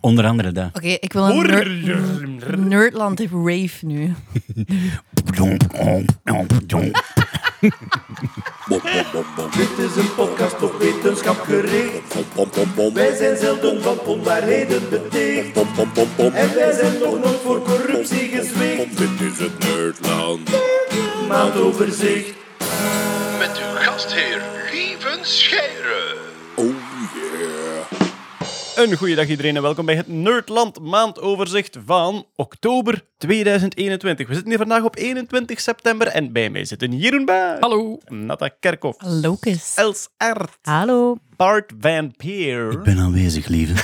Onder andere dat. Oké, ik wil een ner- Nerdland rave nu. Dit is een podcast op wetenschap gericht. Wij zijn zelden van onwaarheden beticht. En wij zijn nog nooit voor corruptie gezwicht. Dit is het Nerdland. Maandoverzicht. Met uw gastheer Lieven Scheire. Oh yeah. Een goeiedag iedereen en welkom bij het Nerdland maandoverzicht van oktober 2021. We zitten hier vandaag op 21 september en bij mij zitten Jeroen Baas. Hallo. Natta Kerkhoff. Locus. Els Ert. Hallo. Bart Van Peer. Ik ben aanwezig, lieve.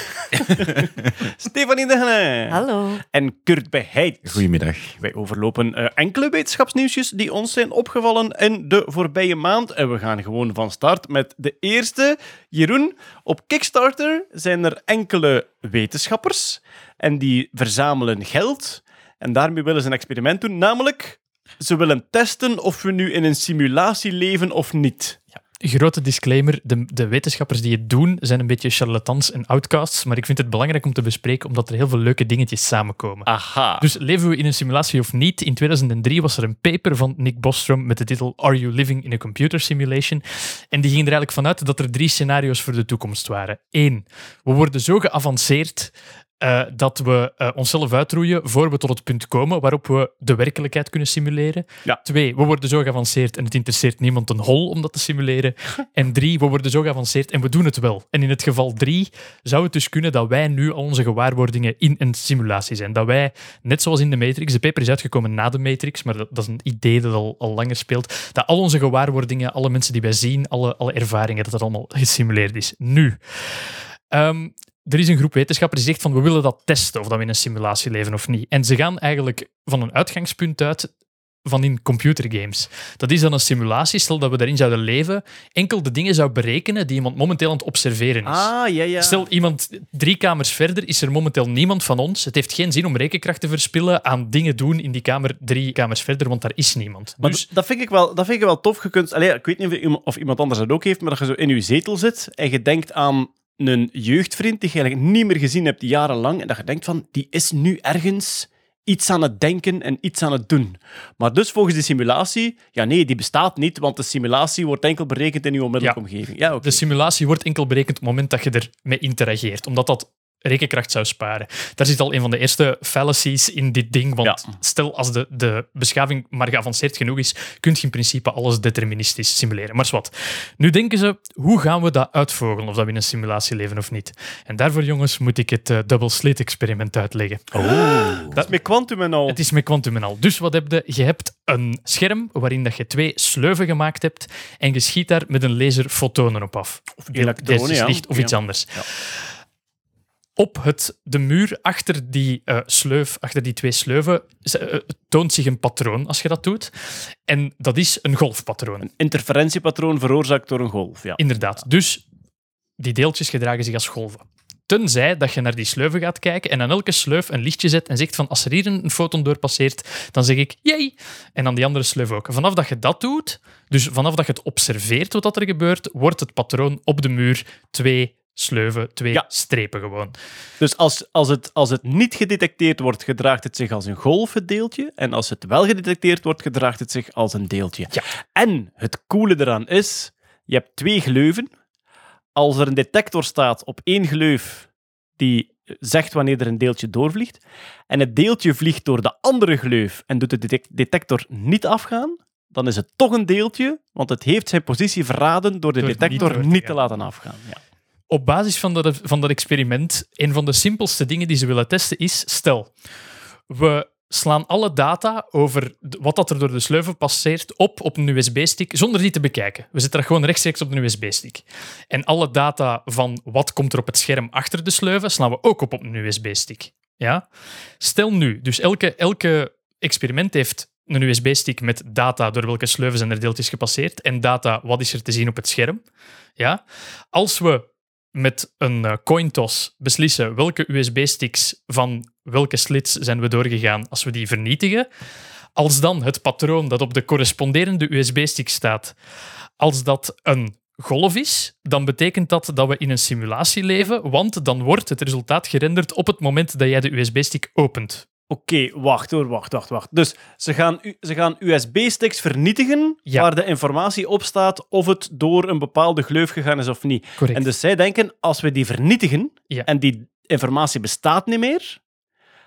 Stefanie de Henne. Hallo. En Kurt Beheid. Goedemiddag. Wij overlopen eh, enkele wetenschapsnieuwsjes die ons zijn opgevallen in de voorbije maand. En we gaan gewoon van start met de eerste. Jeroen, op Kickstarter zijn er enkele wetenschappers en die verzamelen geld. En daarmee willen ze een experiment doen, namelijk ze willen testen of we nu in een simulatie leven of niet. Grote disclaimer, de, de wetenschappers die het doen zijn een beetje charlatans en outcasts, maar ik vind het belangrijk om te bespreken omdat er heel veel leuke dingetjes samenkomen. Aha. Dus leven we in een simulatie of niet? In 2003 was er een paper van Nick Bostrom met de titel Are You Living in a Computer Simulation? En die ging er eigenlijk vanuit dat er drie scenario's voor de toekomst waren. Eén, we worden zo geavanceerd eh, dat we eh, onszelf uitroeien voor we tot het punt komen waarop we de werkelijkheid kunnen simuleren. Ja. Twee, we worden zo geavanceerd en het interesseert niemand een hol om dat te simuleren. en drie, we worden zo geavanceerd en we doen het wel. En in het geval drie zou het dus kunnen dat wij nu al onze gewaarwordingen in een simulatie zijn. Dat wij, net zoals in de Matrix, de paper is uitgekomen na de Matrix, maar dat, dat is een idee dat al, al langer speelt, dat al onze gewaarwordingen, alle mensen die wij zien, alle, alle ervaringen, dat dat allemaal gesimuleerd is. Nu. Ehm, er is een groep wetenschappers die zegt van we willen dat testen of dat we in een simulatie leven of niet. En ze gaan eigenlijk van een uitgangspunt uit van in computergames. Dat is dan een simulatie, stel dat we daarin zouden leven, enkel de dingen zou berekenen die iemand momenteel aan het observeren is. Ah, ja, ja. Stel, iemand drie kamers verder is er momenteel niemand van ons. Het heeft geen zin om rekenkracht te verspillen aan dingen doen in die kamer drie kamers verder, want daar is niemand. Maar dus dat vind ik wel, dat vind ik wel tof. Je kunt, allee, ik weet niet of iemand, of iemand anders dat ook heeft, maar dat je zo in je zetel zit en je denkt aan een jeugdvriend die je eigenlijk niet meer gezien hebt jarenlang en dat je denkt van, die is nu ergens iets aan het denken en iets aan het doen. Maar dus volgens de simulatie, ja nee, die bestaat niet, want de simulatie wordt enkel berekend in je onmiddellijke Ja. omgeving. Ja, de simulatie wordt enkel berekend op het moment dat je ermee interageert, omdat dat rekenkracht zou sparen. Daar zit al een van de eerste fallacies in dit ding, want Ja. stel als de, de beschaving maar geavanceerd genoeg is, kun je in principe alles deterministisch simuleren. Maar wat. Nu denken ze, hoe gaan we dat uitvogelen, of dat we in een simulatie leven of niet? En daarvoor, jongens, moet ik het eh, double slit experiment uitleggen. Dat is met quantum en al. Het is met quantum en al. Dus wat heb je? Je hebt een scherm waarin dat je twee sleuven gemaakt hebt en je schiet daar met een laser fotonen op af. Of elektronen, ja. licht of Ja. iets anders. Op het, de muur achter die eh, sleuf, achter die twee sleuven, eh, toont zich een patroon als je dat doet. En dat is een golfpatroon. Interferentiepatroon veroorzaakt door een golf. Ja. Inderdaad. Dus die deeltjes gedragen zich als golven. Tenzij dat je naar die sleuven gaat kijken en aan elke sleuf een lichtje zet en zegt van als er hier een foton door passeert, dan zeg ik jee. En aan die andere sleuf ook. Vanaf dat je dat doet, dus vanaf dat je het observeert wat dat er gebeurt, wordt het patroon op de muur twee sleuven, twee Ja. strepen gewoon. Dus als, als, het, als het niet gedetecteerd wordt, gedraagt het zich als een golf, het deeltje. En als het wel gedetecteerd wordt, gedraagt het zich als een deeltje. Ja. En het coole eraan is, je hebt twee gleuven. Als er een detector staat op één gleuf die zegt wanneer er een deeltje doorvliegt, en het deeltje vliegt door de andere gleuf en doet de detec- detector niet afgaan, dan is het toch een deeltje, want het heeft zijn positie verraden door de Door niet detector door te niet te gaan. laten afgaan. Ja. Op basis van dat, van dat experiment, een van de simpelste dingen die ze willen testen is, stel, we slaan alle data over wat dat er door de sleuven passeert op op een USB-stick, zonder die te bekijken. We zetten dat gewoon rechtstreeks op een USB-stick. En alle data van wat komt er op het scherm achter de sleuven, slaan we ook op op een USB-stick. Ja? Stel nu, dus elke, elke experiment heeft een USB-stick met data door welke sleuven zijn er deeltjes gepasseerd en data wat is er te zien op het scherm. Ja? Als we met een eh, coin toss beslissen welke USB-sticks van welke slits zijn we doorgegaan als we die vernietigen, als dan het patroon dat op de corresponderende USB-stick staat, als dat een golf is, dan betekent dat dat we in een simulatie leven, want dan wordt het resultaat gerenderd op het moment dat jij de USB-stick opent. Oké, wacht hoor, wacht, wacht, wacht. Dus ze gaan, ze gaan USB-sticks vernietigen Ja. waar de informatie op staat of het door een bepaalde gleuf gegaan is of niet. Correct. En dus zij denken, als we die vernietigen Ja. en die informatie bestaat niet meer,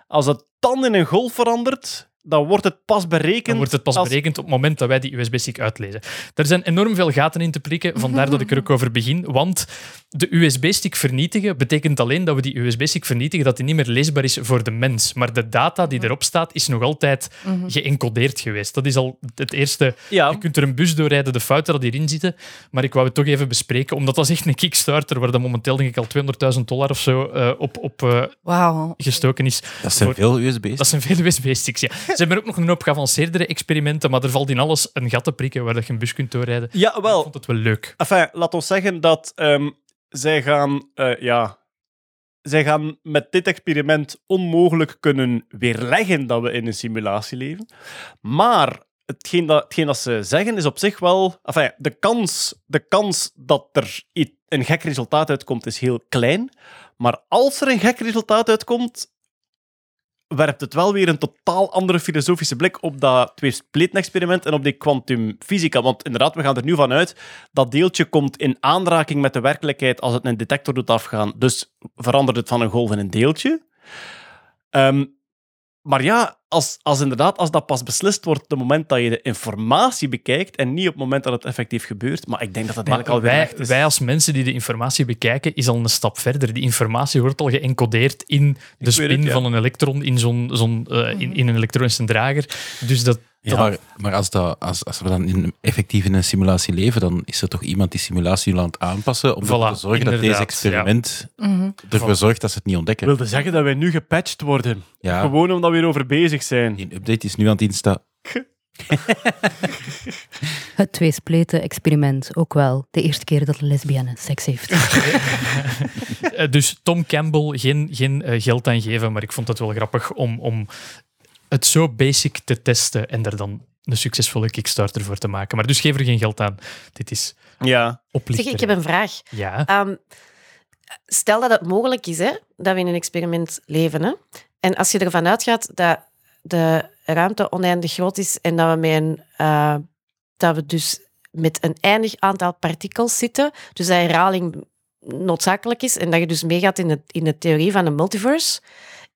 als het dan in een golf verandert, dan wordt het pas berekend. Dan wordt het pas als- berekend op het moment dat wij die USB-stick uitlezen. Er zijn enorm veel gaten in te prikken, vandaar dat ik er ook over begin. Want de USB-stick vernietigen betekent alleen dat we die USB-stick vernietigen, dat die niet meer leesbaar is voor de mens. Maar de data die erop staat, is nog altijd geëncodeerd geweest. Dat is al het eerste. Ja. Je kunt er een bus doorrijden, de fouten dat hierin zitten. Maar ik wou het toch even bespreken, omdat dat is echt een Kickstarter waar dat momenteel denk ik al 200.000 dollar of zo eh, op, op eh, gestoken is. Dat zijn Voor- veel USB's. Dat zijn veel USB-sticks, ja. Ze hebben ook nog een hoop geavanceerdere experimenten, maar er valt in alles een gat te prikken waar dat je een bus kunt doorrijden. Ja, Ik wel. vond het wel leuk. Enfin, laat ons zeggen dat ehm, zij gaan, eh, ja, zij gaan met dit experiment onmogelijk kunnen weerleggen dat we in een simulatie leven. Maar hetgeen dat, hetgeen dat ze zeggen is op zich wel, enfin, de kans, de kans dat er een gek resultaat uitkomt is heel klein. Maar als er een gek resultaat uitkomt, werpt het wel weer een totaal andere filosofische blik op dat twee-spleten-experiment en op die kwantumfysica. Want inderdaad, we gaan er nu vanuit dat deeltje komt in aanraking met de werkelijkheid als het een detector doet afgaan. Dus verandert het van een golf in een deeltje. Ehm, maar ja, als, als inderdaad, als dat pas beslist wordt op het moment dat je de informatie bekijkt en niet op het moment dat het effectief gebeurt. Maar ik denk dat dat eigenlijk al wij, echt is. wij als mensen die de informatie bekijken, is al een stap verder. Die informatie wordt al geëncodeerd in de spin het, ja. van een elektron in, zo'n, zo'n, eh, in, in een elektronische drager. Dus dat, Ja, maar, maar als, dat, als, als we dan in, effectief in een simulatie leven, dan is er toch iemand die simulatie wil aan het aanpassen om Voilà, ervoor te zorgen dat deze experiment Mhm. ervoor zorgt dat ze het niet ontdekken. wilde zeggen dat wij nu gepatcht worden. Ja, Gewoon omdat we erover bezig zijn. die update is nu aan het insta. Het tweespleten-experiment ook wel. De eerste keer dat een lesbienne seks heeft. Eh, dus Tom Campbell, geen, geen eh, geld aan geven, maar ik vond het wel grappig om, om het zo basic te testen en er dan een succesvolle Kickstarter voor te maken. Maar dus geef er geen geld aan. Dit is Ja. Zeg, ik heb een vraag. Ja, Ehm, stel dat het mogelijk is hè, dat we in een experiment leven. Hè, en als je ervan uitgaat dat de ruimte oneindig groot is en dat we, met een, eh, dat we dus met een eindig aantal partikels zitten, dus dat herhaling noodzakelijk is en dat je dus meegaat in de, in de theorie van de multiverse,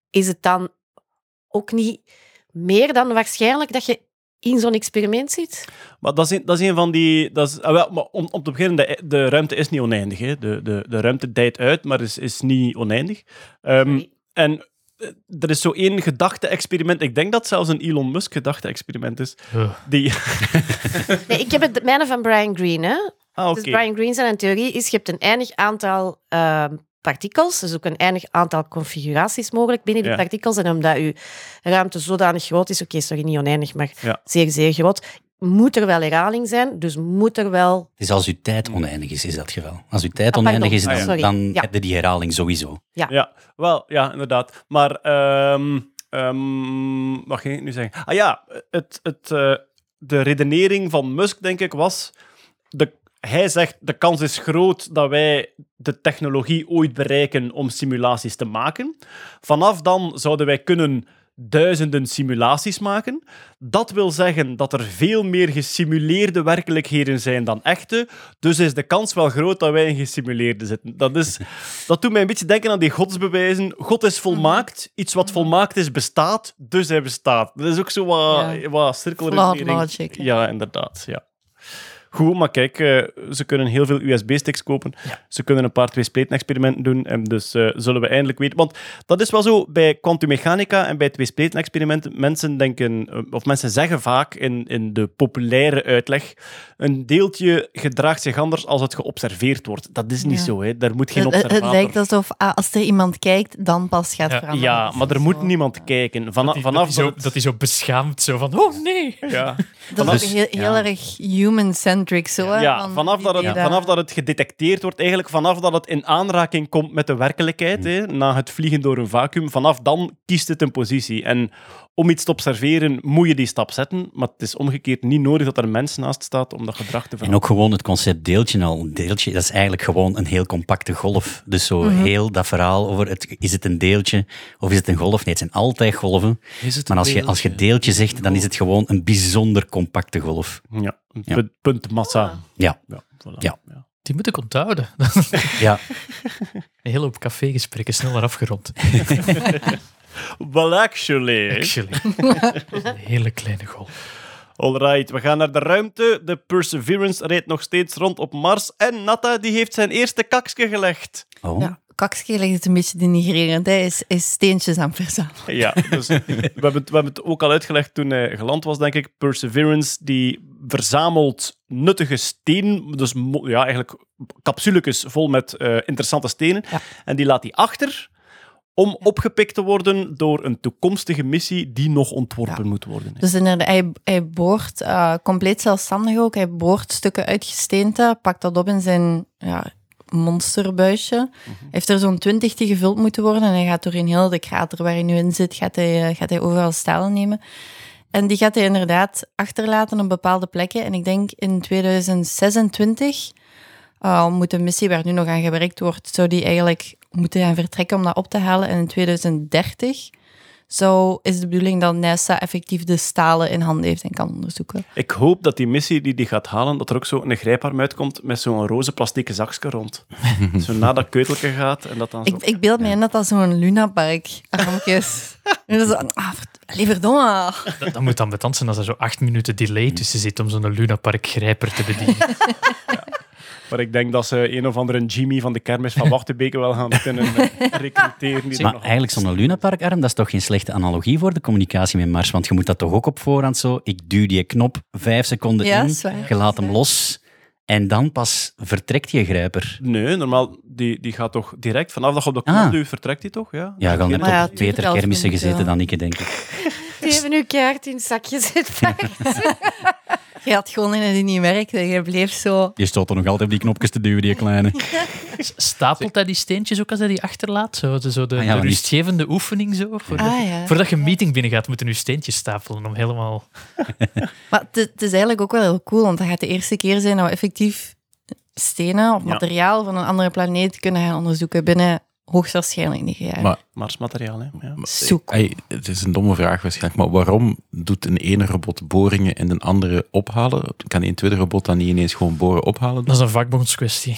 is het dan ook niet meer dan waarschijnlijk dat je in zo'n experiment zit? Maar dat is een, dat is een van die... Dat is, ah, wel, maar om, om te beginnen, de, de ruimte is niet oneindig. Hè. De, de, de ruimte dijt uit, maar is, is niet oneindig. Ehm, Sorry. en eh, er is zo één gedachte-experiment. Ik denk dat het zelfs een Elon Musk gedachte-experiment is. Die... Nee, ik heb het mijne van Brian Greene. Hè. Ah, oké. Dus Brian Greene zijn theorie is, je hebt een eindig aantal eh, partikels, dus ook een eindig aantal configuraties mogelijk binnen die Ja. partikels. En omdat je ruimte zodanig groot is, oké, sorry, niet oneindig, maar Ja. zeer, zeer groot, moet er wel herhaling zijn, dus moet er wel... Het is als uw tijd oneindig is, is dat geval. Als uw tijd Ah, oneindig is, Ah, dan, ja. Sorry. dan Ja. heb je die herhaling sowieso. Ja, wel, ja, inderdaad. Maar, ehm, ehm, wat ging ik nu zeggen? Ah ja, het, het, eh, de redenering van Musk, denk ik, was... De, hij zegt, de kans is groot dat wij de technologie ooit bereiken om simulaties te maken. Vanaf dan zouden wij kunnen duizenden simulaties maken. Dat wil zeggen dat er veel meer gesimuleerde werkelijkheden zijn dan echte. Dus is de kans wel groot dat wij in gesimuleerde zitten. Dat, is, dat doet mij een beetje denken aan die godsbewijzen. God is volmaakt. Iets wat volmaakt is, bestaat. Dus hij bestaat. Dat is ook zo wat, Ja. wat cirkelredenering. Logic? Ja, inderdaad. Ja. Goed, maar kijk, eh, ze kunnen heel veel USB-sticks kopen. Ze kunnen een paar twee-spleten-experimenten doen. En dus eh, zullen we eindelijk weten. Want dat is wel zo bij kwantummechanica en bij twee-spleten-experimenten. Mensen denken, eh, of mensen zeggen vaak in, in de populaire uitleg: een deeltje gedraagt zich anders als het geobserveerd wordt. Dat is niet Ja. zo, hè. Daar moet geen Het, het observator... lijkt alsof ah, als er iemand kijkt, dan pas gaat Ja. veranderen. Ja, maar er moet Zo. niemand kijken. Dat hij- vanaf dat, hij zo, het- dat zo beschaamd zo van, oh nee. Ja. Dat is heel, heel ja. erg human-centric. Ja, van vanaf dat, het, vanaf dat het gedetecteerd wordt, eigenlijk vanaf dat het in aanraking komt met de werkelijkheid, hè, na het vliegen door een vacuüm, vanaf dan kiest het een positie. En om iets te observeren, moet je die stap zetten, maar het is omgekeerd niet nodig dat er een mens naast staat om dat gedrag te En veranderen. ook gewoon het concept deeltje al. Een deeltje, dat is eigenlijk gewoon een heel compacte golf. Dus zo heel dat verhaal over, het, is het een deeltje of is het een golf? Nee, het zijn altijd golven. Is het Maar als je, als je deeltje? zegt, dan is het gewoon een bijzonder compacte golf. Ja, een Ja. punt, punt massa. Ja, Ja, voilà. Ja. Die moet ik onthouden. ja. Een hele hoop cafégesprekken sneller afgerond. Well, actually. Actually. een hele kleine golf. Alright, we gaan naar de ruimte. De Perseverance rijdt nog steeds rond op Mars. En Natta die heeft zijn eerste kaksje gelegd. Oh. Ja, kakske ligt het een beetje denigrerend. Hij is, is steentjes aan het verzamelen. Ja, dus we, hebben het, we hebben het ook al uitgelegd toen hij geland was, denk ik. Perseverance, die verzamelt nuttige stenen, dus ja, eigenlijk capsuletjes vol met eh, interessante stenen. Ja. En die laat hij achter om opgepikt te worden door een toekomstige missie die nog ontworpen Ja. moet worden. Dus inderdaad, hij, hij boort eh, compleet zelfstandig ook. Hij boort stukken uit gesteente, pakt dat op in zijn ja, monsterbuisje. Heeft er zo'n twintig die gevuld moeten worden. En hij gaat door in heel de krater waar hij nu in zit, gaat hij, eh, gaat hij overal stalen nemen. En die gaat hij inderdaad achterlaten op bepaalde plekken. En ik denk in 2026 uh, moet de missie waar nu nog aan gewerkt wordt, zou die eigenlijk moeten gaan vertrekken om dat op te halen. En in 2030 zo is de bedoeling dat NASA effectief de stalen in handen heeft en kan onderzoeken. Ik hoop dat die missie die die gaat halen, dat er ook zo een grijparm uitkomt met zo'n roze plastieke zakje rond. zo na dat keuteltje gaat en dat dan zo... Ik, ik beeld me in dat dat zo'n lunapark is. En dan zo, ah, verdomme. Dat, dat moet dan betand zijn als er zo acht minuten delay tussen zit om zo'n Luna Park grijper te bedienen. Maar ik denk dat ze een of andere Jimmy van de kermis van Wachtebeke wel gaan kunnen eh, recruteren. Die er Maar nog- eigenlijk zo'n lunaparkarm, dat is toch geen slechte analogie voor de communicatie met Mars? Want je moet dat toch ook op voorhand zo... Ik duw die knop vijf seconden Ja, in, je laat hem los en dan pas vertrekt je grijper. Nee, normaal, die, die gaat toch direct, vanaf dat je op de knop Ah. duwt, vertrekt die toch? Ja, Ja, dan heb je op als kermissen gezeten ja. dan ik, denk ik. Die hebben nu kaart in het zakje zitten. Je had gewoon in die niet werkte. Je bleef zo... Je stoot er nog altijd op die knopjes te duwen, die kleine. Stapelt hij die steentjes ook als hij die achterlaat? Zo, zo de, Ah ja, de niet- rustgevende oefening zo? Voordat, Ah, ja. voordat je een meeting binnengaat, moeten nu steentjes stapelen om helemaal... Maar het, het is eigenlijk ook wel heel cool, want dat gaat de eerste keer zijn dat we effectief stenen of Ja. materiaal van een andere planeet kunnen gaan onderzoeken binnen hoogstwaarschijnlijk negen jaar. Maar- Marsmateriaal, hè. Ja. Zoek. Hey, het is een domme vraag waarschijnlijk, maar waarom doet een ene robot boringen en de andere ophalen? Kan die een tweede robot dan niet ineens gewoon boren ophalen? Dat is een vakbondskwestie.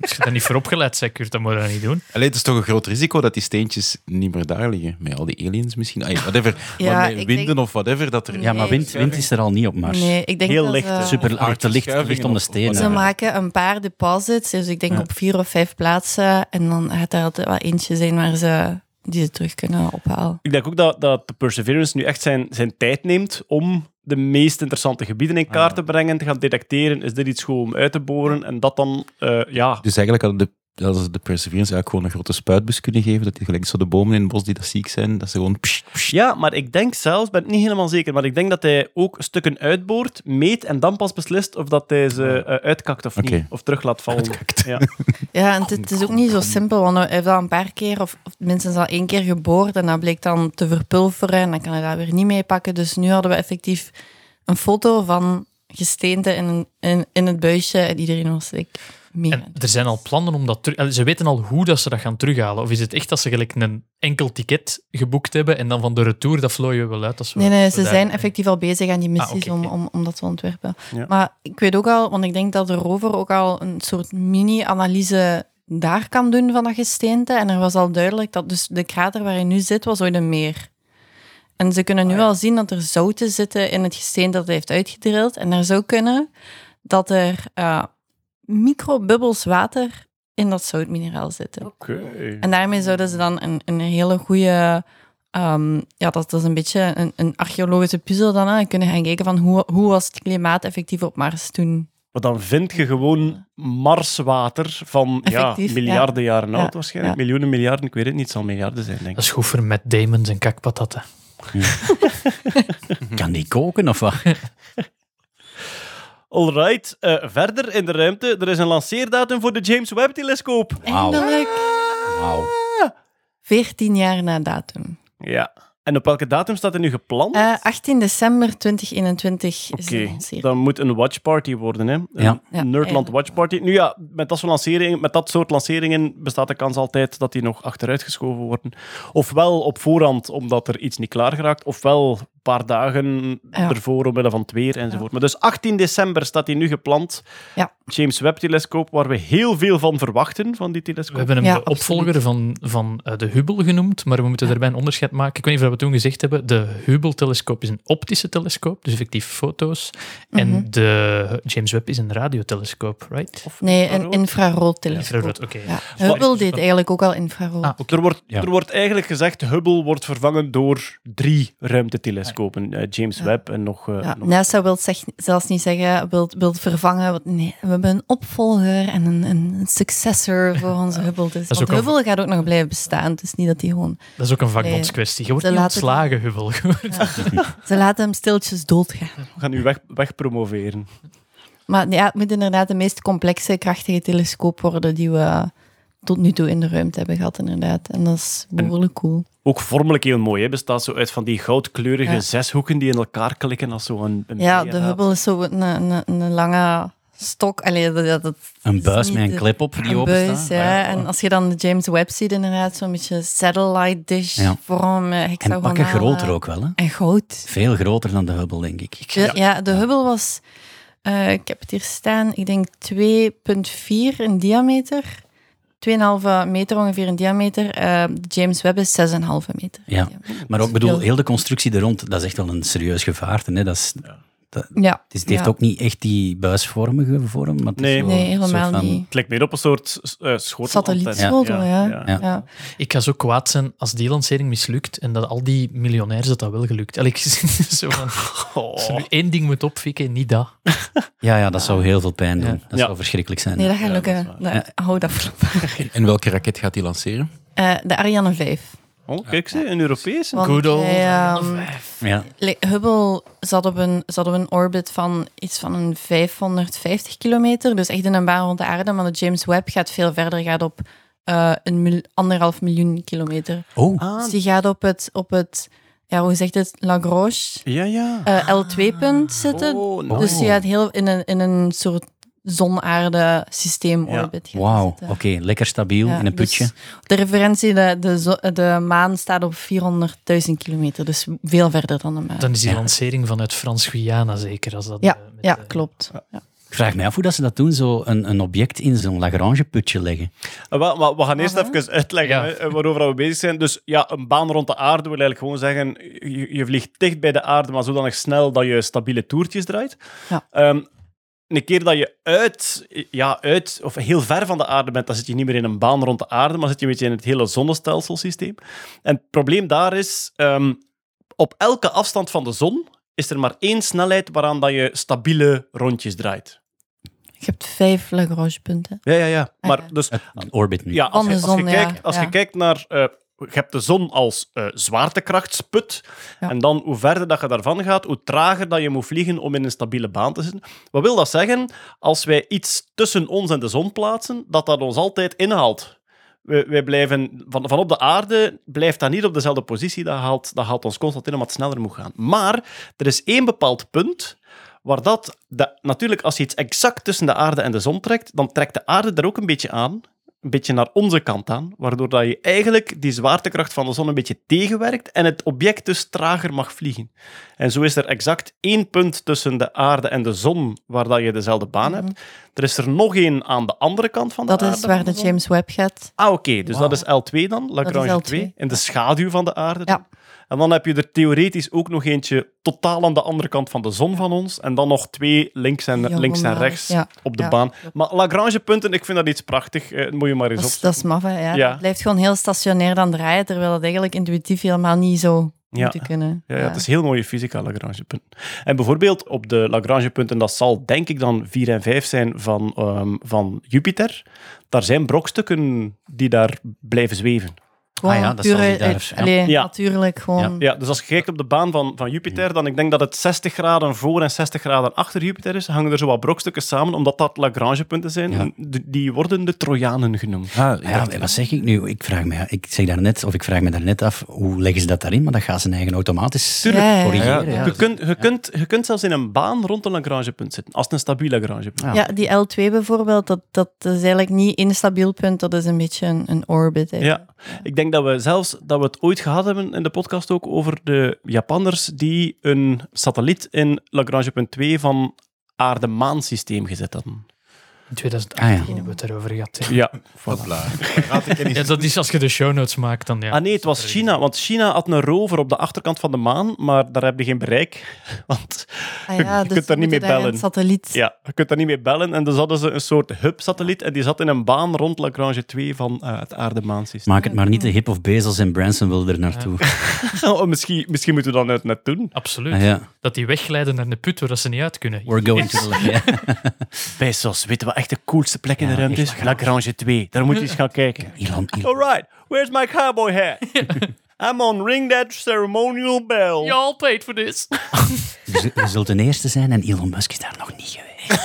Als je daar niet voor opgeleid bent, Kurt, dan moet je dat niet doen. Allee, het is toch een groot risico dat die steentjes niet meer daar liggen. Met al die aliens misschien. Ay, whatever. Ja, maar winden denk- of whatever. Dat er... Ja, maar wind, wind is er al niet op Mars. Nee, ik denk Heel dat licht, ze. Super hard te licht, licht om de stenen. ze maken een paar deposits, dus ik denk Ja. op vier of vijf plaatsen. En dan gaat er altijd wel eentje zijn waar ze die ze terug kunnen ophalen. Ik denk ook dat, dat de Perseverance nu echt zijn, zijn tijd neemt om de meest interessante gebieden in kaart te brengen, te gaan detecteren. Is dit iets goed om uit te boren? En dat dan, eh, ja... Dus eigenlijk hadden de, dat ze de Perseverance eigenlijk gewoon een grote spuitbus kunnen geven. Dat die gelijk zo de bomen in het bos die dat ziek zijn, dat ze gewoon... pssst, pssst. Ja, maar ik denk zelfs, ben het niet helemaal zeker, maar ik denk dat hij ook stukken uitboort, meet en dan pas beslist of dat hij ze eh, uitkakt of niet. Of terug laat vallen. Uitkakt. Ja. Ja, en het, is ook niet zo simpel, want hij heeft al een paar keer, of, of minstens al één keer geboord, en dat bleek dan te verpulveren, en dan kan hij dat weer niet meepakken. Dus nu hadden we effectief een foto van gesteente in, een- in, in het buisje, en iedereen was like, En er zijn al plannen om dat terug... Ze weten al hoe dat ze dat gaan terughalen. Of is het echt dat ze gelijk een enkel ticket geboekt hebben en dan van de retour, dat vlooien we wel uit? Als we, Nee, nee, ze daar- zijn effectief al bezig aan die missies Ah, oké, om, om, om dat te ontwerpen. Ja. Maar ik weet ook al, want ik denk dat de rover ook al een soort mini-analyse daar kan doen van dat gesteente. En er was al duidelijk dat dus de krater waar hij nu zit, was ooit een meer. En ze kunnen nu al zien dat er zouten zitten in het gesteen dat hij heeft uitgedrild. En er zou kunnen dat er eh, microbubbels water in dat zoutmineraal zitten. Oké. En daarmee zouden ze dan een, een hele goede... ehm, ja, dat, dat is een beetje een, een archeologische puzzel dan. Hè. En kunnen gaan kijken van hoe, hoe was het klimaat effectief op Mars toen. Maar dan vind je gewoon Marswater van ja, miljarden ja. jaren Ja, oud waarschijnlijk. ja. Miljoenen, miljarden, ik weet het niet. Het zal miljarden zijn, denk ik. Dat is goed voor Matt Damon en kakpatatten. Kan die koken of wat? Alright, eh, verder in de ruimte. Er is een lanceerdatum voor de James Webb-telescoop. Eindelijk Wauw. 14 jaar na datum. Ja. En op welke datum staat er nu gepland? Eh, 18 december 2021 is Oké, de lancering. dat moet een watchparty worden, hè? Een Ja. Ja, Nerdland watchparty. Nu ja, met dat, soort lanceringen, met dat soort lanceringen bestaat de kans altijd dat die nog achteruitgeschoven worden. Ofwel op voorhand, omdat er iets niet klaar geraakt, ofwel een paar dagen Ja. ervoor omwille van het weer enzovoort. Maar dus 18 december staat die nu gepland. Ja. James Webb-telescoop, waar we heel veel van verwachten, van die We telescoop. hebben hem Ja, de opvolger van, van eh, de Hubble genoemd, maar we moeten daarbij een onderscheid maken. Ik weet niet of we toen gezegd hebben, de Hubble-telescoop is een optische telescoop, dus effectief foto's. Mhm. En de James Webb is een radiotelescoop, right? Of Nee, een infrarood? infrarood-telescoop. Infrarood, oké. Ja. Sorry. Hubble deed eigenlijk ook al infrarood. Ah. Er wordt, Ja. er wordt eigenlijk gezegd, Hubble wordt vervangen door drie ruimtetelescopen. Eh, James Ja. Webb en nog... eh, Ja, nog NASA wil zeg, zelfs niet zeggen, wil, wil vervangen. Nee, we hebben een opvolger en een, een successor voor onze Hubble. Dus, is want ook een- Hubble gaat ook nog blijven bestaan. Het is niet dat die gewoon... Dat is ook een vakbondskwestie. Je wordt niet laten- ontslagen, Hubble. Ze laten hem stiltjes doodgaan. We gaan u weg, wegpromoveren. Maar ja, het moet inderdaad de meest complexe, krachtige telescoop worden die we tot nu toe in de ruimte hebben gehad, inderdaad. En dat is behoorlijk cool. Ook vormelijk heel mooi. Hè? Bestaat zo uit van die goudkleurige Ja. zeshoeken die in elkaar klikken als zo'n een Ja, de. Hubble is zo een, een, een lange stok. Allee, dat, dat, Een is buis met een klep op die een open buis, staat. ja. En als je dan de James Webb ziet, inderdaad, zo'n beetje satellite dish Ja. vorm. met En hexagonale- pakken groter ook wel, hè? En goud. Veel groter dan de Hubble, denk ik. De- ja, de Hubble was, eh, ik heb het hier staan, ik denk 2,4 in diameter. 2,5 meter ongeveer in diameter. Eh, de James Webb is 6,5 meter. Ja. Maar ook, ik bedoel, Heel- heel de constructie er rond, dat is echt wel een serieus gevaarte. Hè? Dat is, dat, Ja. het, is- het heeft ja. ook niet echt die buisvormige vorm. Maar Nee. Nee, helemaal van- niet. Het lijkt meer op een soort uh, schotel. Satellietschotel, ja. ja. Ja. ja. Ik ga zo kwaad zijn als die lancering mislukt en dat al die miljonairs dat dat wel gelukt. Allee, zo van, als er nu één ding moet opfikken, niet dat. Ja, ja, dat zou heel veel pijn doen. Ja. Dat Ja. zou verschrikkelijk zijn. Nee, dat gaat dat lukken. Nee, hou dat voor. En welke raket gaat hij lanceren? Eh, de Ariane 5. Oh, kijk ze, een Europese. Want Good old hij, Ja. Le- Hubble zat op, een, zat op een orbit van iets van een 550 kilometer. Dus echt in een baan rond de aarde. Maar de James Webb gaat veel verder. Gaat op eh, een mil- anderhalf miljoen kilometer. Oh, Ah, Dus die gaat op het, op het ja, hoe zegt het, Lagrange ja, ja. eh, L2-punt zitten. Oh, nice. Dus die gaat heel in een, in een soort zon-aarde systeem Ja. orbit. gaan wauw. Oké, lekker stabiel Ja, in een putje. dus de referentie, de, de, de maan staat op 400.000 kilometer. Dus veel verder dan de maan. Dan is die Ja. lancering vanuit Frans-Guyana zeker. Als dat, Ja, eh, met ja de- klopt. Ja. Ik vraag me af hoe dat ze dat doen, zo een, een object in zo'n Lagrange-putje leggen. Uh, wel, maar we gaan eerst Aha. even uitleggen Ja. hè, waarover we bezig zijn. Dus ja, een baan rond de aarde wil eigenlijk gewoon zeggen, je, je vliegt dicht bij de aarde, maar zodanig snel dat je stabiele toertjes draait. Ja. Ehm, een keer dat je uit, ja, uit, of heel ver van de aarde bent, dan zit je niet meer in een baan rond de aarde, maar zit je een beetje in het hele zonnestelselssysteem. En het probleem daar is, ehm, op elke afstand van de zon is er maar één snelheid waaraan dat je stabiele rondjes draait. Je hebt vijf Lagrange-punten. Ja, ja, ja. Maar Ah, ja. dus Een orbit nu. ja, als, je, als, kijkt, als ja. je kijkt naar... eh, je hebt de zon als eh, zwaartekrachtsput. Ja. En dan, hoe verder dat je daarvan gaat, hoe trager dat je moet vliegen om in een stabiele baan te zitten. Wat wil dat zeggen? Als wij iets tussen ons en de zon plaatsen, dat dat ons altijd inhaalt. Wij, wij blijven, van, van op de aarde blijft dat niet op dezelfde positie. Dat haalt, dat haalt ons constant in omdat het sneller moet gaan. Maar er is één bepaald punt waar dat, de, natuurlijk als je iets exact tussen de aarde en de zon trekt, dan trekt de aarde er ook een beetje aan, een beetje naar onze kant aan, waardoor dat je eigenlijk die zwaartekracht van de zon een beetje tegenwerkt en het object dus trager mag vliegen. En zo is er exact één punt tussen de aarde en de zon waar dat je dezelfde baan hebt. Er is er nog één aan de andere kant van de Mhm. Dat aarde. is waar de. James Webb gaat. Ah, oké. Dus dat is L2 dan, Lagrange L2, 2, in de schaduw van de aarde. Ja. En dan heb je er theoretisch ook nog eentje totaal aan de andere kant van de zon van ons. En dan nog twee links en, links en rechts Ja, op de ja, baan. Maar Lagrange-punten, ik vind dat iets prachtig. Eh, moet je maar eens Dat is, opzoeken. dat is maf, hè, ja. Het blijft gewoon heel stationair dan draaien, terwijl het eigenlijk intuïtief helemaal niet zo Ja. moet kunnen. Ja, ja, het is heel mooie fysica, Lagrange-punten. En bijvoorbeeld op de Lagrange-punten, dat zal denk ik dan 4 en 5 zijn van, ehm, van Jupiter. Daar zijn brokstukken die daar blijven zweven. Gewoon Ah ja, dat pure, allee, Ja. natuurlijk gewoon. Ja, dus als je kijkt op de baan van, van Jupiter, dan ik denk dat het 60 graden voor en 60 graden achter Jupiter is. Hangen er zo wat brokstukken samen, omdat dat Lagrange-punten zijn. Die worden de Trojanen genoemd. Ah, Ja, wat zeg ik nu? Ik vraag me, ik zeg daarnet, of ik vraag me daarnet af, hoe leggen ze dat daarin? Maar dat gaan ze eigen automatisch Tuurlijk. Ja, ja, ja. corrigeren. Ja, ja. Je kunt, je, kunt, je kunt zelfs in een baan rond een Lagrange-punt zitten, als het een stabiel Lagrange-punt. Ja, die L2 bijvoorbeeld, dat, dat is eigenlijk niet één stabiel punt, dat is een beetje een, een orbit. Ja, ik denk dat we zelfs dat we het ooit gehad hebben in de podcast ook over de Japanners die een satelliet in Lagrange punt 2 van aarde-maan-systeem gezet hadden. In 2018 Ah, ja. hebben we het erover gehad. hè. Ja, Hopla. Raad ik er niet Ja, dat is als je de show notes maakt, dan ja. Ah nee, het was China, want China had een rover op de achterkant van de maan, maar daar heb je geen bereik. Want Ah ja, Je dus kunt daar niet moeten mee daar bellen. Een satelliet. ja, je kunt daar niet mee bellen. En dus hadden ze een soort hub-satelliet en die zat in een baan rond Lagrange 2 van eh, het aarde-maan-systeem. Maak het maar niet te hip of Bezos en Branson willen er naartoe. Oh, misschien, misschien moeten we dat net, net doen. Absoluut. Ah, ja. Dat die wegglijden naar de put waar ze niet uit kunnen. We're going to the... Ja. Bezos, weten we echt de coolste plek in de ruimte is? Lagrange 2. Daar moet je eens gaan kijken. Elon, Elon. Alright, where's my cowboy hat? I'm on ring that ceremonial bell. You all paid for this. Je zult- je zult de eerste zijn en Elon Musk is daar nog niet geweest.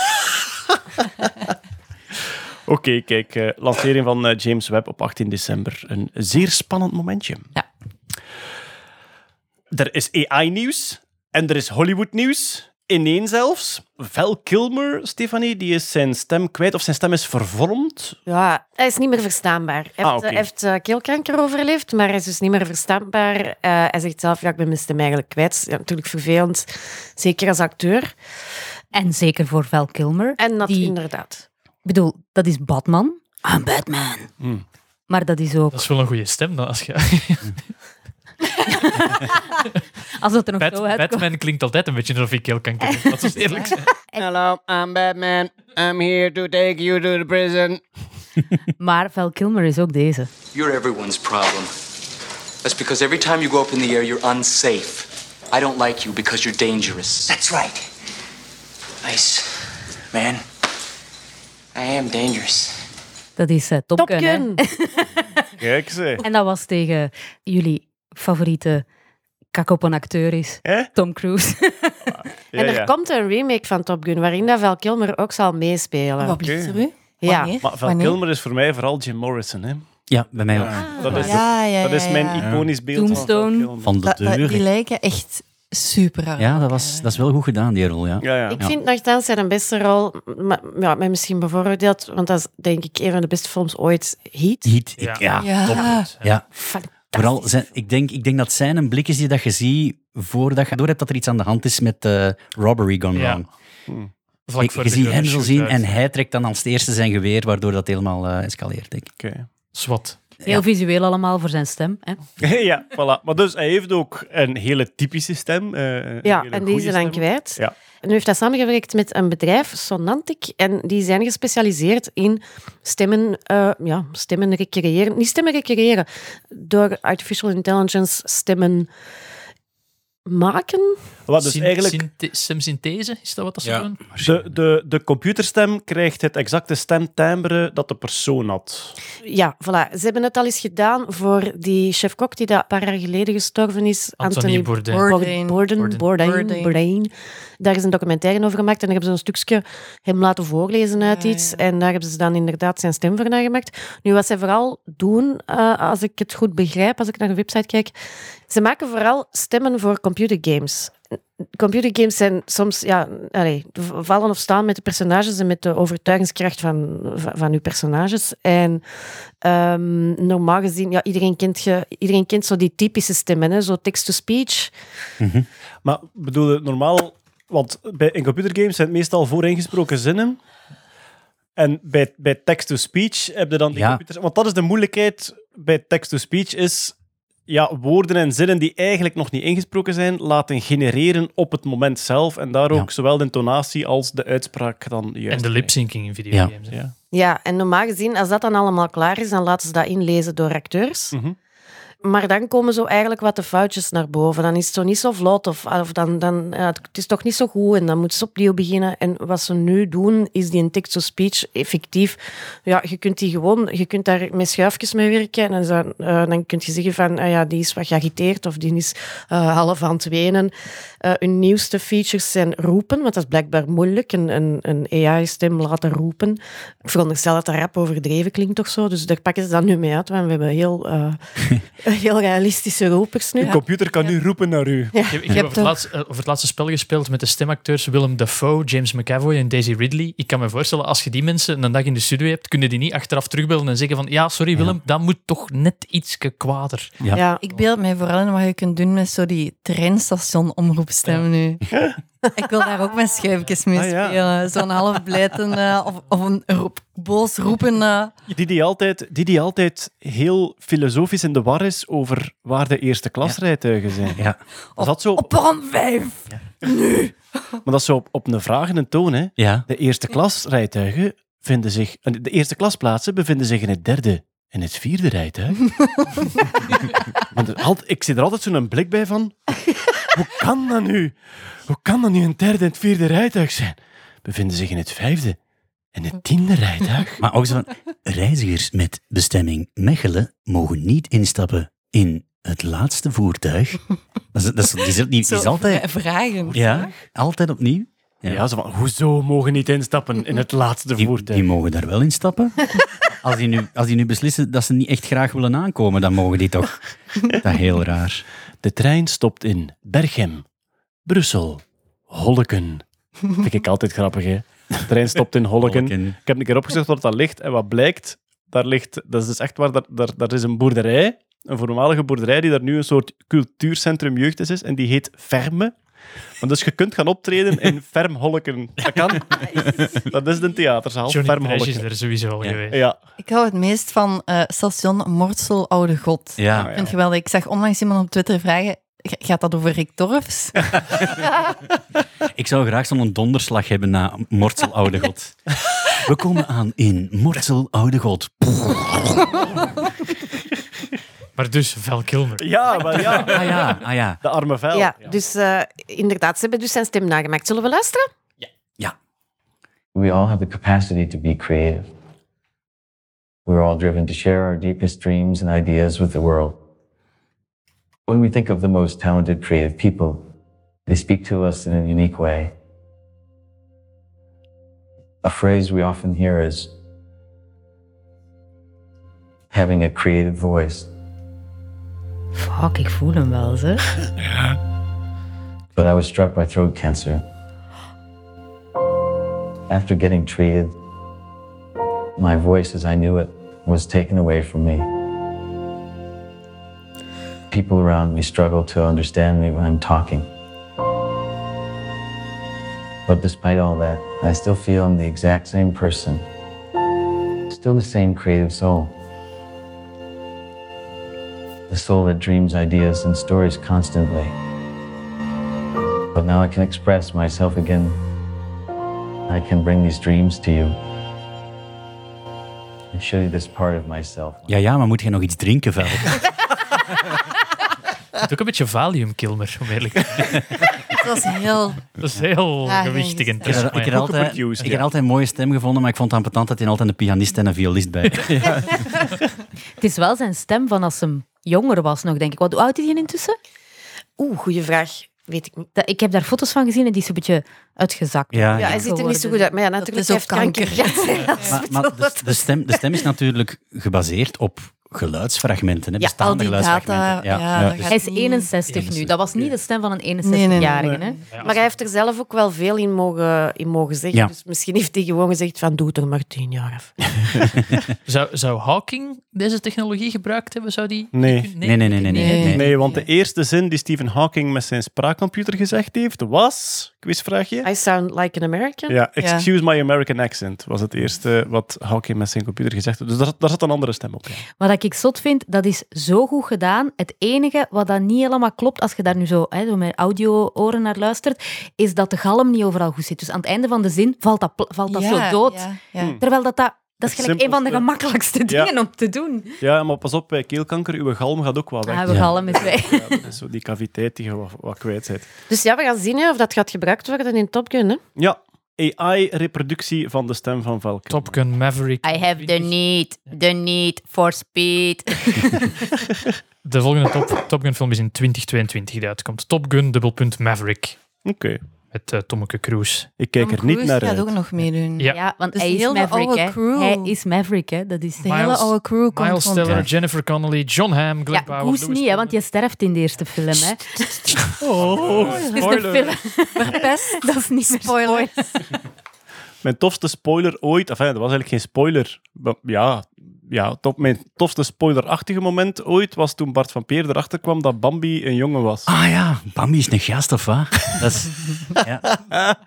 Oké, kijk, eh, lancering van eh, James Webb op 18 december. Een zeer spannend momentje. Ja. Er is AI-nieuws en er is Hollywood-nieuws. Ineen zelfs. Val Kilmer, Stefanie, die is zijn stem kwijt of zijn stem is vervormd. Ja, hij is niet meer verstaanbaar. Hij Ah, heeft, oké. hij heeft eh, keelkanker overleefd, maar hij is dus niet meer verstaanbaar. Eh, hij zegt zelf, ja, ik ben mijn stem eigenlijk kwijt. Ja, natuurlijk vervelend, zeker als acteur. En zeker voor Val Kilmer. En dat Die- inderdaad. Ik bedoel, dat is Batman. I'm Batman. Hmm. Maar dat is ook... Dat is wel een goede stem. Dan, als je... Als dat er nog Bat- zo uitkomt. Batman klinkt altijd een beetje alsof ik heel kanker heb. Dat is eerlijk zijn. Hello, I'm Batman. I'm here to take you to the prison. Maar Val Kilmer is ook deze. You're everyone's problem. That's because every time you go up in the air, you're unsafe. I don't like you because you're dangerous. That's right. Ice. Man. I am dangerous. Dat is eh, Top, Top Gun. hè. Gun. Kijk ze. En dat was tegen jullie favoriete kak op een acteur is. Tom Cruise. Ja, en er ja. komt een remake van Top Gun, waarin dat Val Kilmer ook zal meespelen. Wat blieft er u? Ja. Wanneer? Maar Val Wanneer? Kilmer is voor mij vooral Jim Morrison. Hè? Ja, bij mij ook. Dat is, Ja, ja, dat is mijn iconisch beeld Tombstone. van Val Kilmer. Van de dat- die deur. lijken echt super. Ja, dat, was, dat is wel goed gedaan, die rol. Ja. Ja, ja. Ik vind nogthans zijn beste rol, maar, ja, mij misschien bevooroordeeld, want dat is denk ik een van de beste films ooit. Heat. Heat, ik- Ja. ja, Ja. Vooral, zijn, ik, denk, ik denk dat zijn een blik is die dat je ziet voordat je door hebt dat er iets aan de hand is met eh, robbery gone Ja. wrong. Ik, voor je ziet hem zo zien en hij trekt dan als eerste zijn geweer, waardoor dat helemaal eh, escaleert. Denk ik. Oké. Zwat. Heel visueel allemaal voor zijn stem. Hè? ja, voilà. Maar dus hij heeft ook een hele typische stem. eh, een Ja, hele en die is er dan kwijt. Ja. En nu heeft hij samengewerkt met een bedrijf, Sonantic, en die zijn gespecialiseerd in stemmen, eh, ja, stemmen recreëren. Niet stemmen recreëren, door artificial intelligence stemmen maken. Wat dus Syn- eigenlijk Stemsynthese, is dat wat dat ze Ja. doen? de, de, de computerstem krijgt het exacte stemtimbre dat de persoon had. Ja, voilà. Ze hebben het al eens gedaan voor die chef-kok die dat een paar jaar geleden gestorven is. Anthony Bourdain. Bourdain. Bourdain. Bourdain. Bourdain. Bourdain. Bourdain. Daar is een documentaire over gemaakt en daar hebben ze een stukje hem laten voorlezen uit Ja, iets. ja. En daar hebben ze dan inderdaad zijn stem voor nagemaakt. Nu, wat zij vooral doen, eh, als ik het goed begrijp, als ik naar de website kijk, ze maken vooral stemmen voor computergames. Computergames zijn soms, ja, allee, vallen of staan met de personages en met de overtuigingskracht van, van, van uw personages. En ehm, normaal gezien, ja, iedereen kent, je, iedereen kent zo die typische stemmen, hè, zo text-to-speech. Maar bedoel je normaal, want bij, in computergames zijn het meestal vooringesproken zinnen. En bij, bij text-to-speech heb je dan die Ja. computers. Want dat is de moeilijkheid bij text-to-speech, is ja, woorden en zinnen die eigenlijk nog niet ingesproken zijn, laten genereren op het moment zelf. En daar ook zowel de intonatie als de uitspraak dan juist. En de lipsyncing in videogames. Ja. Ja, en normaal gezien, als dat dan allemaal klaar is, dan laten ze dat inlezen door acteurs. Maar dan komen zo eigenlijk wat de foutjes naar boven. Dan is het zo niet zo vlot of, of dan, dan, het is toch niet zo goed en dan moeten ze opnieuw beginnen. En wat ze nu doen, is die text-to-speech effectief. Ja, je kunt die gewoon, je kunt daar met schuifjes mee werken en dan, eh, dan kun je zeggen van, ah ja, die is wat geagiteerd of die is eh, half aan het wenen. Eh, hun nieuwste features zijn roepen, want dat is blijkbaar moeilijk, een, een, een AI-stem laten roepen. Ik veronderstel dat dat rap overdreven klinkt toch zo, dus daar pakken ze dan nu mee uit, want we hebben heel, eh, heel realistische ropers nu. De computer kan nu roepen naar u. Ik heb, ik heb over, het laatste, eh, over het laatste spel gespeeld met de stemacteurs Willem Dafoe, James McAvoy en Daisy Ridley. Ik kan me voorstellen, als je die mensen een dag in de studio hebt, kunnen die niet achteraf terugbellen en zeggen van ja, sorry Willem, dat moet toch net iets kwader. Ik beeld mij vooral in wat je kunt doen met zo die treinstation-omroepstem nu. Ik wil daar ook met schuifjes mee Ah, ja. spelen. Zo'n half blijten eh, of, of een roep, boos roepen. eh. Die die, altijd, die die altijd heel filosofisch in de war is over waar de eerste klasrijtuigen zijn. Ja. Dat zo op, Op rond vijf. maar dat is zo op, op een vragende toon. Hè. Ja. De eerste klasrijtuigen vinden zich... eh, De eerste klasplaatsen bevinden zich in het derde en het vierde rijtuig. Want er ik zit er altijd zo'n blik bij van... Hoe kan dat nu? Hoe kan dat nu een derde en het vierde rijtuig zijn? Bevinden zich in het vijfde en het tiende rijtuig? Maar ook zo van, reizigers met bestemming Mechelen mogen niet instappen in het laatste voertuig. Dat is, dat is, die, is- die, die is Zo altijd... vragen. Ja, altijd opnieuw. Ja, zo van, hoezo mogen niet instappen in het laatste Die, voertuig? die mogen daar wel instappen. Als die, nu, als die nu beslissen dat ze niet echt graag willen aankomen, dan mogen die toch. Dat is heel raar. De trein stopt in Berchem, Brussel, Holleken. Vind ik altijd grappig, hè? De trein stopt in Holleken. Holleken. Ik heb een keer opgezocht waar dat ligt en wat blijkt, daar ligt, dat is dus echt waar, daar, daar, daar is een boerderij, een voormalige boerderij die daar nu een soort cultuurcentrum jeugd is, en die heet Ferme. Maar dus je kunt gaan optreden in Ferm Holleken. Dat kan. Dat is de theaterzaal, Johnny Ferm Cash is er sowieso al geweest. Ja. Ik hou het meest van eh, station Mortsel Oude God. Ja. Ik vind het geweldig. Ik zag onlangs iemand op Twitter vragen, "Ga- gaat dat over Rick Torfs? Ik zou graag zo'n donderslag hebben na Mortsel Oude God. We komen aan in Mortsel Oude God. Maar dus Val Kilmer. Ja, maar ja. Ah ja, ah ja. De arme vuil. Ja, dus eh, inderdaad, ze hebben dus zijn stem nagemaakt. Zullen we luisteren? We all have the capacity to be creative. We're all driven to share our deepest dreams and ideas with the world. When we think of the most talented creative people, they speak to us in a unique way. A phrase we often hear is having a creative voice. Fuck, ik voel hem wel, zeg. But I was struck by throat cancer. After getting treated, my voice as I knew it was taken away from me. People around me struggle to understand me when I'm talking. But despite all that, I still feel I'm the exact same person. Still the same creative soul. The soul that dreams ideas and stories constantly. But now I can express myself again. I can bring these dreams to you. And show you this part of myself. Ja, ja, maar moet je nog iets drinken, Vel? Het is ook een beetje Valium, Kilmer, om eerlijk te zijn. Dat was heel... Dat is heel Ja, gewichtig en Ik heb, ik altijd, ik heb altijd een mooie stem gevonden, maar ik vond het ambetant dat hij altijd een pianist en een violist bij had. Het is wel zijn stem van als hem jonger was nog, denk ik. Wat hoe oud is hij intussen? Oeh, goede vraag. Weet ik niet. Dat, ik heb daar foto's van gezien en die is een beetje uitgezakt. Ja, Ja, hij ziet er niet zo goed uit. Maar ja, natuurlijk heeft kanker. kanker. Ja, Maar, maar de, de stem, de stem is natuurlijk gebaseerd op geluidsfragmenten, hè, Ja, bestaande al die geluidsfragmenten. data, ja, Hij is niet- 61 nu. Dat was niet de stem van een 61-jarige. hè? Maar hij heeft er zelf ook wel veel in mogen, in mogen zeggen. Ja. Dus misschien heeft hij gewoon gezegd van doe het er maar tien jaar af. Zou, zou Hawking deze technologie gebruikt hebben? Zou die... Nee. Nee, nee, nee, nee. nee, nee. Nee, want de eerste zin die Stephen Hawking met zijn spraakcomputer gezegd heeft, was... Quizvraagje. I sound like an American. Ja, excuse my American accent was het eerste wat Hawking met zijn computer gezegd had. Dus daar, daar zat een andere stem op. Ja. Wat ik zot vind, dat is zo goed gedaan. Het enige wat dan niet helemaal klopt, als je daar nu zo, hè, zo met audio-oren naar luistert, is dat de galm niet overal goed zit. Dus aan het einde van de zin valt dat, valt dat Ja, zo dood. ja, ja. Hmm. Terwijl dat, dat, dat is gelijk een van de gemakkelijkste Ja. dingen om te doen. Ja, maar pas op, bij keelkanker, uw galm gaat ook wel weg. Ah, uw galm is weg. Ja, dat is zo die caviteit die je wat, wat kwijt bent. Dus ja, we gaan zien hè, of dat gaat gebruikt worden in Top Gun. Hè. Ja, AI-reproductie van de stem van Valken. Top Gun Maverick. I have the need, the need for speed. De volgende Top, Top Gun film is in 2022 die uitkomt. Top Gun, dubbelpunt Maverick. Oké. Met eh Tommeke Cruise. Ik kijk er niet naar gaat uit. ook nog meedoen. Ja. want Dus hij is Maverick, oude hè. crew. Hij is Maverick, hè. Dat is De hele oude crew komt Miles Teller, Ja. Jennifer Connelly, John Hamm, Glenn Ja, Powell. Goose Louis niet, hè, want je sterft in de eerste film. Hè. Oh, Het is de spoiler. film. Verpest, dat is niet meer spoiler. Mijn tofste spoiler ooit, enfin, dat was eigenlijk geen spoiler. Maar Ja, ja top, mijn tofste spoilerachtige moment ooit was toen Bart van Peer erachter kwam dat Bambi een jongen was. Ah ja, Bambi is een gast of wat? Dat is, ja.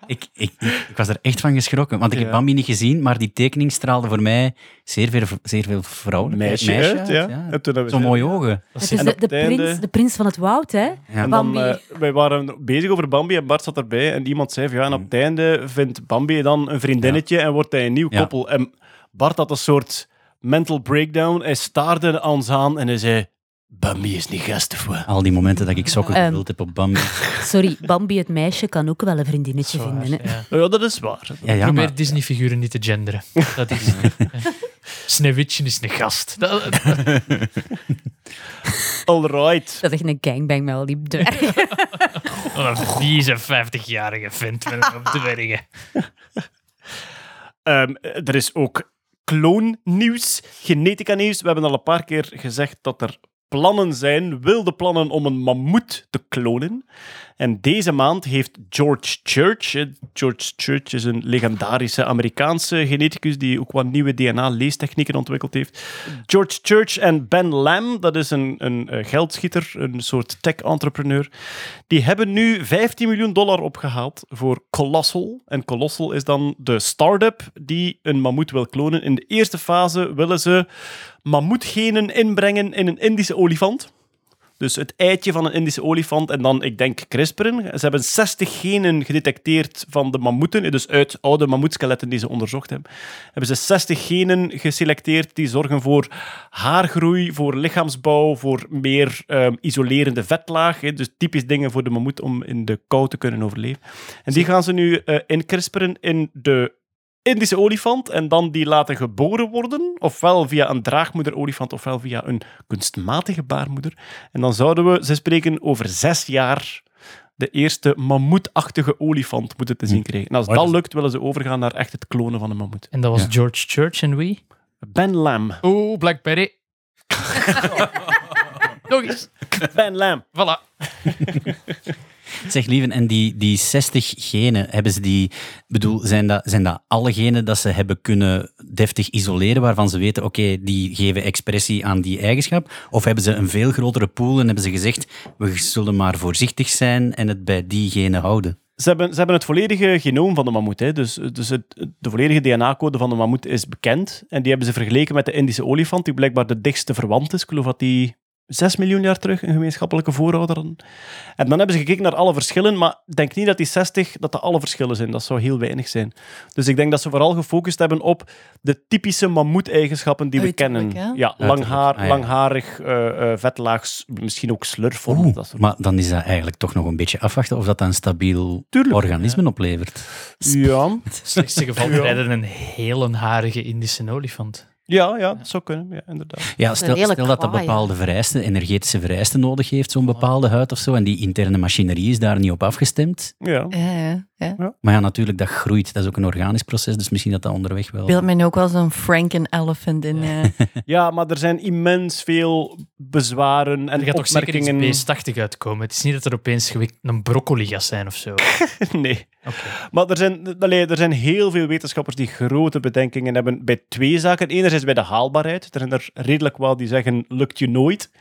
ik, ik, ik was er echt van geschrokken, want ik heb Ja. Bambi niet gezien, maar die tekening straalde voor mij zeer veel, zeer veel vrouwen. Meisje uit, ja. En toen hebben we Zo mooie ogen. Het is de, prins, de prins van het woud, hè? En dan, Bambi. eh, wij waren bezig over Bambi en Bart zat erbij en iemand zei van ja, en op het einde vindt Bambi dan een vriendinnetje en wordt hij een nieuw Ja. koppel. En Bart had een soort mental breakdown. Hij staarde ons aan en hij zei, Bambi is niet gastenvoer. Al die momenten dat ik sokken Ehm. gevuld heb op Bambi. Sorry, Bambi het meisje kan ook wel een vriendinnetje vinden. Hè? Ja. Ja, dat is waar. Ja, ja, Probeer maar Disney-figuren niet te genderen. Dat is... Sneeuwwitje is een gast. Dat, All right. Dat is echt een gangbang met al die dwergen. een vieze 50-jarige vent met een dwergen. Ehm, er is ook kloonnieuws, genetica-nieuws. We hebben al een paar keer gezegd dat er plannen zijn, wilde plannen om een mammoet te klonen. En deze maand heeft George Church, George Church is een legendarische Amerikaanse geneticus die ook wat nieuwe DNA-leestechnieken ontwikkeld heeft. George Church en Ben Lam, dat is een, een eh, geldschieter, een soort tech-entrepreneur, die hebben nu 15 miljoen dollar opgehaald voor Colossal. En Colossal is dan de start-up die een mammoet wil klonen. In de eerste fase willen ze mammoetgenen inbrengen in een Indische olifant. Dus het eitje van een Indische olifant en dan, ik denk, CRISPRen. Ze hebben 60 genen gedetecteerd van de mammoeten, dus uit oude mammoetskeletten die ze onderzocht hebben. Hebben ze 60 genen geselecteerd die zorgen voor haargroei, voor lichaamsbouw, voor meer ehm, isolerende vetlaag. Hè, dus typisch dingen voor de mammoet om in de kou te kunnen overleven. En die gaan ze nu eh in CRISPRen in de Indische olifant en dan die laten geboren worden, ofwel via een draagmoeder-olifant, ofwel via een kunstmatige baarmoeder. En dan zouden we, ze spreken over zes jaar, de eerste mammoetachtige olifant moeten te zien krijgen. En als dat dat- lukt, willen ze overgaan naar echt het klonen van een mammoet. En dat was Ja. George Church en wie? Ben Lam. Oeh, Blackberry. Nog eens. Ben Lam. Voilà. Zeg lieven, en die, die 60 genen, hebben ze die, bedoel, zijn dat, zijn dat alle genen dat ze hebben kunnen deftig isoleren, waarvan ze weten, oké, die geven expressie aan die eigenschap? Of hebben ze een veel grotere pool en hebben ze gezegd, we zullen maar voorzichtig zijn en het bij die genen houden? Ze hebben, ze hebben het volledige genoom van de mammoet. Hè. Dus, dus het, de volledige DNA-code van de mammoet is bekend. En die hebben ze vergeleken met de Indische olifant, die blijkbaar de dichtste verwant is. Ik geloof dat die 6 miljoen jaar terug een gemeenschappelijke voorouder. En dan hebben ze gekeken naar alle verschillen, maar ik denk niet dat die 60 dat dat alle verschillen zijn. Dat zou heel weinig zijn. Dus ik denk dat ze vooral gefocust hebben op de typische mammoet-eigenschappen die we kennen. hè? Ja, lang Uiterlijk, haar, ah, ja. langharig, eh, eh, vetlaag, misschien ook slurfvormig. Oeh, dat soort maar dan is dat eigenlijk toch nog een beetje afwachten of dat een stabiel Tuurlijk. organisme oplevert. Ja, slechtste geval Ja. rijden een hele harige Indische olifant. Ja, ja, dat zou kunnen. Ja, inderdaad. Ja, stel, hele stel dat dat bepaalde vereisten, energetische vereisten nodig heeft, zo'n bepaalde huid of zo, en die interne machinerie is daar niet op afgestemd. Ja. Ja, ja, ja. Maar ja, natuurlijk, dat groeit. Dat is ook een organisch proces, dus misschien dat dat onderweg wel... Ik beeld mij nu ook wel zo'n Franken elephant in. eh. Ja, maar er zijn immens veel bezwaren en Er gaat toch zeker iets uitkomen. Het is niet dat er opeens een broccoli gaat zijn of zo. nee. Maar er zijn, allee, er zijn heel veel wetenschappers die grote bedenkingen hebben bij twee zaken. Enerzijds bij de haalbaarheid. Er zijn er redelijk wel die zeggen, lukt je nooit.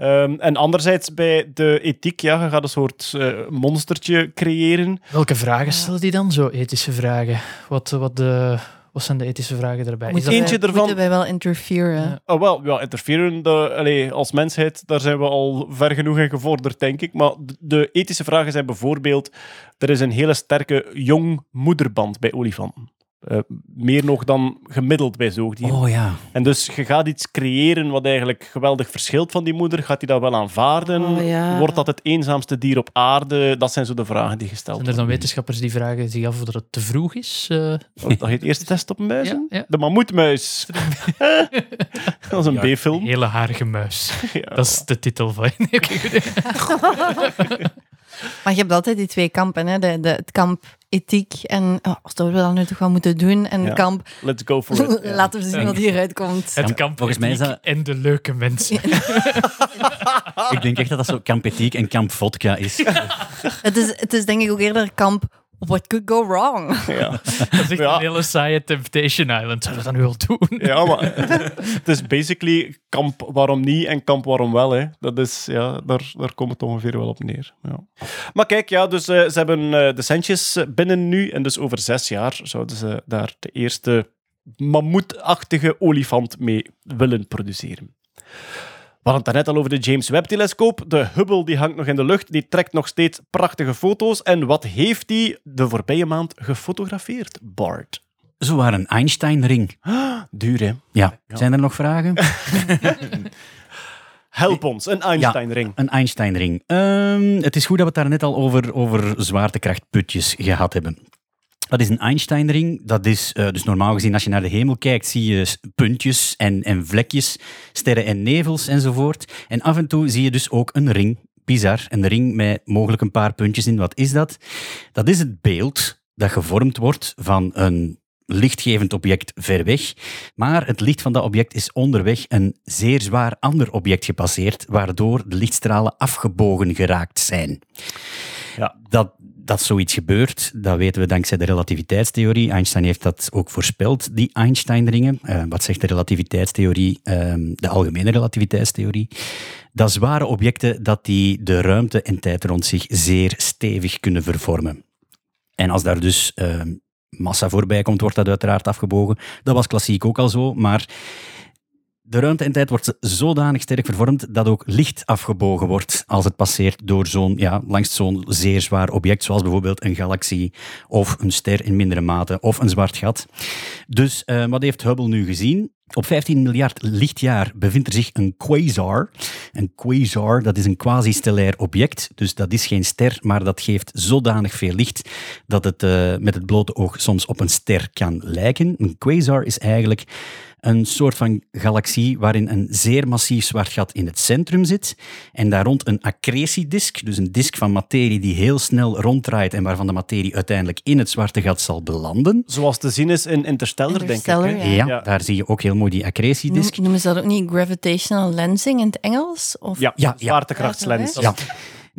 Ehm, en anderzijds bij de ethiek, ja, je gaat een soort eh, monstertje creëren. Welke vragen stellen die dan? Zo ethische vragen. Wat, wat, de, wat zijn de ethische vragen daarbij? Moet eentje ervan- Moeten wij wel interferen? Oh, wel, ja, interfereren de, allee, als mensheid, daar zijn we al ver genoeg in gevorderd, denk ik. Maar de, de ethische vragen zijn bijvoorbeeld... Er is een hele sterke jong-moederband bij olifanten. Eh, meer nog dan gemiddeld bij zoogdieren. Oh ja. En dus je gaat iets creëren wat eigenlijk geweldig verschilt van die moeder. Gaat hij dat wel aanvaarden? Oh, ja. Wordt dat het eenzaamste dier op aarde? Dat zijn zo de vragen die gesteld Zijn er dan wetenschappers die vragen zich af of dat het te vroeg is? eh? worden. Oh, Dat heet eerste test op muizen? Ja, ja. De mammoetmuis. dat is een Ja, B-film. Hele harige muis. Ja. Dat is de titel van. Maar je hebt altijd die twee kampen. Hè? De, de, het kamp ethiek en oh, zouden we dat nu toch wel moeten doen? En Ja. kamp, Let's go for it. Ja. laten we zien wat hieruit komt. Het kamp volgens mij is dat- en de leuke mensen. Ik denk echt dat dat zo kamp ethiek en kamp vodka is. Het is, het is denk ik ook eerder kamp what could go wrong? Ja. Dat is echt Ja. een hele saaie Temptation Island. Zouden we dat nu wel doen? Ja, maar het is basically kamp waarom niet en kamp waarom wel. Hè. Dat is, ja, daar, daar komt het ongeveer wel op neer. Ja. Maar kijk, ja, dus, eh, ze hebben eh, de centjes binnen nu en dus over zes jaar zouden ze daar de eerste mammoetachtige olifant mee willen produceren. We hadden het daarnet al over de James Webb-telescoop. De Hubble die hangt nog in de lucht, die trekt nog steeds prachtige foto's. En wat heeft die de voorbije maand gefotografeerd, Bart? Zo waren een Einstein-ring. Duur, hè? Ja. Zijn er nog vragen? Help ons, een Einstein-ring. Een Einstein-ring. Ehm, het is goed dat we het daar net al over, over zwaartekrachtputjes gehad hebben. Dat is een Einstein-ring. Dat is, eh, dus normaal gezien, als je naar de hemel kijkt, zie je puntjes en, en vlekjes, sterren en nevels enzovoort. En af en toe zie je dus ook een ring. Bizar, een ring met mogelijk een paar puntjes in. Wat is dat? Dat is het beeld dat gevormd wordt van een lichtgevend object ver weg. Maar het licht van dat object is onderweg een zeer zwaar ander object gepasseerd, waardoor de lichtstralen afgebogen geraakt zijn. Ja. Dat, dat zoiets gebeurt, dat weten we dankzij de relativiteitstheorie. Einstein heeft dat ook voorspeld, die Einstein-ringen. Eh, wat zegt de relativiteitstheorie? Ehm, de algemene relativiteitstheorie. Dat zware objecten, dat die de ruimte en tijd rond zich zeer stevig kunnen vervormen. En als daar dus ehm, massa voorbij komt, wordt dat uiteraard afgebogen. Dat was klassiek ook al zo, maar de ruimte en tijd wordt zodanig sterk vervormd dat ook licht afgebogen wordt als het passeert door zo'n, ja, langs zo'n zeer zwaar object, zoals bijvoorbeeld een galaxie of een ster in mindere mate of een zwart gat. Dus eh, wat heeft Hubble nu gezien? Op 15 miljard lichtjaar bevindt er zich een quasar. Een quasar, dat is een quasi-stellair object. Dus dat is geen ster, maar dat geeft zodanig veel licht dat het eh, met het blote oog soms op een ster kan lijken. Een quasar is eigenlijk een soort van galaxie waarin een zeer massief zwart gat in het centrum zit en daar rond een accretiedisk, dus een disk van materie die heel snel ronddraait en waarvan de materie uiteindelijk in het zwarte gat zal belanden. Zoals te zien is in Interstellar, Interstellar, denk ik. hè? ja. Ja, daar zie je ook heel mooi die accretiedisk. Noem- Noemen ze dat ook niet gravitational lensing in het Engels? Of? Ja, Ja, ja. zwaartekrachtslens. Ja.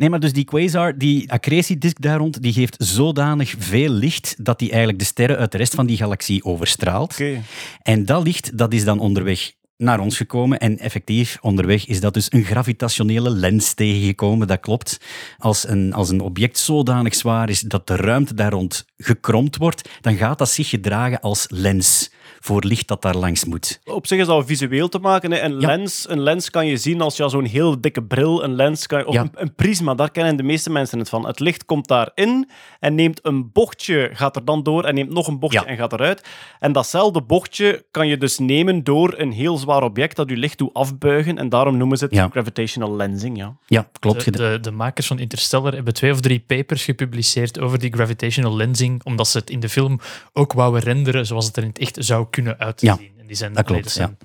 Nee, maar dus die quasar, die accretiedisk daar rond, die geeft zodanig veel licht dat die eigenlijk de sterren uit de rest van die galaxie overstraalt. Oké. En dat licht dat is dan onderweg naar ons gekomen. En effectief, onderweg is dat dus een gravitationele lens tegengekomen. Dat klopt. Als een, als een object zodanig zwaar is dat de ruimte daar rond gekromd wordt, dan gaat dat zich gedragen als lens voor licht dat daar langs moet. Op zich is dat visueel te maken. Hè. Een, Ja. lens, een lens kan je zien als je zo'n heel dikke bril, een lens kan je, of Ja. een, een prisma, daar kennen de meeste mensen het van. Het licht komt daarin en neemt een bochtje, gaat er dan door en neemt nog een bochtje Ja. en gaat eruit. En datzelfde bochtje kan je dus nemen door een heel zwaar object dat je licht doet afbuigen en daarom noemen ze het Ja. gravitational lensing. Ja. Ja, klopt. De, de, de makers van Interstellar hebben twee of drie papers gepubliceerd over die gravitational lensing, omdat ze het in de film ook wouden renderen zoals het er in het echt zou kunnen uitzien. Ja, en die zijn, dat klopt, zijn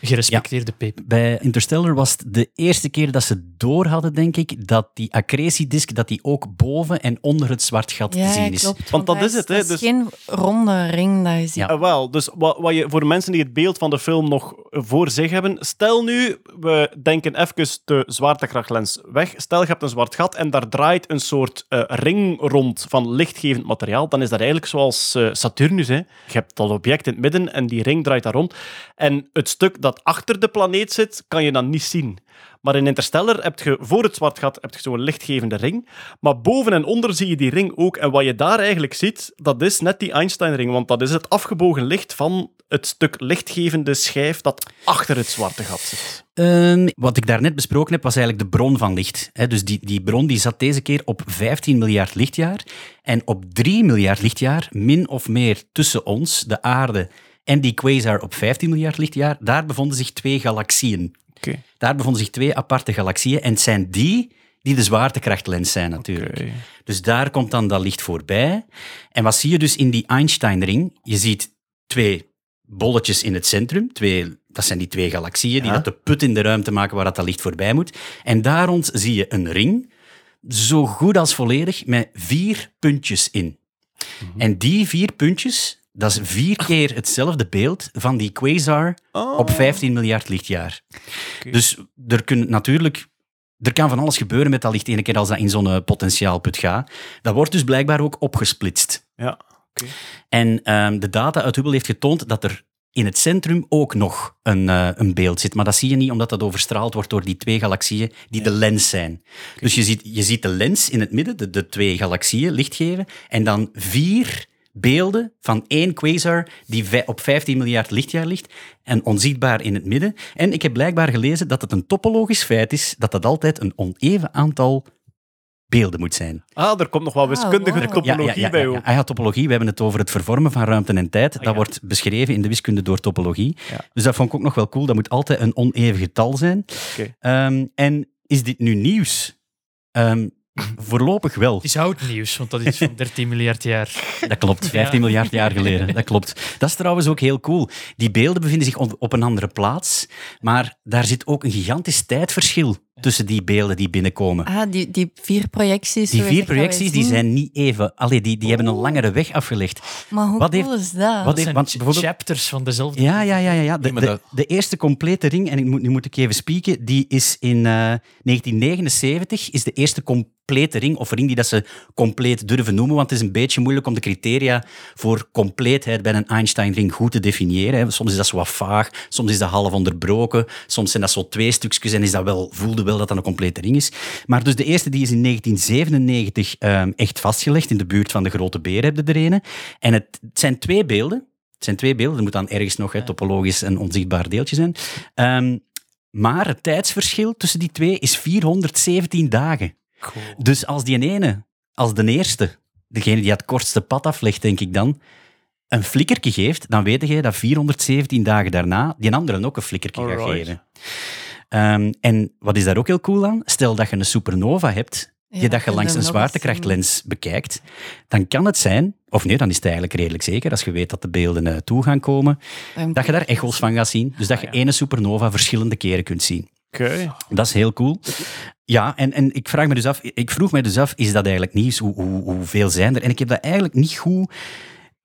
gerespecteerde papers. Bij Interstellar was het de eerste keer dat ze door hadden, denk ik, dat die accretiedisk dat die ook boven en onder het zwart gat Ja, te zien is. klopt. Want dat is het, hè, Dat is dus- geen ronde ring dat je ziet. Ja. Ah, wel, dus wat, wat je, voor mensen die het beeld van de film nog voor zich hebben, stel nu, we denken even de zwaartekrachtlens weg. Stel, je hebt een zwart gat en daar draait een soort eh, ring rond van lichtgevend materiaal. Dan is dat eigenlijk zoals eh, Saturnus. Hè. Je hebt dat object in het midden en die ring draait daar En het stuk dat achter de planeet zit, kan je dan niet zien. Maar in Interstellar heb je voor het zwart gat heb je zo'n lichtgevende ring. Maar boven en onder zie je die ring ook. En wat je daar eigenlijk ziet, dat is net die Einstein-ring. Want dat is het afgebogen licht van het stuk lichtgevende schijf dat achter het zwarte gat zit. Ehm, wat ik daarnet besproken heb, was eigenlijk de bron van licht. Dus die, die bron die zat deze keer op 15 miljard lichtjaar. En op 3 miljard lichtjaar, min of meer tussen ons, de aarde, en die quasar op 15 miljard lichtjaar, daar bevonden zich twee galaxieën. Daar bevonden zich twee aparte galaxieën. En het zijn die die de zwaartekrachtlens zijn natuurlijk. Dus daar komt dan dat licht voorbij. En wat zie je dus in die Einstein-ring? Je ziet twee bolletjes in het centrum. Twee, dat zijn die twee galaxieën die dat de put in de ruimte maken waar dat, dat licht voorbij moet. En daar rond zie je een ring, zo goed als volledig, met vier puntjes in. En die vier puntjes, dat is vier keer hetzelfde beeld van die quasar op 15 miljard lichtjaar. Dus er kunnen natuurlijk... Er kan van alles gebeuren met dat licht ene keer als dat in zo'n eh, potentiaalput gaat. Dat wordt dus blijkbaar ook opgesplitst. Ja, En ehm, de data uit Hubble heeft getoond dat er in het centrum ook nog een, eh, een beeld zit. Maar dat zie je niet omdat dat overstraald wordt door die twee galaxieën die de lens zijn. Dus je ziet, je ziet de lens in het midden, de, de twee galaxieën, licht geven, en dan vier beelden van één quasar die op 15 miljard lichtjaar ligt en onzichtbaar in het midden. En ik heb blijkbaar gelezen dat het een topologisch feit is dat dat altijd een oneven aantal beelden moet zijn. Ah, er komt nog wel wiskundige topologie bij ook. Ja, Ah ja, topologie. We hebben het over het vervormen van ruimte en tijd. Ah, dat wordt beschreven in de wiskunde door topologie. Dus dat vond ik ook nog wel cool. Dat moet altijd een oneven getal zijn. Oké. Ehm, en is dit nu nieuws? Ehm, voorlopig wel. Het is oud nieuws, want dat is van 13 miljard jaar. Dat klopt, 15 Ja. miljard jaar geleden. Dat klopt. Dat is trouwens ook heel cool. Die beelden bevinden zich op- op een andere plaats, maar daar zit ook een gigantisch tijdverschil tussen die beelden die binnenkomen. Ah, die, die vier projecties. Die vier projecties die zijn niet even... Allee, die, die hebben een langere weg afgelegd. Maar hoe Wat cool heeft- is dat? wat heeft- want bijvoorbeeld- chapters van dezelfde... Ja, ja, ja. ja, ja. De, eerste complete ring, en ik moet, nu moet ik even spieken, die is in eh, 1979, is de eerste complete ring, of ring die dat ze compleet durven noemen, want het is een beetje moeilijk om de criteria voor compleetheid bij een Einstein-ring goed te definiëren. hè. Soms is dat zo wat vaag, soms is dat half onderbroken, soms zijn dat zo twee stukjes en is dat wel, voelde wel dat dat een complete ring is. Maar dus de eerste die is in 1997 ehm, echt vastgelegd in de buurt van de Grote Beer, heb je er een. En het, het zijn twee beelden. Het zijn twee beelden. Er moet dan ergens nog hè, topologisch een onzichtbaar deeltje zijn. Ehm, maar het tijdsverschil tussen die twee is 417 dagen. Dus als die ene, als de eerste, degene die het kortste pad aflegt, denk ik dan, een flikkertje geeft, dan weet je dat 417 dagen daarna die andere ook een flikkertje gaat geven. Ehm, en wat is daar ook heel cool aan? Stel dat je een supernova hebt, Ja, dat je je langs een zwaartekrachtlens bekijkt, dan kan het zijn, of nee, dan is het eigenlijk redelijk zeker, als je weet dat de beelden eh, toe gaan komen, dat je daar echo's van gaat zien. Dus dat je ene supernova verschillende keren kunt zien. Oké. Dat is heel cool. Ja, en, en ik, vraag me dus af, ik vroeg me dus af, is dat eigenlijk nieuws? Hoe, hoe, hoeveel zijn er? En ik heb dat eigenlijk niet goed...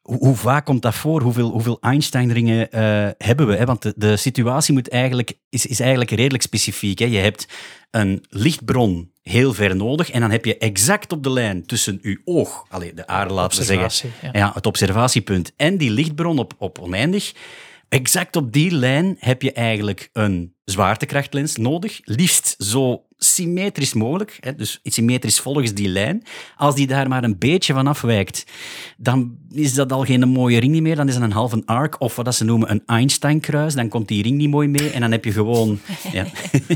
Hoe, vaak komt dat voor? Hoeveel, hoeveel Einstein-ringen eh, hebben we? Hè? Want de, de situatie moet eigenlijk, is, is eigenlijk redelijk specifiek. Hè? Je hebt een lichtbron heel ver nodig en dan heb je exact op de lijn tussen uw oog, allee, de aarde laten we zeggen, ja. het observatiepunt en die lichtbron op, op oneindig, exact op die lijn heb je eigenlijk een zwaartekrachtlens nodig. Liefst zo symmetrisch mogelijk, hè, dus symmetrisch volgens die lijn. Als die daar maar een beetje van afwijkt, dan is dat al geen mooie ring niet meer. Dan is dat een halve arc, of wat dat ze noemen een Einstein-kruis. Dan komt die ring niet mooi mee en dan heb je gewoon ja,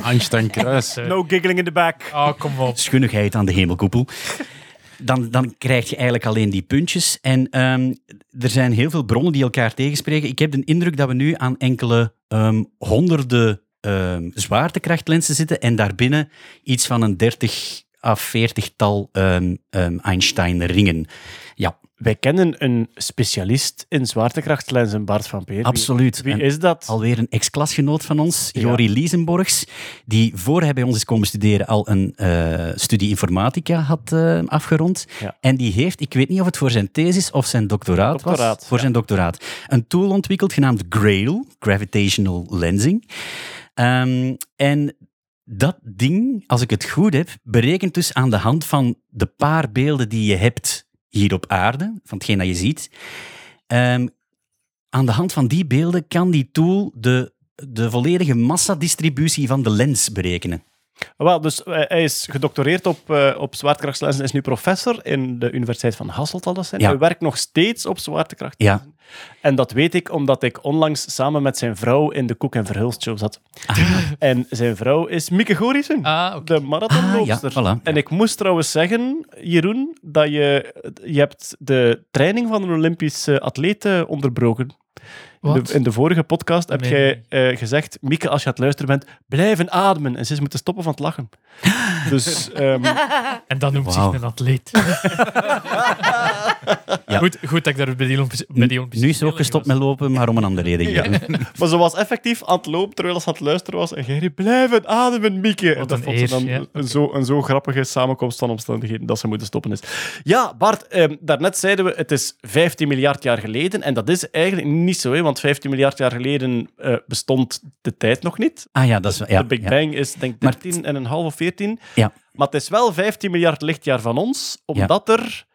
Einstein-kruis. No giggling in the back. Oh, kom op. schunnigheid aan de hemelkoepel. Dan, dan krijg je eigenlijk alleen die puntjes. En ehm, er zijn heel veel bronnen die elkaar tegenspreken. Ik heb de indruk dat we nu aan enkele ehm, honderden ehm, zwaartekrachtlensen zitten en daarbinnen iets van een 30 à 40-tal ehm, Einstein-ringen. Ja, Wij kennen een specialist in zwaartekrachtlenzen, Bart van Peer. Absoluut. Wie is dat? Alweer een ex-klasgenoot van ons, Ja. Jori Liesenborgs, die voor hij bij ons is komen studeren al een eh, studie informatica had eh, afgerond. Ja. En die heeft, ik weet niet of het voor zijn thesis of zijn doctoraat, Doctoraat, was, voor ja. zijn doctoraat, een tool ontwikkeld genaamd GRAIL, Gravitational Lensing. Ehm, en dat ding, als ik het goed heb, berekent dus aan de hand van de paar beelden die je hebt hier op aarde, van hetgeen dat je ziet, ehm, aan de hand van die beelden kan die tool de, de volledige massadistributie van de lens berekenen. Wel, dus eh, hij is gedoctoreerd op, eh, op zwaartekrachtslenzen, is nu professor in de Universiteit van Hasselt, zal dat zijn. Ja. Hij werkt nog steeds op zwaartekracht. Ja. En dat weet ik omdat ik onlangs samen met zijn vrouw in de Koek en Verhulst show zat. En zijn vrouw is Mieke Gorissen, de marathonloopster. Ah, ja, voilà. En ik moest trouwens zeggen, Jeroen, dat je, je hebt de training van een Olympisch atleet eh, onderbroken. In de, in de vorige podcast heb Nee. jij eh, gezegd, Mieke, als je aan het luisteren bent, blijven ademen. En ze is moeten stoppen van het lachen. Dus, ehm, En dan noemt zich een atleet. goed, goed dat ik daar bij die Olympische, bij die Olympische Nu is ze ook gestopt met lopen, maar om een andere reden. Ja. Maar ze was effectief aan het lopen terwijl ze aan het luisteren was. En riep, blijven ademen, Mieke. En Wat dat een vond ze eer, dan ja. zo, een zo grappige samenkomst van omstandigheden dat ze moeten stoppen is. Ja, Bart, ehm, daarnet zeiden we, het is 15 miljard jaar geleden. En dat is eigenlijk niet zo, hè, want 15 miljard jaar geleden eh, bestond de tijd nog niet. Ah ja, dat is... Ja, de Big ja. Bang is denk ik Maar 13 en een half of 14. Ja. Maar het is wel 15 miljard lichtjaar van ons, omdat er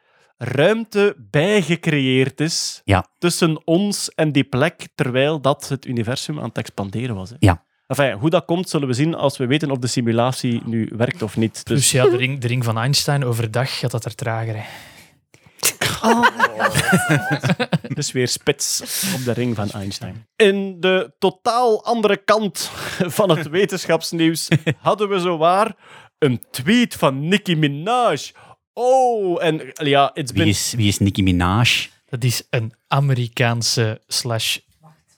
ruimte bijgecreëerd is Ja. tussen ons en die plek, terwijl dat het universum aan het expanderen was. Hè. Ja. Enfin, hoe dat komt, zullen we zien als we weten of de simulatie nu werkt of niet. Dus Dus ja, de ring, de ring van Einstein overdag gaat dat er trager. Hè. dus weer spits op de ring van Einstein. In de totaal andere kant van het wetenschapsnieuws hadden we zowaar een tweet van Nicki Minaj. Oh, en ja, it's Wie been... is, wie is Nicki Minaj? Dat is een Amerikaanse slash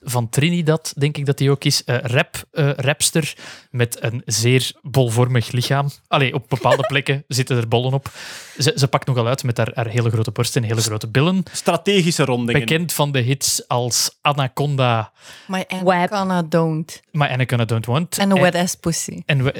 van Trinidad, denk ik dat hij ook is, eh, rap, eh, rapster met een zeer bolvormig lichaam. Allee, op bepaalde plekken zitten er bollen op. Ze, ze pakt nogal uit met haar, haar hele grote borst en hele grote billen. Strategische rondingen. Bekend van de hits als Anaconda, My Anaconda don't. My Anaconda Don't Want. En a wet ass pussy. En we-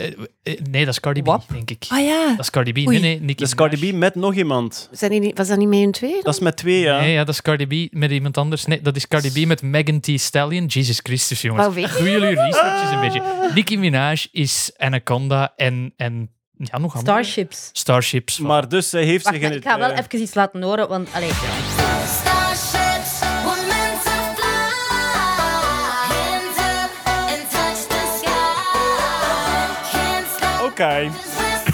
eh, nee, dat is Cardi B, denk ik. Ah ja. Dat is Cardi B. Oei. Nee, nee, Nicki Dat is Cardi B met nog iemand. Zijn die was dat niet mee in twee? Dat is met twee, ja. Nee, ja, dat is Cardi B met iemand anders. Nee, dat is Cardi B met Megan Thee Stallion. Jesus Christus, jongens. Doe jullie research eens een beetje. Nicki Minaj is Anaconda en, en ja, nog andere. Starships. Starships. Maar dus zij heeft Wacht, zich in het... ik ga wel eh, even iets laten horen, want... Allee, Oké.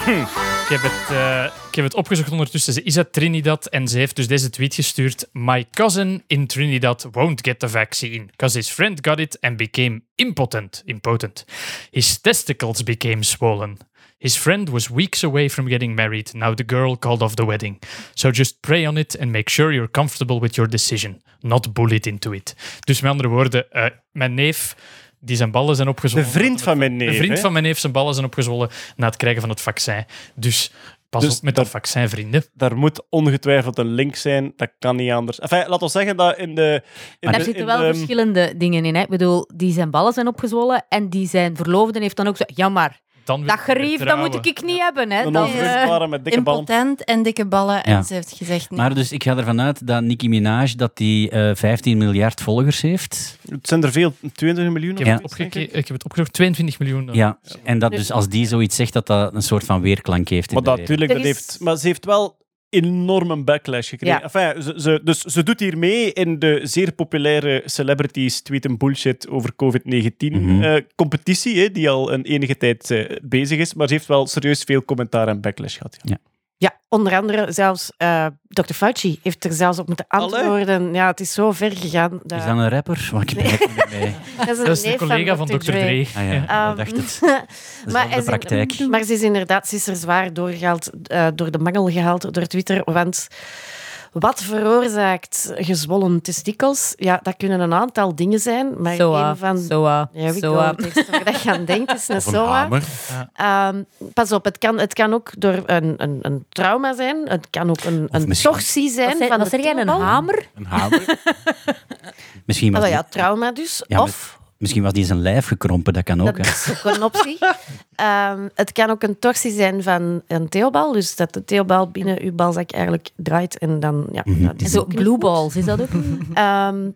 Ik heb, het, eh, ik heb het opgezocht ondertussen. Ze is uit Trinidad en ze heeft dus deze tweet gestuurd. My cousin in Trinidad won't get the vaccine because his friend got it and became impotent. Impotent. His testicles became swollen. His friend was weeks away from getting married. Now the girl called off the wedding. So just pray on it and make sure you're comfortable with your decision. Not bullied into it. Dus met andere woorden, eh, mijn neef die zijn ballen zijn opgezwollen. De vriend van mijn neef, Een vriend hè? van mijn neef zijn ballen zijn opgezwollen na het krijgen van het vaccin. Dus pas Dus op met dat vaccin, vrienden. Daar moet ongetwijfeld een link zijn. Dat kan niet anders. Enfin, laat ons zeggen dat in de... In Daar de- zitten wel de- verschillende dingen in. Hè. Ik bedoel, die zijn ballen zijn opgezwollen en die zijn verloofde heeft dan ook zo... Ja, maar Dan dat gerief, dat moet ik niet hebben. Hè. Een Dat, onvruchtbare met dikke ballen. Impotent en dikke ballen. En ze heeft gezegd... nee. Maar dus ik ga ervan uit dat Nicki Minaj dat die eh 15 miljard volgers heeft. Het zijn er veel. 22 miljoen. Ik heb, Ja. het, ik heb het opgezocht, 22 miljoen. dan. Ja, en dat dus als die zoiets zegt, dat dat een soort van weerklank heeft. In Maar de dat, tuurlijk, dat heeft, maar ze heeft wel enorme backlash gekregen. Ja. Enfin, ze, ze, dus ze doet hier mee in de zeer populaire celebrities tweeten bullshit over COVID-19 Mhm. eh, competitie, hè, die al een enige tijd eh, bezig is. Maar ze heeft wel serieus veel commentaar en backlash gehad. Ja. Ja, onder andere zelfs eh Dr. Fauci heeft er zelfs op moeten antwoorden. Ja, het is zo ver gegaan. Dat... Is dat een rapper? Want ik ben niet mee. Dat is een, Dat is de collega van Dr. Dre. Ah ja, Ehm, ik dacht het. maar, Dezelfde hij is- praktijk. maar ze is inderdaad ze is er zwaar doorgehaald, eh, door de mangel gehaald door Twitter. Want wat veroorzaakt gezwollen testikels? Ja, dat kunnen een aantal dingen zijn. Maar Soa, een van... soa, Ja, we soa. eerste waar dat je aan denkt is een soa. hamer. Ehm, pas op, het kan, het kan ook door een, een, een trauma zijn. Het kan ook een, een misschien- torsie zijn Wat van zeg jij, een hamer? Een hamer. Misschien die, ja, trauma dus. Ja, maar- of... misschien was die zijn lijf gekrompen, dat kan ook. Dat hè. is ook een optie. Ehm, het kan ook een torsie zijn van een teelbal. Dus dat de teelbal binnen uw balzak eigenlijk draait. En dan, ja, Mhm. dat is ook blue balls, is dat ook? Ehm,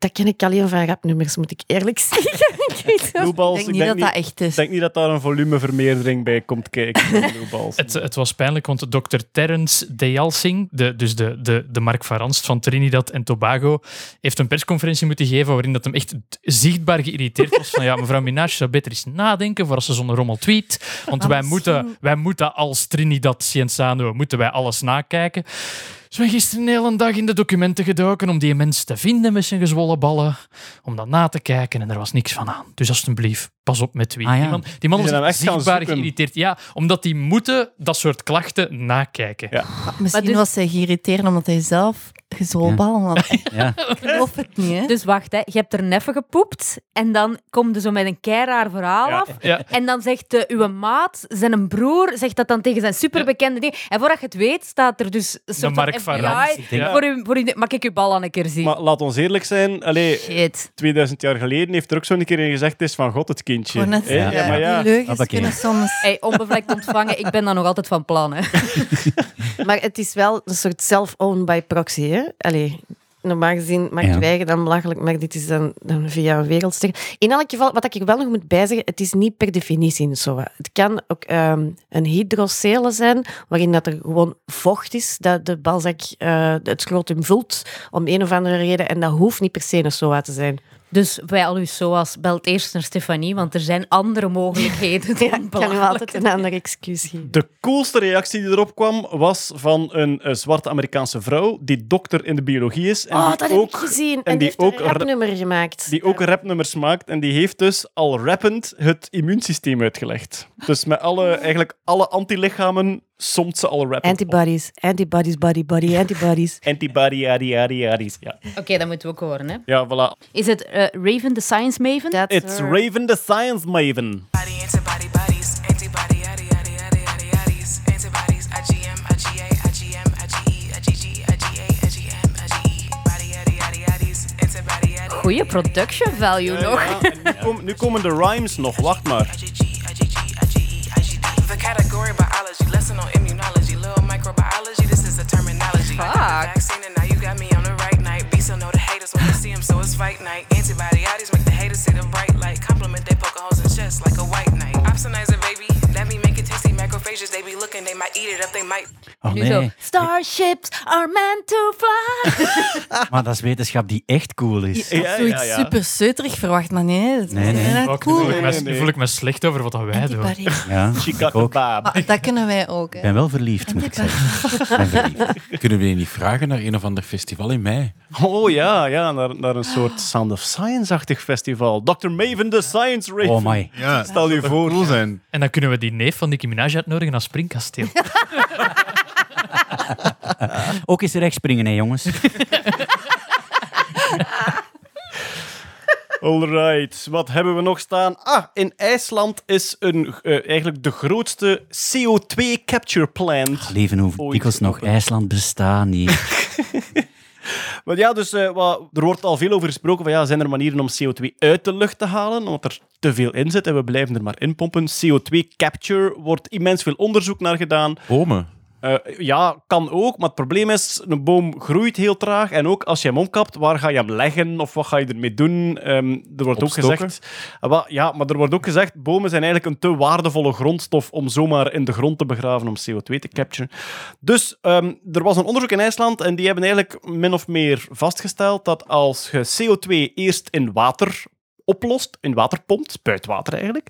dat ken ik alleen van rapnummers, moet ik eerlijk zeggen. Ik. Blueballs, Ik denk niet dat dat echt is. Ik denk niet dat daar een volumevermeerdering bij komt kijken. Het, het was pijnlijk, want Dr. Terence Deyalsing, de, dus de, de, de Mark van Ranst van Trinidad en Tobago, heeft een persconferentie moeten geven waarin dat hem echt zichtbaar geïrriteerd was van ja, mevrouw Minaj zou beter eens nadenken voor als ze zo'n rommel tweet. Want wij moeten, wij moeten als Trinidad Cienzano moeten wij alles nakijken. Dus we zijn gisteren de hele dag in de documenten gedoken om die mensen te vinden met zijn gezwollen ballen, om dat na te kijken en er was niks van aan. Dus alstublieft, pas op met tweet. Ah, ja. Die man, die man Die was echt zichtbaar geïrriteerd. Ja, omdat die moeten dat soort klachten nakijken. Ja. Misschien dus- was hij geïrriteerd omdat hij zelf had. Ja. Ik geloof het niet, hè? Dus wacht, hè. je hebt er neffen gepoept en dan komt er zo met een keiraar verhaal Ja. af. Ja. En dan zegt uh, uw maat, zijn broer, zegt dat dan tegen zijn superbekende ding. En voordat je het weet, staat er dus een soort Mark van FBI voor u, voor u. Mag ik uw bal aan een keer zien? Maar laat ons eerlijk zijn, allee, Shit. 2000 jaar geleden heeft er ook zo'n keer in gezegd: het is van God het kindje. Net Ja, maar ja. die leugens Hoppakee. kunnen soms... Hey, onbevlekt ontvangen, ik ben daar nog altijd van plan. Hè. Maar het is wel een soort self-owned by proxy. Hè? Allee, normaal gezien maakt Ja. wij dan belachelijk, maar dit is dan, dan via een wereldster. In elk geval, wat ik wel nog moet bijzeggen, het is niet per definitie een SOA. Het kan ook ehm, een hydrocele zijn, waarin dat er gewoon vocht is, dat de balzak eh, het scrotum vult, om een of andere reden. En dat hoeft niet per se een SOA te zijn. Dus bij al uw SOA's, belt eerst naar Stefanie, want er zijn andere mogelijkheden. Ja, dan ik kan u altijd een ander excuus geven. De coolste reactie die erop kwam was van een, eh, zwarte Amerikaanse vrouw die dokter in de biologie is. En oh, die dat ook, heb ik gezien. En, en die ook een rapnummer gemaakt. Die ook rapnummers maakt en die heeft dus al rappend het immuunsysteem uitgelegd. Dus met alle, eigenlijk alle antilichamen somt ze al rappend. Antibodies, antibodies, body, body, antibodies. Antibody, adi, adi, adi. Ja. Oké, dat moeten we ook horen. Hè. ja, voilà. Is het eh, Raven the Science Maven? That's It's her. Raven the Science Maven. antibody bodies, antibody yaddy yaddy yaddy yaddy yaddies, antibodies IgM, IgA, IgM, IgE, IgG, IgA, IgM, IgE, body yaddy yaddy yaddies, antibody. Goeie production value nog. Ja, en nu, kom- nu komen de rhymes nog, wacht maar. Biology, lesson on immunology, little microbiology. This is the terminology. I got the Fuck. vaccine and now you got me on the right night. B so know the haters when see them, so it's fight night. Antibody yaddies make the haters see the bright light. Compliment they poke holes in chest like a white knight. Opsonizer baby, that me make it tasty. Macrophages they be looking, they might eat it up, they might. Oh zo. nee, Starships are meant to fly. maar dat is wetenschap die echt cool is. Ja, ja, Zoiets ja. super zeuterig verwacht, maar nee. Dat is Nee, nee. inderdaad Ook, nu, cool. voel ik me, Nee, nee. nu voel ik me slecht over wat dat wij doen. Antibody. Ja, Chica ik ook. dat kunnen wij ook. Ik ben wel verliefd, moet ik zeggen. Ik ben verliefd. Kunnen we je niet vragen naar een of ander festival in mei? Oh ja, ja naar, naar een soort Sound of Science-achtig festival. Dr. Maven the Science Raven. Oh my. Ja, Stel je voor. cool zijn. En dan kunnen we die neef van Nicki Minaj uitnodigen naar Springkasteel. Ook eens recht springen, hè, jongens. Alright, wat hebben we nog staan? Ah, in IJsland is een, eh, eigenlijk de grootste CO2 capture plant. Leven hoe Ooit dikwijls nog. IJsland bestaan niet. Maar ja, dus eh, wat, er wordt al veel over gesproken van ja, zijn er manieren om CO2 uit de lucht te halen, omdat er te veel in zit en we blijven er maar in pompen. CO2 capture wordt immens veel onderzoek naar gedaan. Bomen. Eh, ja, kan ook, maar het probleem is, een boom groeit heel traag en ook als je hem omkapt, waar ga je hem leggen of wat ga je ermee doen? Ehm, er wordt ook gezegd... Ah, ja, maar er wordt ook gezegd, bomen zijn eigenlijk een te waardevolle grondstof om zomaar in de grond te begraven om CO2 te capturen. Dus ehm, er was een onderzoek in IJsland en die hebben eigenlijk min of meer vastgesteld dat als je CO2 eerst in water oplost, in water pompt, spuitwater eigenlijk,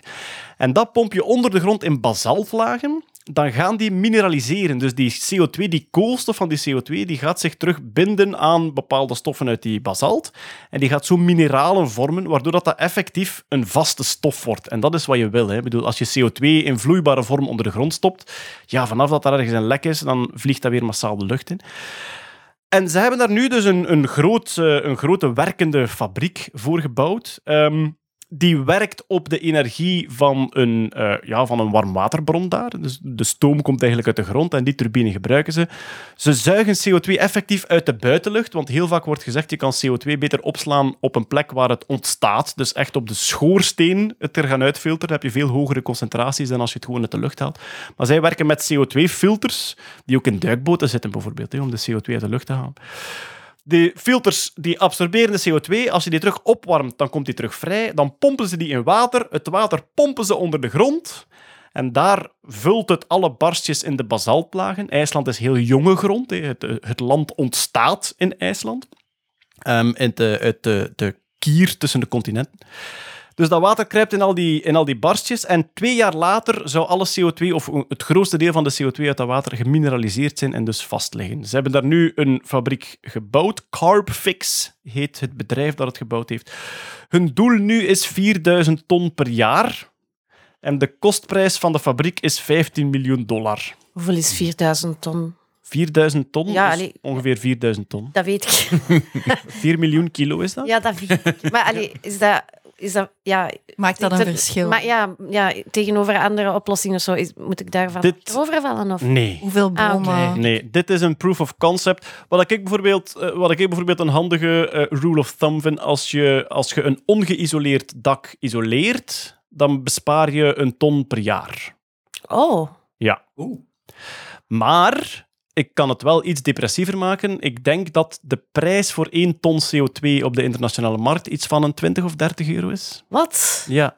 en dat pomp je onder de grond in basaltlagen, dan gaan die mineraliseren. Dus die CO2, die koolstof van die CO2, die gaat zich terug binden aan bepaalde stoffen uit die basalt. En die gaat zo mineralen vormen, waardoor dat, dat effectief een vaste stof wordt. En dat is wat je wil. Hè. Bedoel, als je CO2 in vloeibare vorm onder de grond stopt, ja, vanaf dat daar ergens een lek is, dan vliegt dat weer massaal de lucht in. En ze hebben daar nu dus een, een, groot, eh, een grote werkende fabriek voor gebouwd. Ehm, die werkt op de energie van een, eh, ja, van een warmwaterbron daar. Dus de stoom komt eigenlijk uit de grond en die turbine gebruiken ze. Ze zuigen CO2 effectief uit de buitenlucht, want heel vaak wordt gezegd je kan CO2 beter opslaan op een plek waar het ontstaat. Dus echt op de schoorsteen het er gaan uitfilteren. Dan heb je veel hogere concentraties dan als je het gewoon uit de lucht haalt. Maar zij werken met CO2-filters, die ook in duikboten zitten bijvoorbeeld, hè, om de CO2 uit de lucht te halen. De filters die absorberen de CO2. Als je die terug opwarmt, dan komt die terug vrij. Dan pompen ze die in water. Het water pompen ze onder de grond. En daar vult het alle barstjes in de basaltlagen. IJsland is heel jonge grond. Het, land ontstaat in IJsland. Ehm, in de, uit de, de kier tussen de continenten. Dus dat water kruipt in al, die, in al die barstjes. En twee jaar later zou alle CO2, of het grootste deel van de CO2 uit dat water, gemineraliseerd zijn en dus vastliggen. Ze hebben daar nu een fabriek gebouwd. Carbfix heet het bedrijf dat het gebouwd heeft. Hun doel nu is 4000 ton per jaar. En de kostprijs van de fabriek is 15 miljoen dollar. Hoeveel is 4000 ton? 4000 ton, Ja, allee. ongeveer 4000 ton. Dat weet ik. 4 miljoen kilo is dat? Ja, dat weet ik. Maar allee, is dat... Is dat ja, Maakt dat een er- verschil? Maar ja, ja, tegenover andere oplossingen of zo, is, moet ik daarvan Dit- overvallen? Of? Nee. Hoeveel Ah, bomen? Nee, dit is een proof of concept. Wat ik bijvoorbeeld, eh, wat ik bijvoorbeeld een handige eh, rule of thumb vind, als je, als je een ongeïsoleerd dak isoleert, dan bespaar je een ton per jaar. Oh. Ja. Maar ik kan het wel iets depressiever maken. Ik denk dat de prijs voor 1 ton CO2 op de internationale markt iets van een 20 of 30 euro is. Wat? Ja.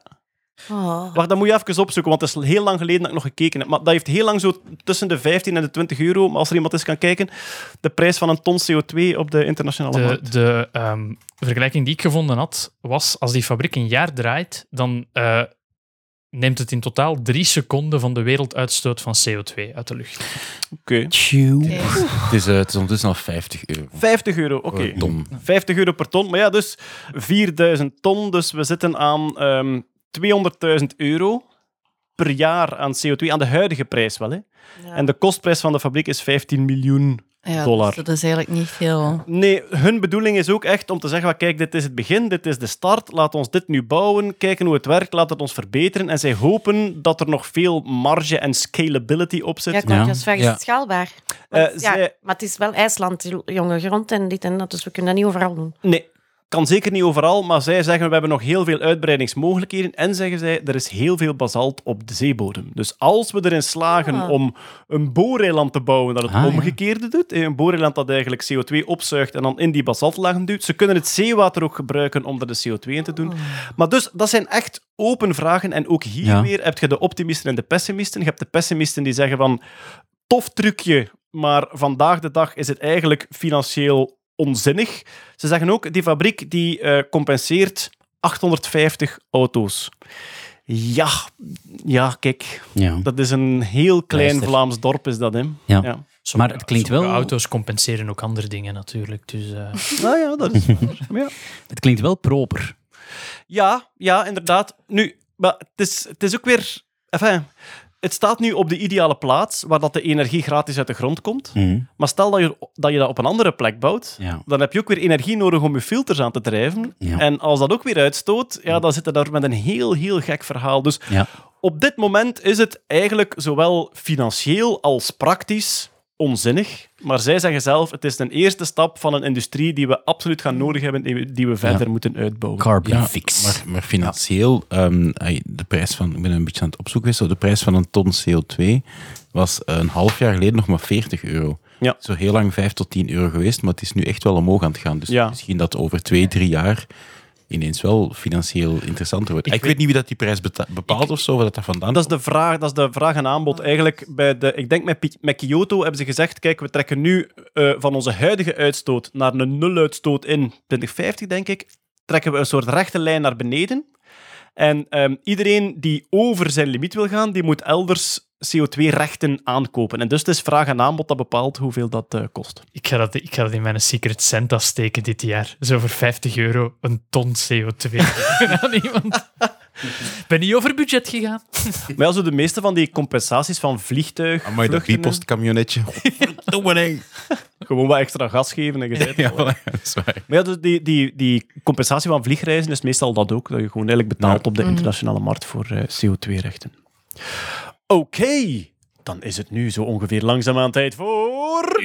Oh. Wacht, dat moet je even opzoeken, want het is heel lang geleden dat ik nog gekeken heb. Maar dat heeft heel lang zo tussen de 15 en de 20 euro, maar als er iemand eens kan kijken, de prijs van een ton CO2 op de internationale De, markt. de ehm, vergelijking die ik gevonden had, was als die fabriek een jaar draait, dan eh, neemt het in totaal drie seconden van de werelduitstoot van CO2 uit de lucht. Oké. Het is, eh, het is ondertussen al 50 euro. 50 euro, oké. Per ton. 50 euro per ton. Maar ja, dus 4000 ton. Dus we zitten aan ehm 200.000 euro per jaar aan CO2. Aan de huidige prijs wel. Hè. En de kostprijs van de fabriek is 15 miljoen Ja, dollar. dus dat is eigenlijk niet veel. Nee, hun bedoeling is ook echt om te zeggen: van, kijk, dit is het begin, dit is de start. Laat ons dit nu bouwen, kijken hoe het werkt, laat het ons verbeteren. En zij hopen dat er nog veel marge en scalability op zit. Ja, juist vragen, is het schaalbaar? Eh, ja, zij- Maar het is wel IJsland, jonge grond en dit en dat, dus we kunnen dat niet overal doen. Nee, kan zeker niet overal, maar zij zeggen we hebben nog heel veel uitbreidingsmogelijkheden en zeggen zij er is heel veel basalt op de zeebodem. Dus als we erin slagen Ah. om een booreiland te bouwen dat het Ah, ja. omgekeerde doet, eh, een booreiland dat eigenlijk CO2 opzuigt en dan in die basaltlagen duwt, ze kunnen het zeewater ook gebruiken om er de CO2 in te doen. Maar dus, dat zijn echt open vragen en ook hier Ja. weer heb je de optimisten en de pessimisten. Je hebt de pessimisten die zeggen van tof trucje, maar vandaag de dag is het eigenlijk financieel onzinnig. Ze zeggen ook, die fabriek die eh, compenseert 850 auto's. Ja, ja, kijk. Ja. Dat is een heel klein Luister. Vlaams dorp, is dat, hè? Ja. Ja. Maar het klinkt wel... auto's compenseren ook andere dingen natuurlijk. Dus, eh, Nou ja, dat is waar. ja. Het klinkt wel proper. Ja, ja, inderdaad. Nu, maar het is, het is ook weer... Enfin, het staat nu op de ideale plaats, waar dat de energie gratis uit de grond komt. Mhm. Maar stel dat je, dat je dat op een andere plek bouwt, Ja. dan heb je ook weer energie nodig om je filters aan te drijven. Ja. En als dat ook weer uitstoot, ja, dan zit je daar met een heel, heel gek verhaal. Dus Ja. op dit moment is het eigenlijk zowel financieel als praktisch onzinnig. Maar zij zeggen zelf, het is een eerste stap van een industrie die we absoluut gaan nodig hebben, die we, die we verder moeten uitbouwen. Carbon Ja, fix. Maar, maar financieel, ehm, de prijs van, ik ben een beetje aan het opzoeken geweest, de prijs van een ton CO2 was een half jaar geleden nog maar 40 euro. Ja. Zo heel lang 5 tot 10 euro geweest, maar het is nu echt wel omhoog aan het gaan. Dus Ja. misschien dat over twee, drie jaar ineens wel financieel interessanter wordt. Ik, weet, niet wie dat die prijs bepaalt of zo, waar dat, dat vandaan Dat is de vraag, dat is de vraag en aanbod. Eigenlijk bij de, ik denk met, met Kyoto hebben ze gezegd: kijk, we trekken nu eh, van onze huidige uitstoot naar een nuluitstoot in 2050, denk ik. Trekken we een soort rechte lijn naar beneden. En ehm, iedereen die over zijn limiet wil gaan, die moet elders CO2-rechten aankopen. En dus het is vraag en aanbod dat bepaalt hoeveel dat eh, kost. ik, ga dat, ik ga dat in mijn Secret Santa steken dit jaar. Zo voor 50 euro een ton CO2. aan iemand. ben niet over budget gegaan. Maar also de meeste van die compensaties van vliegtuig. Amai, dat. Verdomme, nee. Gewoon wat extra gas geven en Ja, dat is waar. Maar ja, dus die, die, die compensatie van vliegreizen is meestal dat ook. Dat je gewoon eigenlijk betaalt Ja. op de internationale markt voor eh, CO2-rechten. Oké, dan is het nu zo ongeveer langzaamaan tijd voor...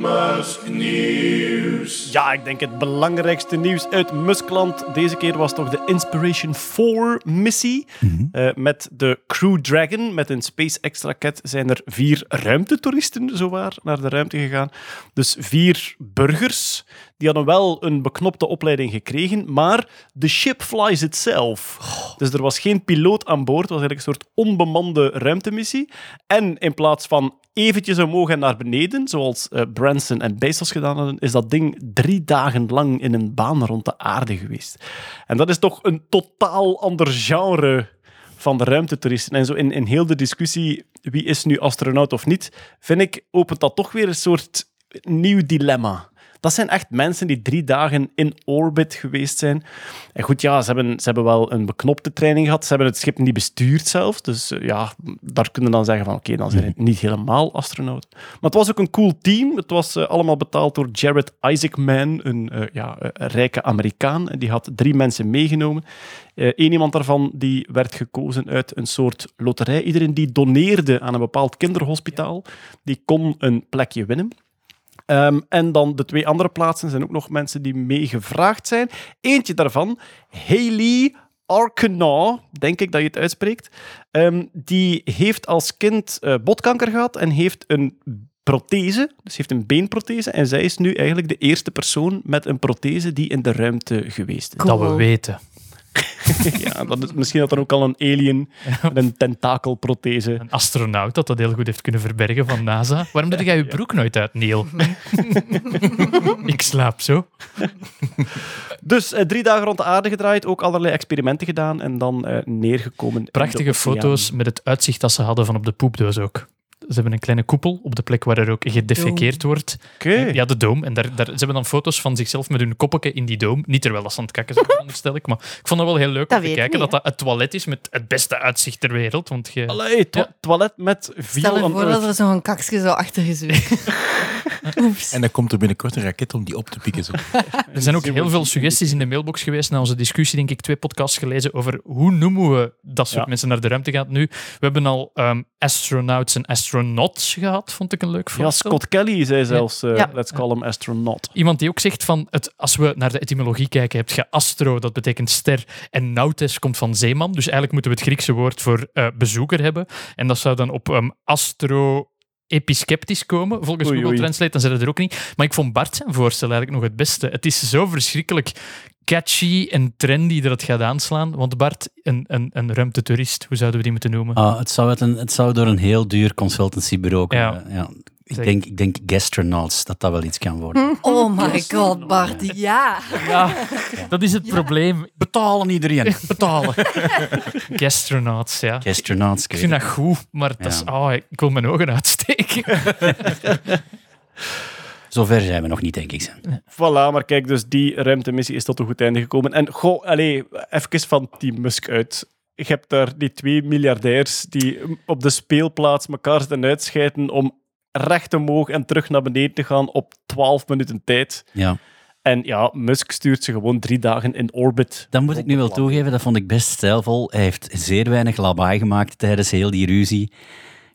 Musk News. nieuws. Ja, ik denk het belangrijkste nieuws uit Muskland. Deze keer was toch de Inspiration 4-missie. Eh, met de Crew Dragon, met een SpaceX-raket, zijn er vier ruimtetoeristen zowaar naar de ruimte gegaan. Dus vier burgers. Die hadden wel een beknopte opleiding gekregen, maar de ship flies itself. Dus er was geen piloot aan boord. Het was eigenlijk een soort onbemande ruimtemissie. En in plaats van eventjes omhoog en naar beneden, zoals eh, Branson en Bezos gedaan hadden, is dat ding drie dagen lang in een baan rond de aarde geweest. En dat is toch een totaal ander genre van de ruimtetoeristen. En zo in, in heel de discussie, wie is nu astronaut of niet, vind ik, opent dat toch weer een soort nieuw dilemma. Dat zijn echt mensen die drie dagen in orbit geweest zijn. En goed, ja, ze hebben, ze hebben wel een beknopte training gehad. Ze hebben het schip niet bestuurd zelf. Dus eh, ja, daar kunnen dan zeggen van oké, dan zijn het niet helemaal astronauten. Maar het was ook een cool team. Het was eh, allemaal betaald door Jared Isaacman, een, eh, ja, rijke Amerikaan. En die had drie mensen meegenomen. Eén iemand daarvan die werd gekozen uit een soort loterij. Iedereen die doneerde aan een bepaald kinderhospitaal, die kon een plekje winnen. Ehm, en dan de twee andere plaatsen zijn ook nog mensen die meegevraagd zijn. Eentje daarvan, Haley Arkenaw, denk ik dat je het uitspreekt. Ehm, die heeft als kind eh, botkanker gehad en heeft een prothese, dus heeft een beenprothese. En zij is nu eigenlijk de eerste persoon met een prothese die in de ruimte geweest is. Dat we weten. ja, dat is, misschien had er ook al een alien met een tentakelprothese. Een astronaut dat dat heel goed heeft kunnen verbergen van NASA. Waarom doe jij je broek nooit uit, Neil? ik slaap zo. Dus eh, drie dagen rond de aarde gedraaid, ook allerlei experimenten gedaan en dan eh, neergekomen. in de Prachtige oceaan. foto's met het uitzicht dat ze hadden van op de poepdoos ook. Ze hebben een kleine koepel op de plek waar er ook gedefekeerd wordt. Oké. Ja, de doom. En daar, daar, ze hebben dan foto's van zichzelf met hun koppetje in die doom. Niet terwijl dat ze aan het kakken zijn, veronderstel ik. Maar ik vond het wel heel leuk Dat om te kijken dat dat het toilet is met het beste uitzicht ter wereld. Want je... Allee, to- toilet met Stel viel je voor dat er zo'n kakje zo achter is. En dan komt er binnenkort een raket om die op te pikken. Zo. Er zijn ook heel veel suggesties in de mailbox geweest na onze discussie, denk ik, twee podcasts gelezen over hoe noemen we dat soort Ja. mensen naar de ruimte gaan nu. We hebben al ehm, astronauts en astronauts gehad, vond ik een leuk Ja, voorstel. Scott Kelly zei zelfs, eh, Ja. let's call him astronaut. Iemand die ook zegt van, het, als we naar de etymologie kijken, heb je astro, dat betekent ster, en nautes komt van zeeman. Dus eigenlijk moeten we het Griekse woord voor eh, bezoeker hebben. En dat zou dan op ehm, astro episceptisch komen, volgens Oei, Google oei. Translate, dan zit het er ook niet. Maar ik vond Bart zijn voorstel eigenlijk nog het beste. Het is zo verschrikkelijk catchy en trendy dat het gaat aanslaan. Want Bart, een, een, een ruimtetourist, hoe zouden we die moeten noemen? Ah, het, zou een, het zou door een heel duur consultancybureau komen. Ja. Ja. Ik, denk, ik denk gastronauts, dat dat wel iets kan worden. Oh my god, Bart, ja. Ja, dat is het probleem. Betalen iedereen. Betalen. Gastronauts, ja. Gastronauts. Ik vind dat goed, maar dat is, oh, ik wil mijn ogen uitsteken. Zover zijn we nog niet, denk ik. Voilà, maar kijk, dus die ruimtemissie is tot een goed einde gekomen. En goh, allee, even van Team Musk uit. Je hebt daar die twee miljardairs die op de speelplaats elkaar zitten uitscheiden om recht omhoog en terug naar beneden te gaan op 12 minuten tijd. Ja. En ja, Musk stuurt ze gewoon drie dagen in orbit. Dat moet ik nu wel toegeven, dat vond ik best stijlvol. Hij heeft zeer weinig lawaai gemaakt tijdens heel die ruzie.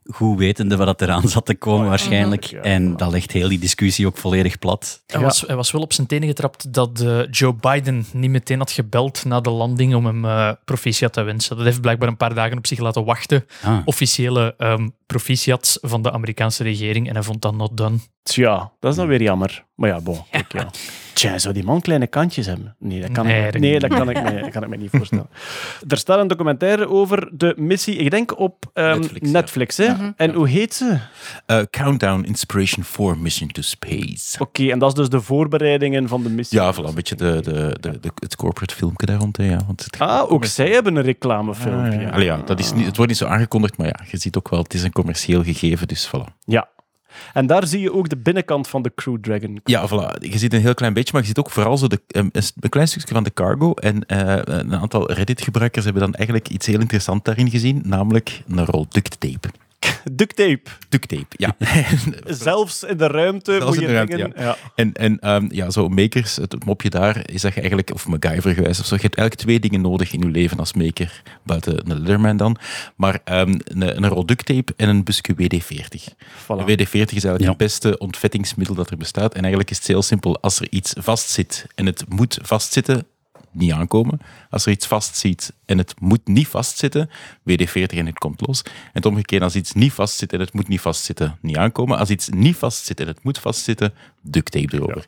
Goed wetende wat eraan zat te komen waarschijnlijk. Ja. En dat legt heel die discussie ook volledig plat. Hij, was, hij was wel op zijn tenen getrapt dat eh, Joe Biden niet meteen had gebeld na de landing om hem eh proficiat te wensen. Dat heeft blijkbaar een paar dagen op zich laten wachten. Ah. Officiële ehm proficiats van de Amerikaanse regering. En hij vond dat not done. Tja, dat is dan weer jammer. Maar ja, bon, kijk, ja. Tja, zou die man kleine kantjes hebben? Nee, dat kan, Nee, ik, dat nee, dat kan, ik, me, kan ik me niet voorstellen. Er staat een documentaire over de missie, ik denk op ehm, Netflix, Netflix. ja. hè? En hoe heet ze? Eh, Countdown Inspiration 4 Mission to Space. Oké, en dat is dus de voorbereidingen van de missie. Ja, voilà, een beetje de, de, de, de- het corporate filmpje daar rond. hè, Ja, want het Ah, ook zij hebben een reclamefilmpje. Ah, ja. Allee, ja, dat is niet, het wordt niet zo aangekondigd, maar ja, je ziet ook wel, het is een commercieel gegeven, dus voilà. Ja. En daar zie je ook de binnenkant van de Crew Dragon. Ja, voilà. Je ziet een heel klein beetje, maar je ziet ook vooral zo de, een, een klein stukje van de cargo. En eh, een aantal Reddit-gebruikers hebben dan eigenlijk iets heel interessants daarin gezien, namelijk een rol duct tape. Duct tape. Duct tape, ja. Zelfs in de ruimte Zelfs moet in je de ruimte, dingen... ja. Ja. En, en ehm, ja, zo makers, het mopje daar is dat je eigenlijk, of MacGyver gewijs of zo, je hebt eigenlijk twee dingen nodig in je leven als maker, buiten een Leatherman dan, maar ehm, een, een rol duct tape en een busje WD-40. Voilà. De WD-40 is eigenlijk het beste ontvettingsmiddel dat er bestaat. En eigenlijk is het heel simpel. Als er iets vastzit en het moet vastzitten, niet aankomen. Als er iets vastzit en het moet niet vastzitten, WD-40 en het komt los. En het omgekeerd, als iets niet vastzit en het moet niet vastzitten, niet aankomen. Als iets niet vastzit en het moet vastzitten, duct tape erover.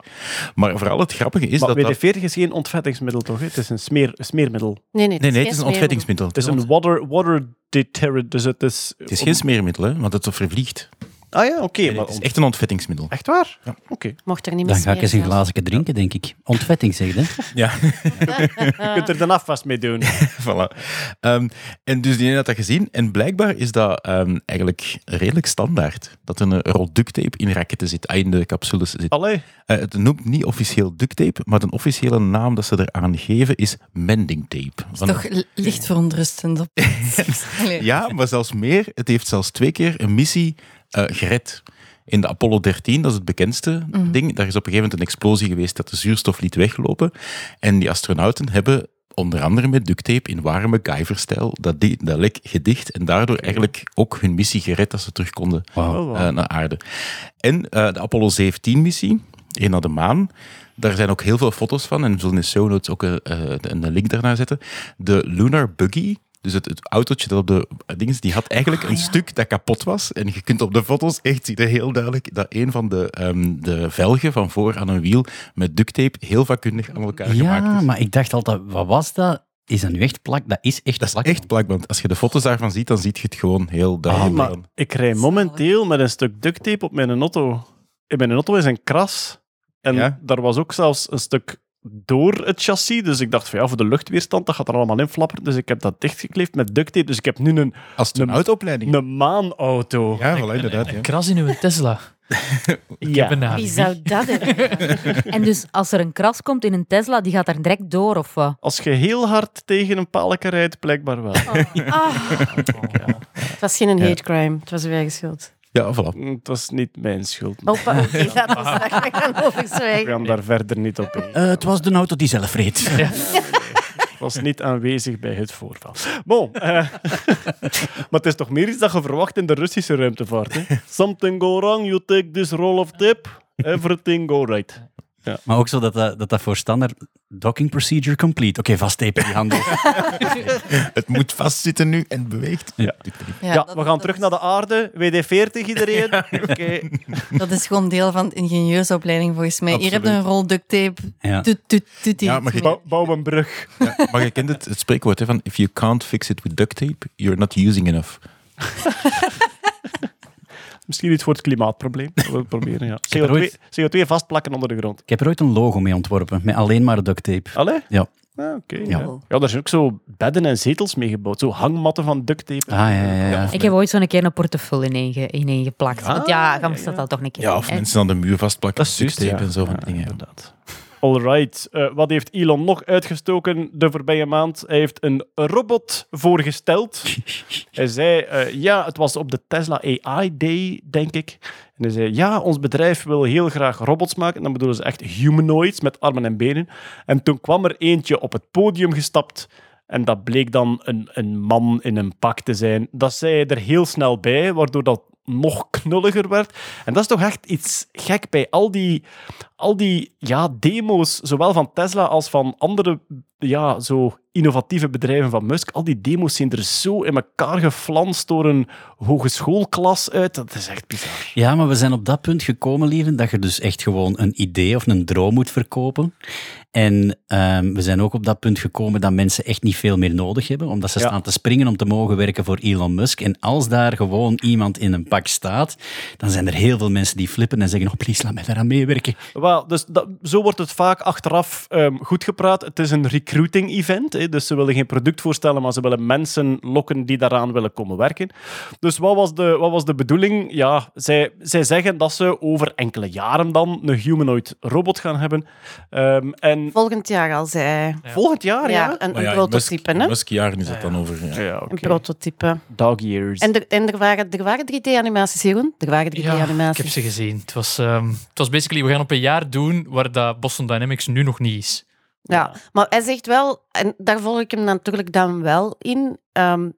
Maar vooral het grappige is maar dat... dat WD-40 is geen ontvettingsmiddel, toch? Het is een smeer, smeermiddel. Nee, nee, Nee, nee, het is een ontvettingsmiddel. Het is een water, water deterrent, dus het is... Het is geen smeermiddel, hè, want het vervliegt. Ah ja, oké. Nee, maar het is echt een ontvettingsmiddel. Echt waar? Oké. Mocht er niet meer Dan ga ik eens een glazen drinken, denk ik. Ontvetting, zeg je. Ja. Je kunt er de afwas mee doen. voilà. Ehm, en dus die had dat gezien. En blijkbaar is dat ehm, eigenlijk redelijk standaard. Dat er een rol duct tape in raketten zit, ah, in de capsules zit. Allee. Eh, het noemt niet officieel duct tape, maar de officiële naam dat ze eraan geven is mending tape. Dat Van- is toch li- licht verontrustend. Op. Ja, maar zelfs meer. Het heeft zelfs twee keer een missie eh, gered. In de Apollo 13, dat is het bekendste Mhm. ding, daar is op een gegeven moment een explosie geweest dat de zuurstof liet weglopen. En die astronauten hebben onder andere met duct tape in ware MacGyver-stijl dat, die- dat lek gedicht en daardoor eigenlijk ook hun missie gered dat ze terug konden Oh, wow. eh, naar aarde. En eh, de Apollo 17-missie, één naar de maan, daar zijn ook heel veel foto's van en we zullen in de show notes ook een, een link daarnaar zetten. De Lunar Buggy, dus het, het autootje dat op de eh, ding die had eigenlijk Ah, een stuk dat kapot was. En je kunt op de foto's echt zien heel duidelijk dat een van de, ehm, de velgen van voor aan een wiel met duct tape heel vakkundig aan elkaar gemaakt Ja, is. maar ik dacht altijd, wat was dat? Is dat nu echt plak? Dat is echt Dat is plak. echt plak, want als je de foto's daarvan ziet, dan zie je het gewoon heel Ah, duidelijk. maar ik rij momenteel met een stuk duct tape op mijn auto. In mijn auto is een kras. En Ja? daar was ook zelfs een stuk door het chassis. Dus ik dacht van ja, voor de luchtweerstand, dat gaat er allemaal in flapperen. Dus ik heb dat dichtgekleefd met duct tape. Dus ik heb nu een, een autoopleiding. een maanauto. Ja, inderdaad. Ja. Een kras in uw Tesla. Ik Ja. heb een naam. Wie zou dat hebben? En dus als er een kras komt in een Tesla, die gaat daar direct door, of wat? Als je heel hard tegen een paaltje rijdt, blijkbaar wel. Ah. Het was geen hate crime, het was uw eigen schuld. Ja, voilà. Mm, Het was niet mijn schuld. Hoppa, oké, overzwijgen. gaan daar verder niet op in. Eh, het was de auto die zelf reed. was niet aanwezig bij het voorval. Bon, eh, maar het is toch meer iets dat je verwacht in de Russische ruimtevaart. Hè? Something go wrong, you take this roll of tape, everything go right. Ja. Maar ook zo dat dat, dat, dat voor standaard docking procedure complete. Oké, vasttepen die handel. Het moet vastzitten nu en beweegt. Ja. Ja, Ja, dat- we gaan terug naar de aarde. WD-40 iedereen. Oké. Dat is gewoon deel van de ingenieursopleiding volgens mij. Hier heb je een rol duct tape. Ja. Toet, toet, toet, Ja, maar je-. Bouw, bouw een brug. Ja, maar je kent het, het spreekwoord hè, van if you can't fix it with duct tape, you're not using enough. Misschien iets voor het klimaatprobleem. Dat we proberen, ja. heb er CO2, ooit- CO2 vastplakken onder de grond. Ik heb er ooit een logo mee ontworpen, met alleen maar duct tape. Allee? Ja. Ah, Oké. Ja. ja. ja, daar zijn ook zo bedden en zetels mee gebouwd. Zo hangmatten van duct tape. Ah, ja, ja, ja. Ik heb ooit zo'n keer een portefeuille ineen, ineen geplakt. Want ja, Ah, dan ja, moest dat al toch een keer. Ja, of mensen aan de muur vastplakken. Dat is duct tape ja. en zo van Ja, dingen. Inderdaad. Alright. Eh, wat heeft Elon nog uitgestoken de voorbije maand? Hij heeft een robot voorgesteld. hij zei, eh, ja, het was op de Tesla AI Day, denk ik. En hij zei, ja, ons bedrijf wil heel graag robots maken. En dan bedoelen ze echt humanoids met armen en benen. En toen kwam er eentje op het podium gestapt. En dat bleek dan een, een man in een pak te zijn. Dat zei hij er heel snel bij, waardoor dat nog knulliger werd. En dat is toch echt iets gek bij al die, al die ja, demo's, zowel van Tesla als van andere ja, zo innovatieve bedrijven van Musk. Al die demo's zien er zo in elkaar geflanst door een hogeschoolklas uit. Dat is echt bizar. Ja, maar we zijn op dat punt gekomen, lieve, dat je dus echt gewoon een idee of een droom moet verkopen. En ehm, we zijn ook op dat punt gekomen dat mensen echt niet veel meer nodig hebben, omdat ze Ja. staan te springen om te mogen werken voor Elon Musk. En als daar gewoon iemand in een pak staat, dan zijn er heel veel mensen die flippen en zeggen, oh please, laat mij daaraan meewerken. Wel, dus dat, zo wordt het vaak achteraf ehm, goed gepraat. Het is een recruiting event, hè, dus ze willen geen product voorstellen, maar ze willen mensen lokken die daaraan willen komen werken. Dus wat was de, wat was de bedoeling? Ja, zij, zij zeggen dat ze over enkele jaren dan een humanoid robot gaan hebben. Ehm, en Volgend jaar al, zei Volgend jaar, ja? een, een prototype, Musk- hè? Musk-jaren is dat dan over. Ja. Ja, Een prototype. Dog years. En er, en er waren, er waren 3D-animaties, Jeroen. Er waren 3D-animaties. ik heb ze gezien. Het was, ehm, het was basically, we gaan op een jaar doen waar dat Boston Dynamics nu nog niet is. Ja, maar hij zegt wel, en daar volg ik hem natuurlijk dan wel in. ehm,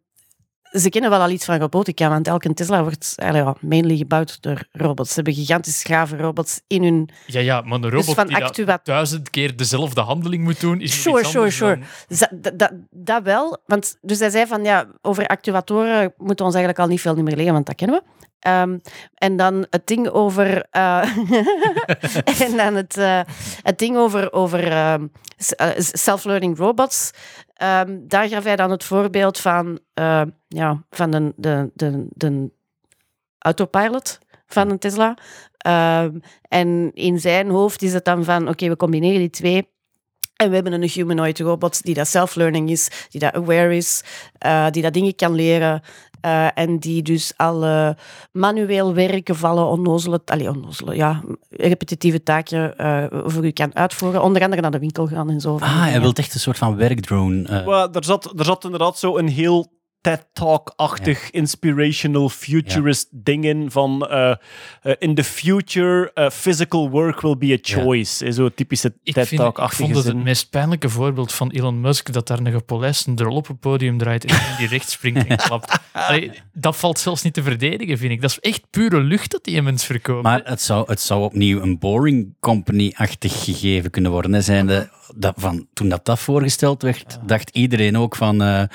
ze kennen wel al iets van robotica, want elke Tesla wordt eigenlijk ja, mainly gebouwd door robots. Ze hebben gigantisch grave robots in hun... Ja, ja, maar een Dus robot van die dat actua- duizend keer dezelfde handeling moet doen, is Sure, sure, sure. dan- Dat, dat, dat wel. Want, dus hij zei van, ja, over actuatoren moeten we ons eigenlijk al niet veel meer leren, want dat kennen we. Ehm, en dan het ding over... eh, en dan het, eh, het ding over, over ehm, eh, self-learning robots. Ehm, daar gaf hij dan het voorbeeld van, eh, ja, van de, de, de, de autopilot van een Tesla. Ehm, en in zijn hoofd is het dan van, oké, we combineren die twee. En we hebben een humanoid robot die dat self-learning is, die dat aware is, eh, die dat dingen kan leren. Eh, en die dus alle manueel werken vallen, onnozele, allee, onnozele, ja, repetitieve taken eh, voor u kan uitvoeren. Onder andere naar de winkel gaan en zo. Ah, hij wil echt een soort van werkdrone. eh, Maar er, zat, er zat inderdaad zo een heel TED-talk-achtig, inspirational, futurist ding in van eh, eh, in the future, eh, physical work will be a choice. Zo typische Ik, vind, ik vond het het meest pijnlijke voorbeeld van Elon Musk dat daar een gepolijste drol op het podium draait en die recht springt en klapt. Allee, dat valt zelfs niet te verdedigen, vind ik. Dat is echt pure lucht dat die mens verkoopt. Maar het zou, het zou opnieuw een Boring Company-achtig gegeven kunnen worden. Hè. Zijnde, dat van, toen dat, dat voorgesteld werd, dacht iedereen ook van...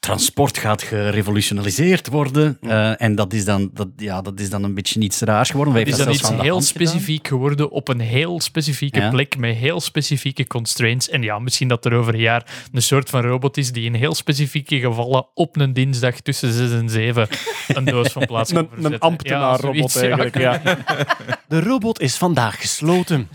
transport gaat gerevolutionaliseerd worden. Eh, en dat is, dan, dat, ja, dat is dan een beetje iets raars geworden. Het is dan dat iets heel gedaan. specifiek geworden op een heel specifieke Ja. plek met heel specifieke constraints. En ja, misschien dat er over een jaar een soort van robot is die in heel specifieke gevallen op een dinsdag tussen 6 en 7 een doos van plaats kan Een, verzetten. een ambtenaar-robot Ja, eigenlijk, ja. De robot is vandaag gesloten.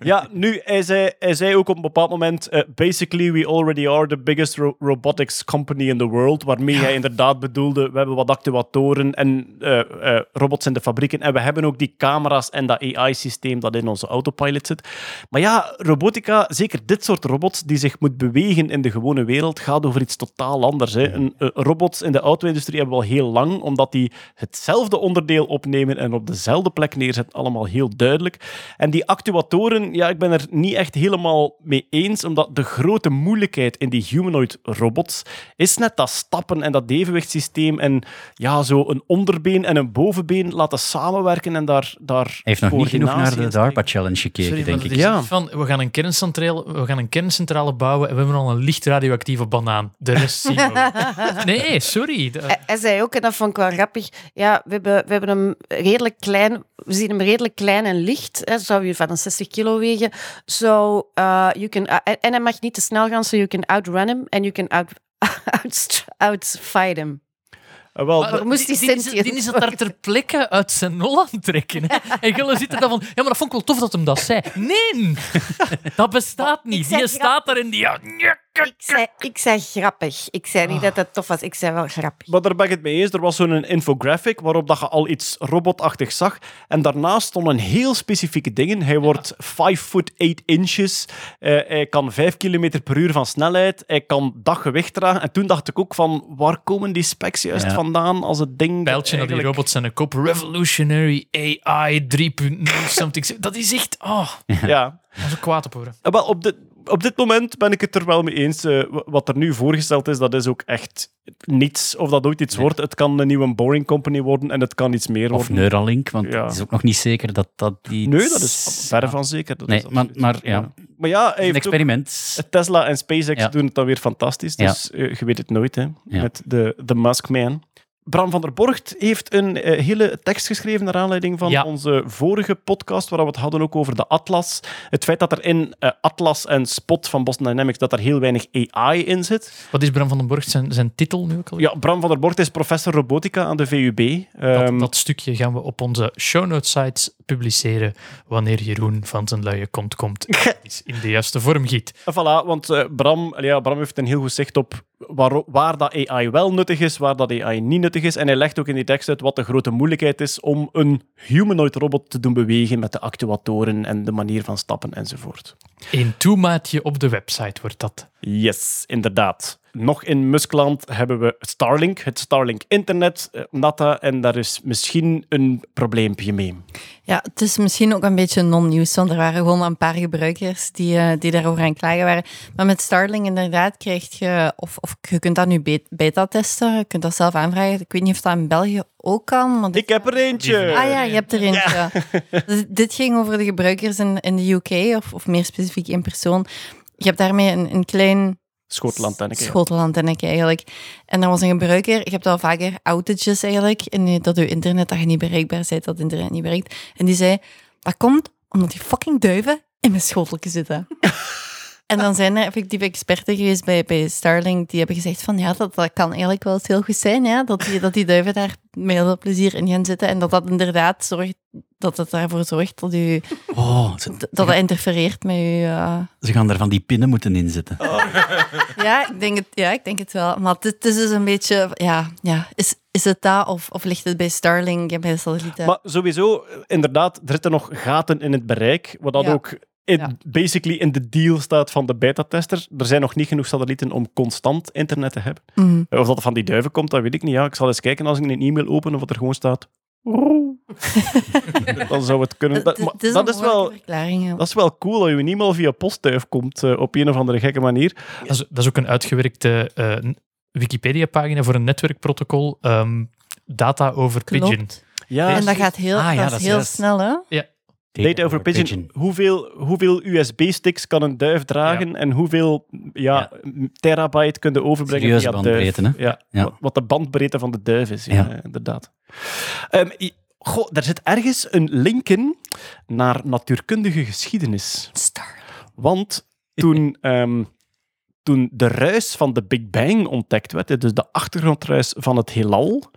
ja, nu, hij zei, hij zei ook op een bepaald moment... eh, basically, we already are the biggest ro- robotics company in the world. Waarmee hij inderdaad bedoelde, we hebben wat actuatoren en eh, eh, robots in de fabrieken. En we hebben ook die camera's en dat AI-systeem dat in onze autopilot zit. Maar ja, robotica, zeker dit soort robots die zich moet bewegen in de gewone wereld, gaat over iets totaal anders. Hè. Een, eh, robots in de auto-industrie hebben we al heel lang, omdat die hetzelfde onderdeel opnemen en op dezelfde plek neerzetten, allemaal heel duidelijk. En die actuatoren, ja, ik ben er niet echt helemaal mee eens, omdat de grote moeilijkheid in die humanoid robots is net dat stappen en dat evenwichtssysteem en ja, zo een onderbeen en een bovenbeen laten samenwerken en daar, daar Hij heeft nog niet genoeg naar de DARPA-challenge gekeken, Sorry, denk ik. is niet van, we gaan, een kerncentrale, we gaan een kerncentrale bouwen en we hebben al een licht radioactieve banaan. De rest zien we. Nee, sorry. Hij, hij zei ook, en dat vond ik wel grappig, ja, we hebben, we hebben hem redelijk klein, we zien hem redelijk klein en licht, hè, zou je van een 60 kilo wegen, so, uh, you can, uh, en hij mag niet te snel gaan, so you can outrun him and you can out, outfight him. Eh, wel, Maar moest die die, die, is, sentient die is het daar ter plekke uit zijn nol aan trekken. Hè? En Gelle zit er dan van, ja, maar dat vond ik wel tof dat hem dat zei. Nee, dat bestaat niet. Die staat er en die... Ja, Ik zei, ik zei grappig. Ik zei niet dat het tof was, ik zei wel grappig. Maar daar ben ik het mee eens. Er was zo'n infographic waarop dat je al iets robotachtig zag. En daarnaast stonden heel specifieke dingen. Hij wordt 5 foot 8 inches. Eh, hij kan 5 km per uur van snelheid. Hij kan dat gewicht dragen. En toen dacht ik ook van, waar komen die specs juist Ja. vandaan als het ding... Pijltje naar die robots en een kop. Revolutionary AI 3.0 something. Dat is echt... Oh, Ja. dat is ook kwaad op horen. Eh, op, dit, op dit moment ben ik het er wel mee eens. Eh, wat er nu voorgesteld is, dat is ook echt niets. Of dat ooit iets wordt. Het kan een nieuwe Boring Company worden en het kan iets meer Of worden. Neuralink, want Ja. het is ook nog niet zeker dat dat die... Nee, dat is verre van zeker. Dat Nee, is maar, maar ja, Maar ja, een ook- experiment. Tesla en SpaceX Ja. doen het dan weer fantastisch. Ja. Dus eh, je weet het nooit, hè. Met de, de Musk Man. Bram van der Borgt heeft een eh, hele tekst geschreven naar aanleiding van Ja. onze vorige podcast, waar we het hadden ook over de Atlas. Het feit dat er in eh, Atlas en Spot van Boston Dynamics dat er heel weinig AI in zit. Wat is Bram van den Borg zijn, zijn titel nu ook al? Ja, Bram van der Borgt is professor robotica aan de VUB. Dat, Ehm, dat stukje gaan we op onze show notes sites publiceren wanneer Jeroen van zijn luie komt is in de juiste vorm giet. Voilà, want eh, Bram, ja, Bram heeft een heel goed zicht op waar, waar dat AI wel nuttig is, waar dat AI niet nuttig is. En hij legt ook in die tekst uit wat de grote moeilijkheid is om een humanoid robot te doen bewegen met de actuatoren en de manier van stappen enzovoort. Een toemaatje op de website wordt dat. Yes, inderdaad. Nog in Muskland hebben we Starlink, het Starlink internet, eh, Nata, en daar is misschien een probleempje mee. Ja, het is misschien ook een beetje non-nieuws, want er waren gewoon een paar gebruikers die, eh, die daarover aan klagen waren. Maar met Starlink inderdaad krijg je, of, of je kunt dat nu be- beta testen, je kunt dat zelf aanvragen. Ik weet niet of dat in België ook kan. Maar Ik heb er eentje! Ah ja, je hebt er eentje. Dus dit ging over de gebruikers in, in de UK, of, of meer specifiek in persoon. Je hebt daarmee een, een klein Schotelantenneke. ja. schotelantenneke eigenlijk. En er was een gebruiker, je hebt al vaker outages eigenlijk, en dat je internet, dat je niet bereikbaar bent, dat internet niet werkt. En die zei, dat komt omdat die fucking duiven in mijn schoteltje zitten. En dan zijn er effectief experten geweest bij, bij Starlink die hebben gezegd van ja, dat, dat kan eigenlijk wel eens heel goed zijn, ja, dat, die, dat die duiven daar met heel veel plezier in gaan zitten en dat dat inderdaad zorgt, dat het daarvoor zorgt dat, u, Oh, ze, dat het interfereert met u. eh. ze gaan daar van die pinnen moeten inzetten. Ja, ik denk het, ja, ik denk het wel. Maar het, het is dus een beetje, ja, ja is, is het dat of, of ligt het bij Starlink en bij de satellieten? Maar sowieso, inderdaad, er zitten nog gaten in het bereik, wat dat Ja. ook Ja. basically in de deal staat van de beta-tester. Er zijn nog niet genoeg satellieten om constant internet te hebben. Mhm. Eh, Of dat van die duiven komt, dat weet ik niet. Ja, ik zal eens kijken als ik een e-mail open of het er gewoon staat. Dan zou het kunnen. Dat, is dat, een is wel, ja. dat is wel cool dat je e-mail via postduif komt eh, op een of andere gekke manier. Dat is, dat is ook een uitgewerkte eh, Wikipedia-pagina voor een netwerkprotocol. ehm, data over Klopt. Pigeon. Ja, en dat gaat heel, Ah, ja, dat dat is is heel juist. snel, hè? Ja. Data over Pigeon. Hoeveel, hoeveel USB-sticks kan een duif dragen en hoeveel ja, terabyte kunnen overbrengen Serieuze via bandbreedte, duif? hè? Ja, Ja. Wat, de bandbreedte van de duif is, ja, Ja. inderdaad. Ehm, i- goh, er zit ergens een link in naar natuurkundige geschiedenis. Want toen, ehm, toen de ruis van de Big Bang ontdekt werd, dus de achtergrondruis van het heelal,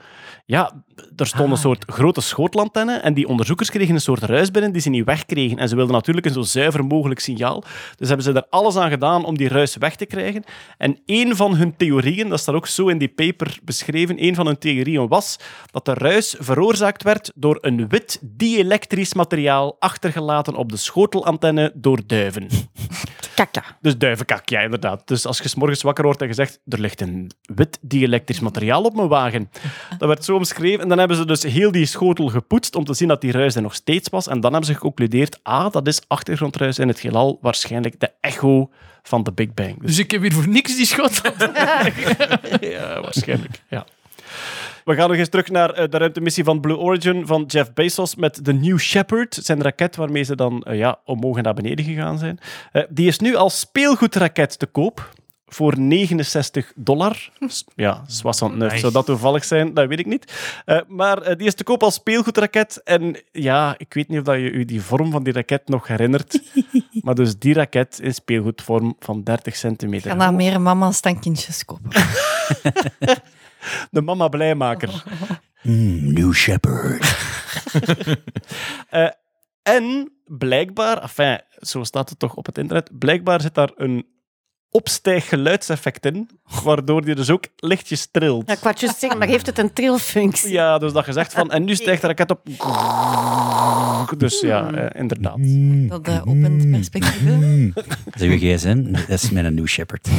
ja, er stond een soort grote schotelantenne en die onderzoekers kregen een soort ruis binnen die ze niet wegkregen. En ze wilden natuurlijk een zo zuiver mogelijk signaal. Dus hebben ze er alles aan gedaan om die ruis weg te krijgen. En één van hun theorieën, dat staat ook zo in die paper beschreven, één van hun theorieën was dat de ruis veroorzaakt werd door een wit dielektrisch materiaal achtergelaten op de schotelantenne door duiven. Kakka. Dus duivenkak, ja, inderdaad. Dus als je 's morgens wakker wordt en je zegt, er ligt een wit dielektrisch materiaal op mijn wagen. Dat werd zo omschreven. En dan hebben ze dus heel die schotel gepoetst om te zien dat die ruis er nog steeds was. En dan hebben ze geconcludeerd, ah, dat is achtergrondruis in het heelal waarschijnlijk de echo van de Big Bang. Dus Dus ik heb hier voor niks die schot. ja, waarschijnlijk. Ja. We gaan nog eens terug naar eh, de ruimtemissie van Blue Origin van Jeff Bezos met de New Shepard, zijn raket waarmee ze dan eh, ja, omhoog en naar beneden gegaan zijn. Eh, die is nu als speelgoedraket te koop voor 69 dollar. Ja, 69, Nice. zou dat toevallig zijn? Dat weet ik niet. Eh, maar eh, die is te koop als speelgoedraket. En ja, ik weet niet of dat je u die vorm van die raket nog herinnert. maar dus die raket in speelgoedvorm van 30 centimeter. Gaan daar meer mama's dan kindjes kopen. De mama blijmaker. Mm, New Shepard. Eh, en blijkbaar, enfin, zo staat het toch op het internet, blijkbaar zit daar een opstijggeluidseffect in, waardoor die dus ook lichtjes trilt. Ja, ik wou het juist zeggen, maar heeft het een trilfunctie? Ja, dus dat je zegt van, en nu stijgt de raket op. Dus ja, eh, inderdaad. Dat uh, opent perspectieven. Dat is uw gsm. Dat is met een New Shepard.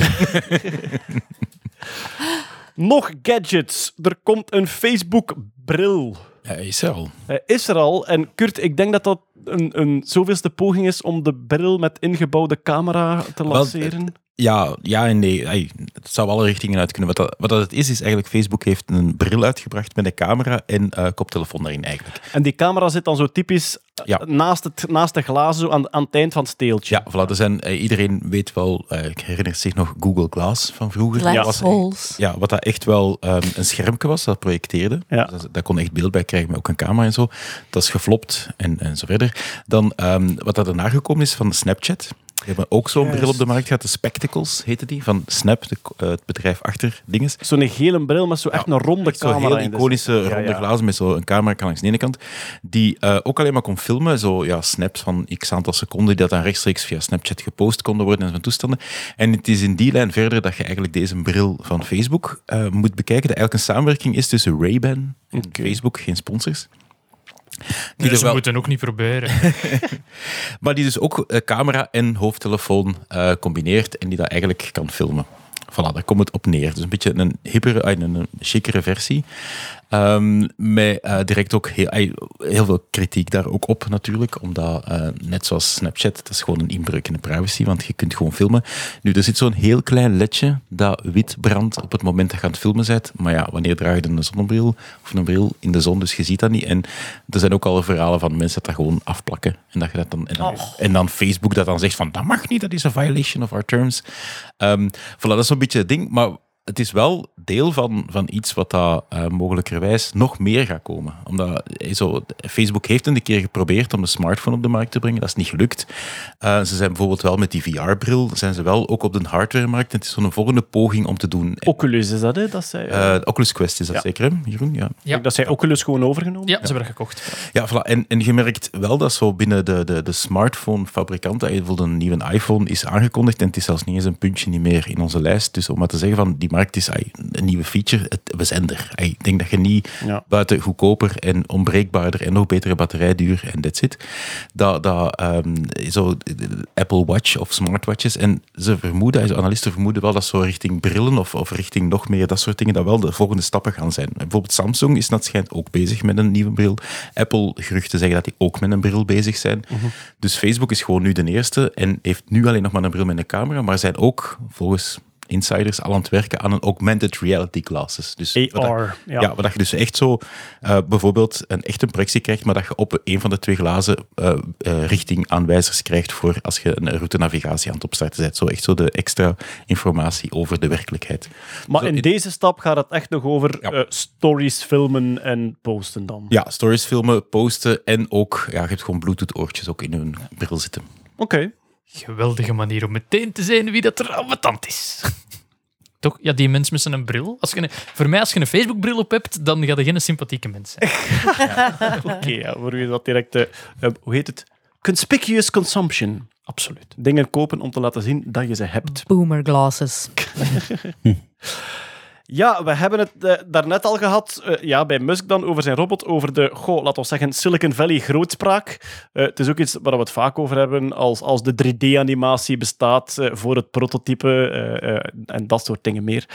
Nog gadgets. Er komt een Facebook-bril. Ja, is er al. Hij is er al. En Kurt, ik denk dat dat een, een zoveelste poging is om de bril met ingebouwde camera te Wel, lanceren. Ja, ja en nee. Het zou alle richtingen uit kunnen. Wat dat, wat dat het is, is eigenlijk Facebook heeft een bril uitgebracht met een camera en eh koptelefoon daarin eigenlijk. En die camera zit dan zo typisch Ja. naast, het, naast de glazen, zo aan, aan het eind van het steeltje. Ja, voilà, er zijn, eh, iedereen weet wel, eh, ik herinner zich nog Google Glass van vroeger. Glass Dat was, holes. ja, wat dat echt wel ehm, een schermpje was, dat projecteerde. Ja. Dus dat, dat kon echt beeld bij krijgen, met ook een camera en zo. Dat is geflopt en, en zo verder. Dan, ehm, wat dat erna gekomen is van Snapchat. Die hebben ook zo'n bril op de markt gehad, de Spectacles heette die, van Snap, de, eh, het bedrijf achter dinges. Zo'n gele bril met zo echt een ronde Zo'n camera. heel in de iconische ronde ja. glazen met zo'n camera kan langs de ene kant. Die eh, ook alleen maar kon filmen. Zo ja, snaps van x aantal seconden die dat dan rechtstreeks via Snapchat gepost konden worden en zo'n toestanden. En het is in die lijn verder dat je eigenlijk deze bril van Facebook eh, moet bekijken. Dat eigenlijk een samenwerking is tussen Ray-Ban en Facebook, geen sponsors. Nee, er ze wel- moeten ook niet proberen. maar die dus ook eh, camera en hoofdtelefoon eh, combineert en die dat eigenlijk kan filmen. Voilà, daar komt het op neer. Dus een beetje een hippere, eh, een, een chicere versie. Ehm, met eh, direct ook heel, heel veel kritiek daar ook op natuurlijk. Omdat, eh, net zoals Snapchat, dat is gewoon een inbreuk in de privacy. Want je kunt gewoon filmen. Nu, er zit zo'n heel klein ledje dat wit brandt op het moment dat je aan het filmen bent. Maar ja, wanneer draag je dan een zonnebril of een bril in de zon? Dus je ziet dat niet. En er zijn ook al verhalen van mensen dat dat gewoon afplakken. En, dat je dat dan, en, dan, en dan Facebook dat dan zegt van dat mag niet, dat is een violation of our terms. Ehm voilà, dat is zo'n beetje het ding. Maar het is wel deel van, van iets wat daar eh, mogelijkerwijs nog meer gaat komen. Omdat eh, zo, Facebook heeft een keer geprobeerd om de smartphone op de markt te brengen. Dat is niet gelukt. Eh, ze zijn bijvoorbeeld wel met die VR-bril, zijn ze wel ook op de hardware-markt. En het is zo'n volgende poging om te doen. Oculus is dat, hè? Dat zij, Oculus Quest is dat Ja. zeker, hè, Jeroen? Ja. Dat zij Oculus gewoon overgenomen? Ja, ze hebben dat gekocht. Ja, voilà. en, en je merkt wel dat zo binnen de, de, de smartphone-fabrikanten, bijvoorbeeld een nieuwe iPhone is aangekondigd en het is zelfs niet eens een puntje niet meer in onze lijst. Dus om maar te zeggen van die markt is een nieuwe feature, het, we zijn er. Ik denk dat je niet Ja. buiten goedkoper en onbreekbaarder en nog betere batterijduur en that's it, dat, dat ehm, zo Apple Watch of smartwatches en ze vermoeden, de analisten vermoeden wel dat zo richting brillen of, of richting nog meer dat soort dingen, dat wel de volgende stappen gaan zijn. Bijvoorbeeld Samsung is dat schijnt ook bezig met een nieuwe bril. Apple geruchten zeggen dat die ook met een bril bezig zijn. Dus Facebook is gewoon nu de eerste en heeft nu alleen nog maar een bril met een camera, maar zijn ook volgens insiders al aan het werken aan een augmented reality glasses. Dus wat dat- AR, ja. ja, waar dat je dus echt zo eh, bijvoorbeeld een echte projectie krijgt, maar dat je op een van de twee glazen eh, eh, richtingaanwijzers krijgt voor als je een route navigatie aan het opstarten bent. Zo echt zo de extra informatie over de werkelijkheid. Maar Zo in deze stap gaat het echt nog over Ja. stories filmen en posten dan. Ja, stories filmen, posten en ook, ja, je hebt gewoon Bluetooth-oortjes ook in hun bril zitten. Oké. Geweldige manier om meteen te zien wie dat er ambetant is. Toch? Ja, die mens met zijn bril. Als je een, voor mij, als je een Facebook-bril op hebt, dan ga je geen sympathieke mens zijn. Oké, ja, voor u is dat direct, eh, eh, hoe heet het? Conspicuous consumption. Absoluut. Dingen kopen om te laten zien dat je ze hebt. Boomer glasses. Ja, we hebben het eh, daarnet al gehad, eh, ja, bij Musk dan, over zijn robot, over de, laten we zeggen, Silicon Valley grootspraak. Eh, het is ook iets waar we het vaak over hebben, als, als de 3D-animatie bestaat voor het prototype en dat soort dingen meer.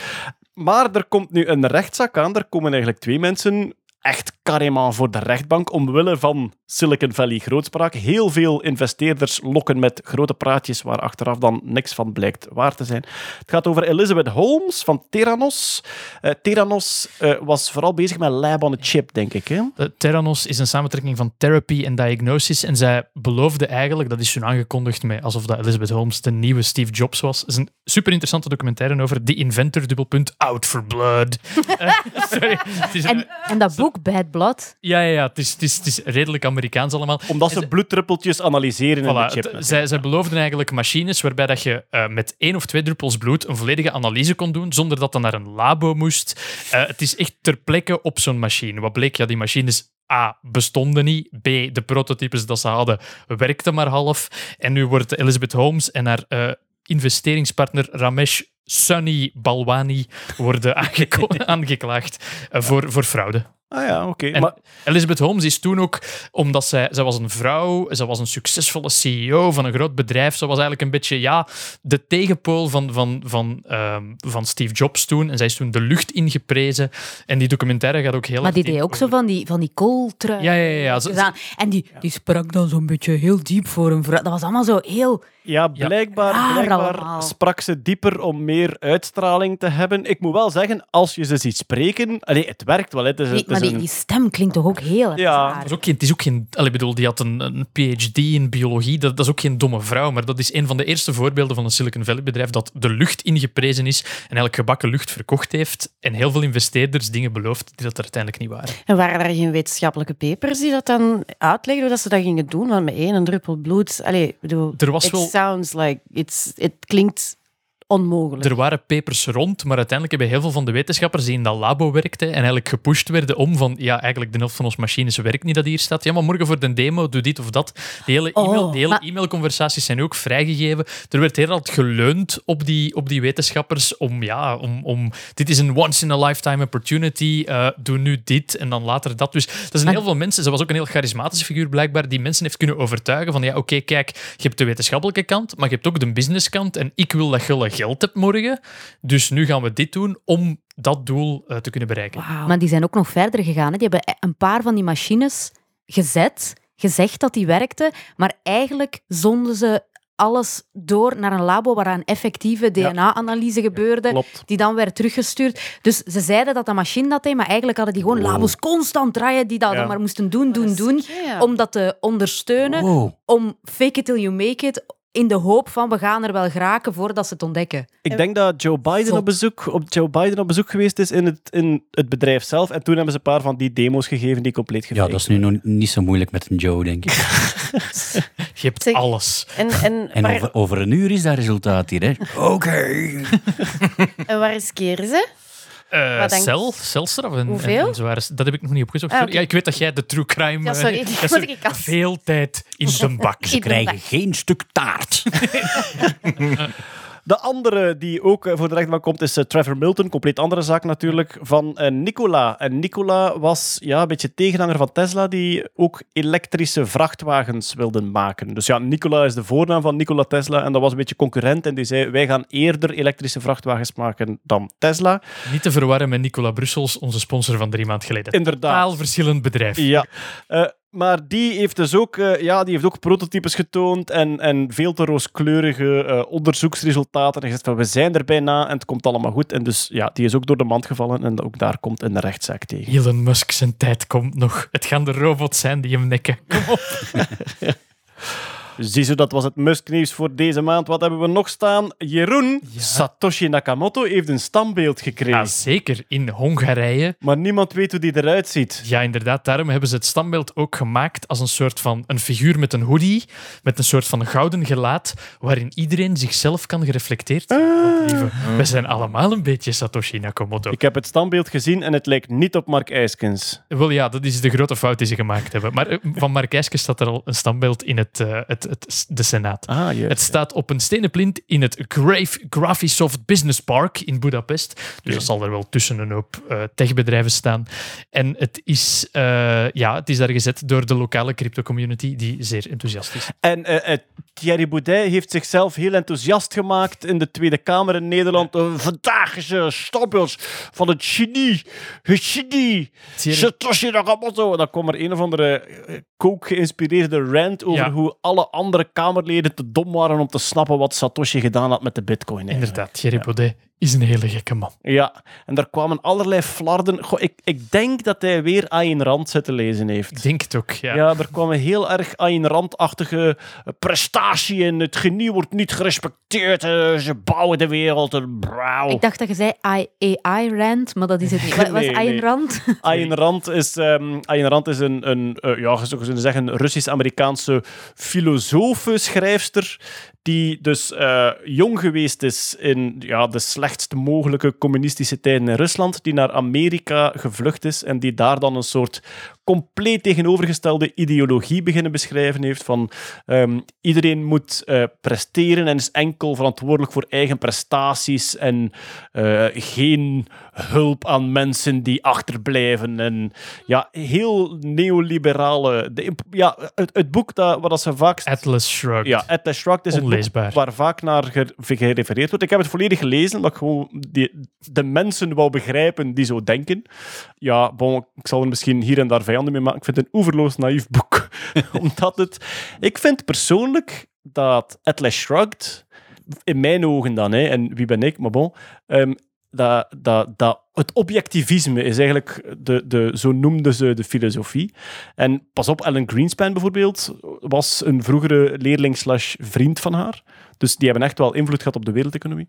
Maar er komt nu een rechtszaak aan, er komen eigenlijk twee mensen echt carrément voor de rechtbank omwille van Silicon Valley grootspraak. Heel veel investeerders lokken met grote praatjes waar achteraf dan niks van blijkt waar te zijn. Het gaat over Elizabeth Holmes van Theranos. Eh Theranos eh, was vooral bezig met lab on a chip, denk ik. Hè? Eh, Theranos is een samentrekking van therapy en diagnosis. En zij beloofde eigenlijk, dat is toen aangekondigd met alsof dat Elizabeth Holmes de nieuwe Steve Jobs was. Het is een super interessante documentaire over The Inventor, dubbelpunt, Out for Blood. Sorry. Het is, En, en dat boek, Bad Blood, ja, ja, ja het, is, het, is, het is redelijk Amerikaans allemaal. Omdat ze bloeddruppeltjes analyseren in de chip. het- zij, zij beloofden eigenlijk machines waarbij dat je eh, met één of twee druppels bloed een volledige analyse kon doen, zonder dat dat naar een labo moest. Eh, het is echt ter plekke op zo'n machine. Wat bleek? Ja, die machines A, bestonden niet. B, de prototypes dat ze hadden, werkten maar half. En nu wordt Elizabeth Holmes en haar eh, investeringspartner Ramesh Sunny Balwani worden aangeklaagd voor, voor fraude. Ah ja, oké. Maar Elizabeth Holmes is toen ook, omdat zij, zij was een vrouw, zij was een succesvolle CEO van een groot bedrijf, ze was eigenlijk een beetje ja, de tegenpool van, van, van, ehm, van Steve Jobs toen. En zij is toen de lucht ingeprezen. En die documentaire gaat ook heel maar die deed ook over- zo van die, van die kooltrui. Ja, ja, ja. ja. Ze- gedaan. En die, die sprak dan zo'n beetje heel diep voor een vrouw. Dat was allemaal zo heel Ja, blijkbaar, Raar blijkbaar allemaal. sprak ze dieper om meer uitstraling te hebben. Ik moet wel zeggen, als je ze ziet spreken... Allee, het werkt wel. Het is, Nee, het is maar die, een- die stem klinkt toch ook heel Ja. raar. Dat is ook geen, het is ook geen... allee, bedoel, die had een, een PhD in biologie. Dat, dat is ook geen domme vrouw, maar dat is een van de eerste voorbeelden van een Silicon Valley bedrijf dat de lucht ingeprezen is en eigenlijk gebakken lucht verkocht heeft en heel veel investeerders dingen beloofd die dat er uiteindelijk niet waren. En waren er geen wetenschappelijke papers die dat dan uitlegden hoe dat ze dat gingen doen? Want met één druppel bloed... Allee, ik bedoel, Er was wel- sounds like... It's, it klinkt onmogelijk. Er waren papers rond, maar uiteindelijk hebben heel veel van de wetenschappers die in dat labo werkten en eigenlijk gepusht werden om van, ja, eigenlijk de helft van onze machines werkt niet dat hier staat. Ja, maar morgen voor de demo, doe dit of dat. Die hele, Oh, e-mail, hele maar- e-mailconversaties zijn ook vrijgegeven. Er werd heel hard geleund op die, op die wetenschappers om, ja, om, om, dit is een once-in-a-lifetime opportunity, eh, doe nu dit en dan later dat. Dus er zijn heel veel mensen, ze was ook een heel charismatische figuur blijkbaar, die mensen heeft kunnen overtuigen van, ja, oké, kijk, je hebt de wetenschappelijke kant, maar je hebt ook de businesskant en ik wil dat je geld hebt morgen, dus nu gaan we dit doen om dat doel eh, te kunnen bereiken. Maar die zijn ook nog verder gegaan. Hè. Die hebben een paar van die machines gezet, gezegd dat die werkten, maar eigenlijk zonden ze alles door naar een labo waar een effectieve DNA-analyse gebeurde, die dan werd teruggestuurd. Dus ze zeiden dat de machine dat deed, maar eigenlijk hadden die gewoon labos constant draaien die dat Ja. maar moesten doen, doen, doen, om dat te ondersteunen, Wow. om fake it till you make it, in de hoop van we gaan er wel geraken voordat ze het ontdekken. Ik denk dat Joe Biden Zot. op bezoek, op Joe Biden op bezoek geweest is in het, in het bedrijf zelf. En toen hebben ze een paar van die demo's gegeven die compleet Ja, gefaked dat is nu nog niet zo moeilijk met een Joe, denk ik. Je hebt Zeg- alles. En, en, En waar, over, over een uur is dat resultaat hier, hè? Oké. en waar riskeren ze? Denk- cel, celstraf en, Hoeveel? en, en zo waren ze- Dat heb ik nog niet opgezocht. Ah. Ja, ik weet dat jij de true crime... Ja, eh, sorry. ik veel tijd in de bak. Ze krijgen geen stuk taart. De andere die ook eh, voor de rechtbank komt is eh, Trevor Milton. Compleet andere zaak natuurlijk. Van eh, Nikola. En Nikola was ja, een beetje tegenhanger van Tesla, die ook elektrische vrachtwagens wilden maken. Dus ja, Nikola is de voornaam van Nikola Tesla. En dat was een beetje concurrent. En die zei: Wij gaan eerder elektrische vrachtwagens maken dan Tesla. Niet te verwarren met Nicola Brussels, onze sponsor van drie maanden geleden. Inderdaad. Totaal verschillend bedrijf. Ja. Maar die heeft dus ook, eh, ja, die heeft ook prototypes getoond en, en veel te rooskleurige eh, onderzoeksresultaten. En gezegd van, we zijn er bijna en het komt allemaal goed. En dus ja, die is ook door de mand gevallen en ook daar komt een rechtszaak tegen. Elon Musk zijn tijd komt nog. Het gaan de robots zijn die hem nekken. Kom op. Ziezo, dat was het Musk-nieuws voor deze maand. Wat hebben we nog staan? Jeroen, Satoshi Nakamoto heeft een standbeeld gekregen. Ja, zeker. In Hongarije. Maar niemand weet hoe die eruit ziet. Ja, inderdaad. Daarom hebben ze het standbeeld ook gemaakt als een soort van een figuur met een hoodie, met een soort van gouden gelaat, waarin iedereen zichzelf kan gereflecteerd lieve, We zijn allemaal een beetje Satoshi Nakamoto. Ik heb het standbeeld gezien en het lijkt niet op Mark Eiskens. Wel ja, dat is de grote fout die ze gemaakt hebben. Maar eh, van Mark Eiske staat er al een standbeeld in het, eh, het, het, de Senaat. Ah. Het staat op een stenen plint in het Grave Graphisoft Business Park in Budapest. Dus dat zal er wel tussen een hoop eh, techbedrijven staan. En het is, eh, ja, het is daar gezet door de lokale crypto-community, die zeer enthousiast is. En eh, Thierry Baudet heeft zichzelf heel enthousiast gemaakt in de Tweede Kamer in Nederland. Vandaag is standbeeld van het genie. Het genie. Satoshi Nakamoto. En dan kwam er een of andere coke-geïnspireerde rant over Ja. hoe alle andere Kamerleden te dom waren om te snappen wat Satoshi gedaan had met de bitcoin. eigenlijk. Inderdaad, Thierry Baudet is een hele gekke man. Ja, en daar kwamen allerlei flarden. Goh, ik, ik denk dat hij weer Ayn Rand zitten lezen heeft. Ik denk het ook, ja. Ja, er kwamen heel erg Ayn Rand-achtige prestatie in. Het genie wordt niet gerespecteerd. eh, Ze bouwen de wereld. Ik dacht dat je zei I- AI-rand, maar dat is het niet. Wat was Nee, Ayn nee. Rand? Ayn Rand is, ehm Ayn Rand is een, een eh, ja, je zou kunnen zeggen, Russisch-Amerikaanse filosofe-schrijfster die dus eh, jong geweest is in ja, de slechtst mogelijke communistische tijden in Rusland, die naar Amerika gevlucht is en die daar dan een soort compleet tegenovergestelde ideologie beginnen beschrijven heeft van ehm, iedereen moet eh, presteren en is enkel verantwoordelijk voor eigen prestaties en eh, geen hulp aan mensen die achterblijven. En ja, heel neoliberale... De, ja, het, het boek dat, waar dat ze vaak... Atlas Shrugged. Ja, Atlas Shrugged is het boek waar vaak naar ge- gerefereerd wordt. Ik heb het volledig gelezen, omdat ik gewoon die, de mensen wou begrijpen die zo denken. Ja, bon, ik zal er misschien hier en daar vijanden mee maken. Ik vind het een oeverloos naïef boek. omdat het... Ik vind persoonlijk dat Atlas Shrugged, in mijn ogen dan, hè, en wie ben ik, maar bon, ehm, dat, dat, dat het objectivisme is eigenlijk, de, de, zo noemden ze de filosofie. En pas op, Alan Greenspan bijvoorbeeld was een vroegere leerling slash vriend van haar. Dus die hebben echt wel invloed gehad op de wereldeconomie.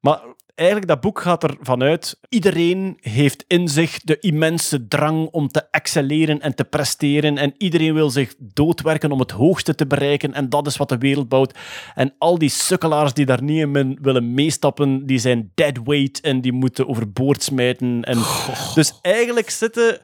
Maar eigenlijk, dat boek gaat ervan uit, iedereen heeft in zich de immense drang om te excelleren en te presteren. En iedereen wil zich doodwerken om het hoogste te bereiken. En dat is wat de wereld bouwt. En al die sukkelaars die daar niet in willen meestappen, die zijn dead weight en die moeten overboord smijten. En Dus eigenlijk zitten...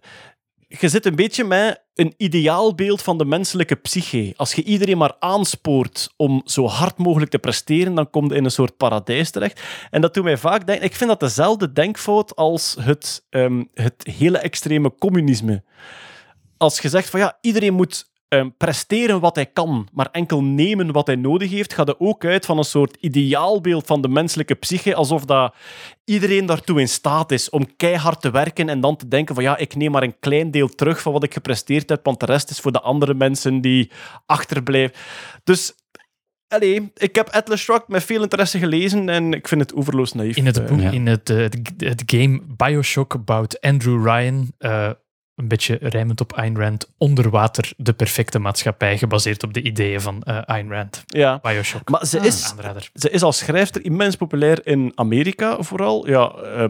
Je zit een beetje met een ideaalbeeld van de menselijke psyche. Als je iedereen maar aanspoort om zo hard mogelijk te presteren, dan kom je in een soort paradijs terecht. En dat doet mij vaak denken... Ik vind dat dezelfde denkfout als het, ehm, het hele extreme communisme. Als je zegt van ja, iedereen moet ehm, presteren wat hij kan, maar enkel nemen wat hij nodig heeft, gaat er ook uit van een soort ideaalbeeld van de menselijke psyche, alsof dat iedereen daartoe in staat is om keihard te werken en dan te denken van ja, ik neem maar een klein deel terug van wat ik gepresteerd heb, want de rest is voor de andere mensen die achterblijven. Dus... Allee, ik heb Atlas Shrugged met veel interesse gelezen en ik vind het oeverloos naïef. In het, Eh, boek, in het, eh, het, het game Bioshock about Andrew Ryan, eh, een beetje rijmend op Ayn Rand, onder water de perfecte maatschappij, gebaseerd op de ideeën van eh Ayn Rand. Ja. Bioshock. Maar ze Ah, is, aanrader. ze is als schrijfster immens populair in Amerika vooral. Ja, eh,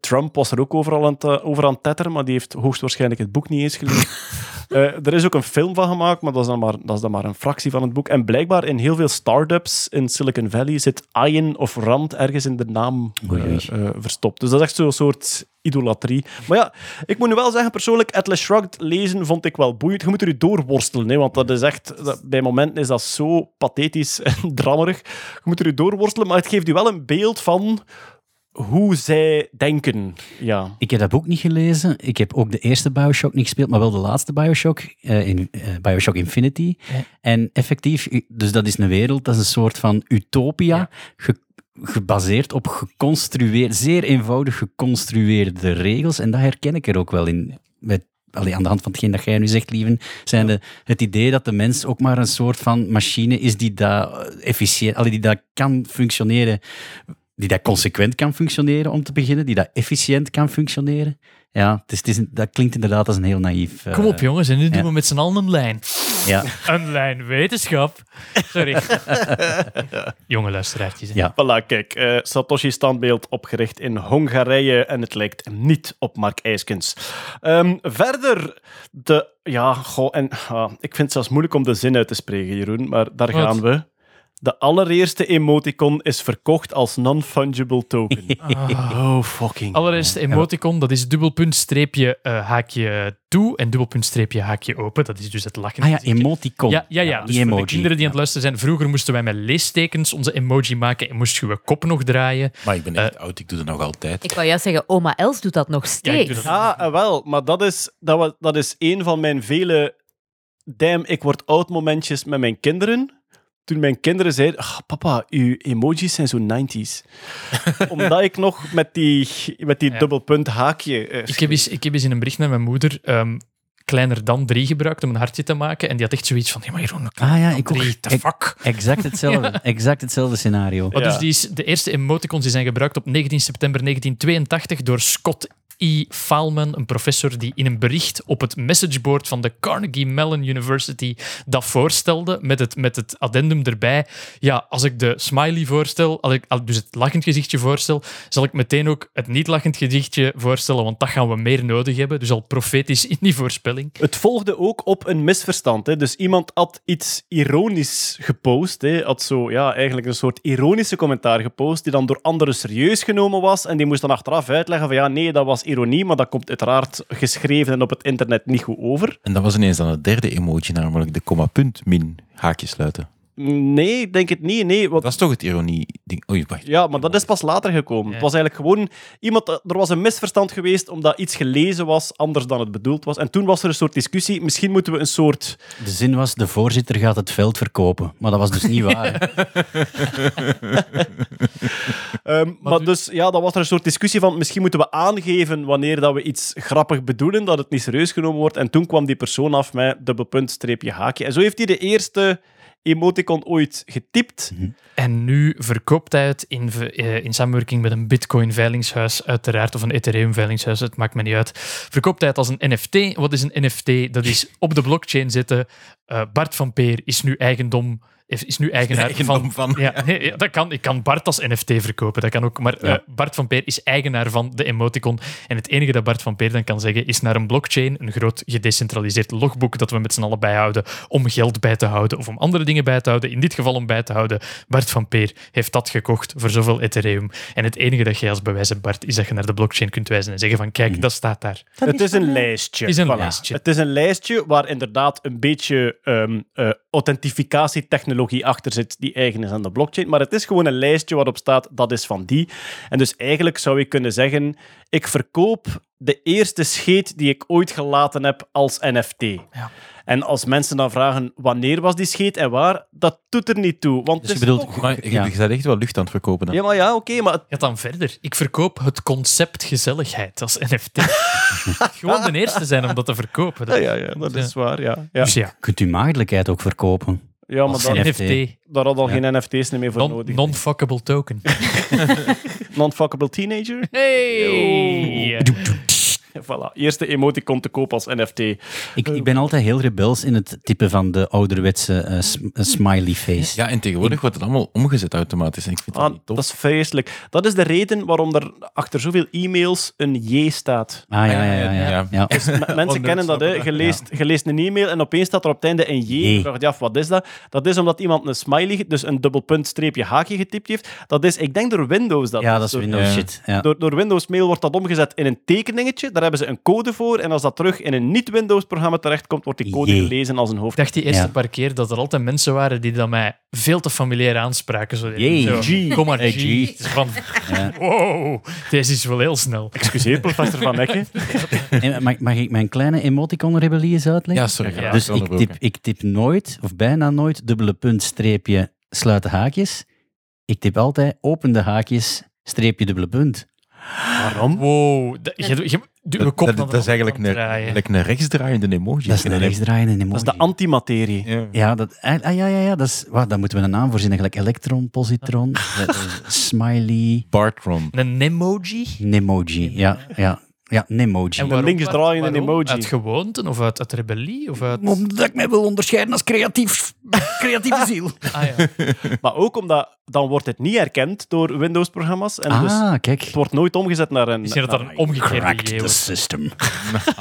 Trump was er ook overal aan het, over aan het tetteren, maar die heeft hoogstwaarschijnlijk het boek niet eens gelezen. Eh, er is ook een film van gemaakt, maar dat is, dan maar dat is dan maar een fractie van het boek. En blijkbaar in heel veel start-ups in Silicon Valley zit Ayn of Rand ergens in de naam eh, eh, verstopt. Dus dat is echt zo'n soort idolatrie. Maar ja, ik moet nu wel zeggen, persoonlijk, Atlas Shrugged lezen vond ik wel boeiend. Je moet er je doorworstelen, hè, want dat is echt... dat- bij momenten is dat zo pathetisch en drammerig. Je moet er je doorworstelen, maar het geeft je wel een beeld van hoe zij denken. Ja. Ik heb dat boek niet gelezen. Ik heb ook de eerste Bioshock niet gespeeld, maar wel de laatste Bioshock, eh, in, eh, Bioshock Infinity. En effectief, dus dat is een wereld, dat is een soort van utopia, ge- gebaseerd op geconstrueerd, zeer eenvoudig geconstrueerde regels. En dat herken ik er ook wel in. Met, allee, aan de hand van hetgeen dat jij nu zegt, Lieven, zijn de, het idee dat de mens ook maar een soort van machine is die dat efficiënt, allee, die dat kan functioneren die dat consequent kan functioneren om te beginnen, die dat efficiënt kan functioneren. Ja, het is, het is een- dat klinkt inderdaad als een heel naïef... eh, Kom op jongens, en nu ja. doen we met z'n allen een lijn. Ja. Een lijn wetenschap. Sorry. Jonge luisteraartjes. hè. Ja. Voilà, kijk. eh, Satoshi standbeeld opgericht in Hongarije en het lijkt niet op Mark Eiskens. Ehm, verder, de... Ja, goh, en ah, ik vind het zelfs moeilijk om de zin uit te spreken, Jeroen, maar daar Wat? gaan we. De allereerste emoticon is verkocht als non-fungible token. Oh, fucking. Allereerst emoticon, dat is dubbelpunt streepje eh, haakje toe en dubbelpunt streepje haakje open. Dat is dus het lachen. Ah ja, emoticon. Ja, ja, ja. Ja, dus die voor de kinderen die aan het luisteren zijn, vroeger moesten wij met leestekens onze emoji maken en moest je je kop nog draaien. Maar ik ben echt oud, ik doe dat nog altijd. Ik wou juist zeggen, oma Els doet dat nog steeds. Ah, eh, wel, maar dat is, dat, wa- dat is een van mijn vele damn, ik word oud momentjes met mijn kinderen. Toen mijn kinderen zeiden, "Ah, papa, uw emojis zijn zo 90s. Omdat ik nog met die, met die Ja. dubbelpunt haakje... eh, Ik heb, eens, ik heb eens in een bericht naar mijn moeder ehm, kleiner dan drie gebruikt om een hartje te maken. En die had echt zoiets van, ja, maar Jeroen, Ah ja, ik ook. drie, the fuck? Exact hetzelfde. Exact hetzelfde scenario. Maar dus die is, de eerste emoticons die zijn gebruikt op 19 september 1982 door Scott E. Fallman, een professor die in een bericht op het messageboard van de Carnegie Mellon University dat voorstelde, met het, met het addendum erbij. Ja, als ik de smiley voorstel, als ik dus het lachend gezichtje voorstel, zal ik meteen ook het niet lachend gezichtje voorstellen, want dat gaan we meer nodig hebben. Dus al profetisch in die voorspelling. Het volgde ook op een misverstand. Hè. Dus iemand had iets ironisch gepost. Hè. Had zo, ja, eigenlijk een soort ironische commentaar gepost, die dan door anderen serieus genomen was. En die moest dan achteraf uitleggen van ja, nee, dat was ironie, maar dat komt uiteraard geschreven en op het internet niet goed over. En dat was ineens dan het derde emoji, namelijk de komma punt min haakje sluiten. Nee, ik denk het niet. Nee, wat... Dat is toch het ironie-ding? Oei, wacht. Ja, maar dat is pas later gekomen. Het was eigenlijk gewoon iemand. Er was een misverstand geweest omdat iets gelezen was anders dan het bedoeld was. En toen was er een soort discussie. Misschien moeten we een soort. De zin was, de voorzitter gaat het veld verkopen. Maar dat was dus niet waar. Ehm, maar dus ja, dan was er een soort discussie van misschien moeten we aangeven wanneer dat we iets grappig bedoelen, dat het niet serieus genomen wordt. En toen kwam die persoon af met dubbelpunt, streepje, haakje. En zo heeft hij de eerste emoticon ooit getypt. En nu verkoopt hij het in, eh, in samenwerking met een Bitcoin-veilingshuis, uiteraard, of een Ethereum-veilingshuis, het maakt me niet uit. Verkoopt hij het als een NFT. Wat is een NFT? Dat is op de blockchain zitten. Eh, Bart van Peer is nu eigendom. Is nu eigenaar Eigendom van. Ja, nee, ja, dat kan, ik kan Bart als NFT verkopen. Dat kan ook. Maar eh, Bart van Peer is eigenaar van de emoticon. En het enige dat Bart van Peer dan kan zeggen is naar een blockchain, een groot gedecentraliseerd logboek dat we met z'n allen bijhouden om geld bij te houden of om andere dingen bij te houden. In dit geval om bij te houden. Bart van Peer heeft dat gekocht voor zoveel Ethereum. En het enige dat je als bewijs hebt, Bart, is dat je naar de blockchain kunt wijzen en zeggen van kijk, dat staat daar. het is een lijstje. is een Voilà. lijstje. Het is een lijstje waar inderdaad een beetje ehm eh, authentificatietechnologie achter zit die eigen is aan de blockchain. Maar het is gewoon een lijstje waarop staat dat is van die. En dus eigenlijk zou je kunnen zeggen: ik verkoop de eerste scheet die ik ooit gelaten heb als NFT. En als mensen dan vragen wanneer was die scheet en waar, dat doet er niet toe. Want Dus je bedoelt, maar je, je bent echt wel lucht aan het verkopen dan. Ja, maar ja, oké, maar het- Gaat dan verder. Ik verkoop het concept gezelligheid als NFT. Gewoon de eerste zijn om dat te verkopen. Ja, ja, ja, dat is waar, ja. ja. Dus ja. Kunt u maagdelijkheid ook verkopen? Ja, maar Als dat, NFT. daar had al Ja. geen NFT's meer voor Non- nodig. Non-fuckable token. Non-fuckable teenager. Hey! Voilà, eerste emoticon te koop als NFT. Ik, ik ben altijd heel rebels in het typen van de ouderwetse eh, sm- eh, smiley face. Ja, en tegenwoordig wordt het allemaal omgezet automatisch. En ik vind dat Ah, niet tof. dat is vreselijk. Dat is de reden waarom er achter zoveel e-mails een J staat. Ah, ja, ja, ja. ja, Ja. ja. Dus mensen kennen dat, hè. Je leest, je leest een e-mail en opeens staat er op het einde een J. Je vraagt je af, wat is dat? Dat is omdat iemand een smiley, dus een dubbelpunt streepje haakje getypt heeft. Dat is, ik denk door Windows dat. Ja, dat is Windows shit. Ja. Door, door Windows Mail wordt dat omgezet in een tekeningetje. Daar hebben ze een code voor. En als dat terug in een niet-Windows-programma terechtkomt, wordt die code Jee. gelezen als een hoofd. Ik dacht die eerste Ja. paar keer dat er altijd mensen waren die dat mij veel te familiair aanspraken. Zo, Jee. zo, G. Kom maar, Hey, G. G. Het is van, Ja. wow, deze is wel heel snel. Excuseer, professor Van Ecken. En mag, mag ik mijn kleine emoticon-rebellie eens uitleggen? Ja, sorry. Ja. Dus ik typ, ik typ nooit, of bijna nooit, dubbele punt, streepje, sluiten haakjes. Ik typ altijd opende haakjes, streepje, dubbele punt. Waarom? Wow, je, je, dat, dat, is eigenlijk een, draaien. eigenlijk een rechtsdraaiende emoji. Dat is een rechtsdraaiende emoji. Dat is de antimaterie. Ja. Ja, dat, ah, ah, ja, ja, ja, dat is, daar moeten we een naam voor zinnen. Gelijk elektron, positron, eh, eh, smiley, Bartron. Een emoji? nemoji. Ja, ja, ja, nemoji. En waarom- linksdraaiende waarom? emoji. Uit gewoonte of uit, uit rebellie? Of uit... Omdat ik mij wil onderscheiden als creatief, creatieve ziel. Ah, ja. Maar ook omdat dan wordt het niet erkend door Windows-programma's. En dus Ah, kijk. het wordt nooit omgezet naar een... Misschien dat er een omgekeerde the was. system.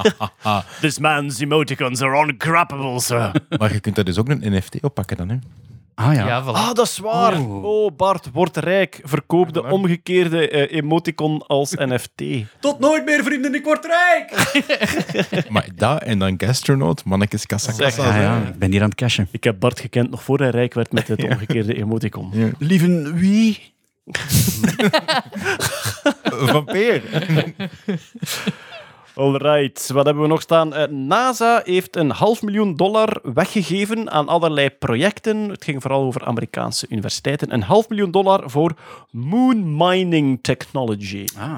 This man's emoticons are uncrappable, sir. Maar je kunt daar dus ook een NFT op pakken dan, hè? Ah ja. Ja, voilà. Ah, dat is waar. Oh, Bart, word rijk. Verkoop de omgekeerde eh, emoticon als NFT. Tot nooit meer, vrienden, ik word rijk! Maar dat en dan Gastronaut, mannetjes kassa kassa. Ah, ja, ik ben hier aan het cashen. Ik heb Bart gekend nog voor hij rijk werd met het omgekeerde emoticon. Ja. Lieve wie? Van Peer. Alright, wat hebben we nog staan? Eh, NASA heeft een half miljoen dollar weggegeven aan allerlei projecten. Het ging vooral over Amerikaanse universiteiten. Een half miljoen dollar voor moon mining technology. Ah.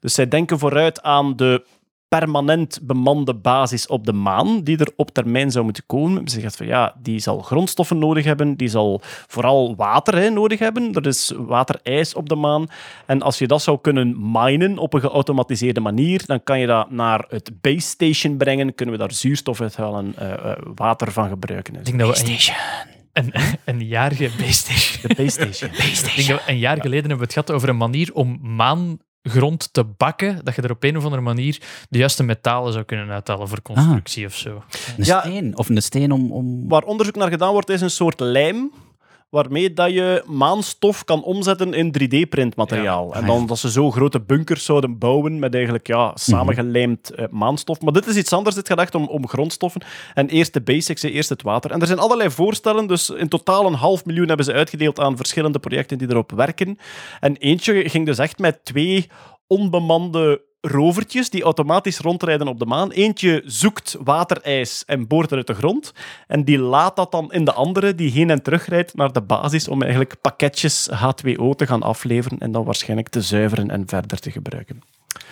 Dus zij denken vooruit aan de permanent bemande basis op de maan, die er op termijn zou moeten komen. Ze zegt van ja, die zal grondstoffen nodig hebben, die zal vooral water hè, nodig hebben. Er is waterijs op de maan. En als je dat zou kunnen minen op een geautomatiseerde manier, dan kan je dat naar het base station brengen, kunnen we daar zuurstof uithalen, eh, eh, water van gebruiken. Ik denk dat we een, een, een jaar ge- Base Station. De base station. Ik denk dat we een jaar geleden hebben we het gehad over een manier om maangrond te bakken, dat je er op een of andere manier de juiste metalen zou kunnen uithalen voor constructie of zo. Een Ja. steen? Of een steen om... om... Waar onderzoek naar gedaan wordt, is een soort lijm waarmee dat je maanstof kan omzetten in 3D-printmateriaal. En dan dat ze zo grote bunkers zouden bouwen met eigenlijk ja, samengelijmd eh, maanstof. Maar dit is iets anders. Dit gaat echt om, om grondstoffen. En eerst de basics, eerst het water. En er zijn allerlei voorstellen. Dus in totaal een half miljoen hebben ze uitgedeeld aan verschillende projecten die erop werken. En eentje ging dus echt met twee onbemande rovertjes die automatisch rondrijden op de maan. Eentje zoekt waterijs en boort er uit de grond. En die laat dat dan in de andere, die heen en terug rijdt naar de basis om eigenlijk pakketjes H2O te gaan afleveren en dan waarschijnlijk te zuiveren en verder te gebruiken.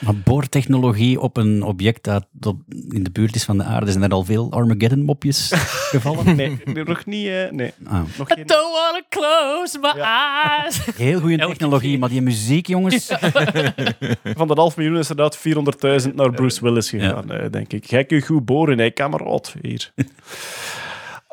Maar boortechnologie op een object dat in de buurt is van de aarde, zijn er al veel Armageddon-mopjes gevallen? Nee, nog niet. eh, nee. Ah. Nog geen... Don't wanna close my eyes. Heel goede technologie, maar die muziek, jongens. Van dat half miljoen is er inderdaad 400.000 naar Bruce Willis gegaan, eh, denk ik. Kun je goed boren, hè, kameraad. Hier.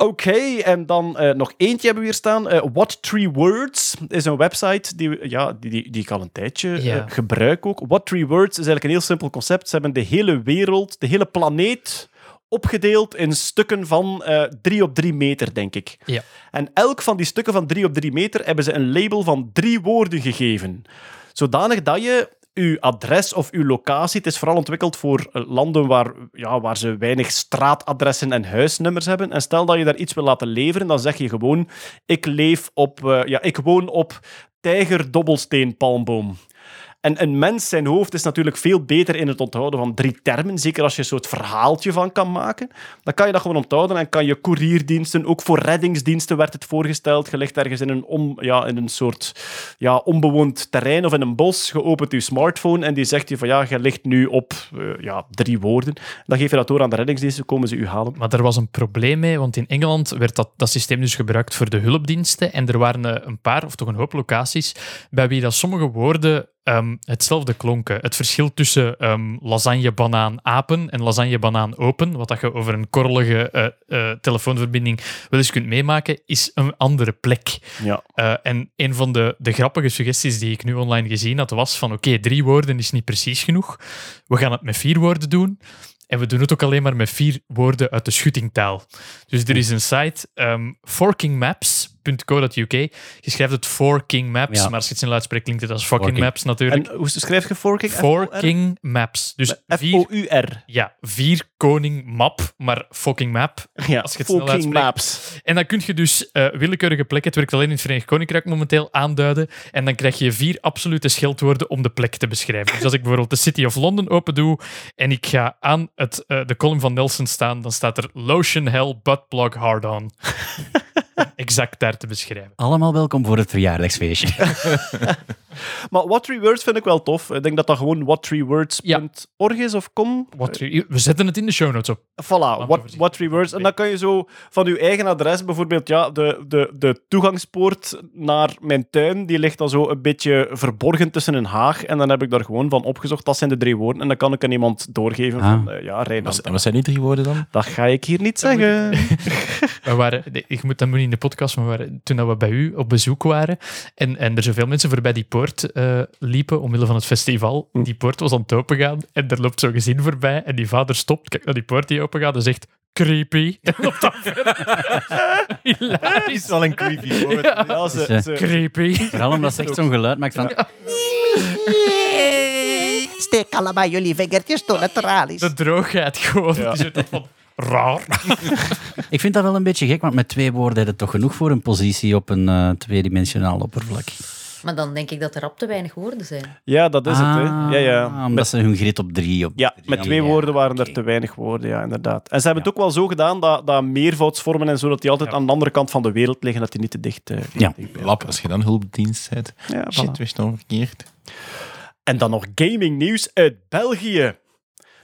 Oké, en dan eh, nog eentje hebben we hier staan. Eh, What Three Words is een website die, we- ja, die, die, die ik al een tijdje eh, gebruik ook. What Three Words is eigenlijk een heel simpel concept. Ze hebben de hele wereld, de hele planeet opgedeeld in stukken van 3 op 3 meter, denk ik. Ja. En elk van die stukken van 3 op 3 meter hebben ze een label van drie woorden gegeven. Zodanig dat je uw adres of uw locatie, het is vooral ontwikkeld voor eh, landen waar, ja, waar ze weinig straatadressen en huisnummers hebben. En stel dat je daar iets wil laten leveren, dan zeg je gewoon, ik leef op, eh, ja, ik woon op Tijger Dobbelsteen Palmboom. En een mens, zijn hoofd, is natuurlijk veel beter in het onthouden van drie termen. Zeker als je een soort verhaaltje van kan maken. Dan kan je dat gewoon onthouden en kan je courierdiensten, ook voor reddingsdiensten werd het voorgesteld. Je ligt ergens in een, on, ja, in een soort ja, onbewoond terrein of in een bos. Je opent je smartphone en die zegt je van ja, je ligt nu op eh, ja, drie woorden. Dan geef je dat door aan de reddingsdiensten, komen ze u halen. Maar er was een probleem mee, want in Engeland werd dat, dat systeem dus gebruikt voor de hulpdiensten. En er waren eh, een paar, of toch een hoop locaties, bij wie dat sommige woorden ehm, hetzelfde klonken. Het verschil tussen ehm, lasagne, banaan, apen en lasagne, banaan, open, wat dat je over een korrelige eh, eh, telefoonverbinding wel eens kunt meemaken, is een andere plek. Ja. Eh, en een van de, de grappige suggesties die ik nu online gezien had, was van oké, drie woorden is niet precies genoeg. We gaan het met vier woorden doen. En we doen het ook alleen maar met vier woorden uit de schuttingtaal. Dus er is een site, ehm forkingmaps.co.uk. Je schrijft het forking maps, Ja. maar als je het snel uitspreekt, klinkt het als fucking Forking. maps natuurlijk. En hoe schrijf je forking? Forking maps. Dus vier, F-O-U-R. ja, vier koning map, maar fucking map. Ja, als je het snel fucking uitspreekt. maps. En dan kun je dus eh, willekeurige plekken, het werkt alleen in het Verenigd Koninkrijk momenteel, aanduiden. En dan krijg je vier absolute scheldwoorden om de plek te beschrijven. Dus als ik bijvoorbeeld de City of London open doe en ik ga aan het, eh, de column van Nelson staan, dan staat er Lotion Hell Butt Plug Hard On. exact daar te beschrijven. Allemaal welkom voor het verjaardagsfeestje. Maar What Three Words vind ik wel tof. Ik denk dat dat gewoon whattreewords.org is of com. What three- we zetten het in de show notes op. Voilà, what, what Three Words. En dan kan je zo van je eigen adres, bijvoorbeeld ja, de, de, de toegangspoort naar mijn tuin, die ligt dan zo een beetje verborgen tussen een haag. En dan heb ik daar gewoon van opgezocht, dat zijn de drie woorden. En dan kan ik aan iemand doorgeven van, eh, ja, Reinhard. En wat zijn die drie woorden dan? Dat ga ik hier niet zeggen. We waren, nee, ik moet dat moet niet in de podcast, maar we waren, toen dat we bij u op bezoek waren en, en er zoveel mensen voorbij die poort eh, liepen omwille van het festival, die poort was aan het opengaan en er loopt zo'n gezin voorbij en die vader stopt, kijkt naar die poort die opengaat en zegt creepy. Hilarisch. is wel een creepy woord. Ja. Ja, ze, Dus, eh, ze- Creepy. Vooral omdat ze echt zo'n geluid maakt van... Steek allemaal jullie vingertjes door het tralies. De droogheid gewoon. Die zit dan van, raar. Ik vind dat wel een beetje gek, want met twee woorden heb je toch genoeg voor een positie op een eh, tweedimensionaal oppervlak. Maar dan denk ik dat er rap te weinig woorden zijn. Ja, dat is het. Hè. Ja, ja. Ah, omdat ze hun grid op drie op Ja, met twee woorden waren er te weinig woorden, ja, inderdaad. En ze hebben het ook wel zo gedaan dat, dat meervoudsvormen en zo, dat die altijd aan de andere kant van de wereld liggen, dat die niet te dicht uh, Ja, lap, als je dan hulpdienst bent. Ja, Shit, voilà. wees nou verkeerd. En dan nog gaming nieuws uit België.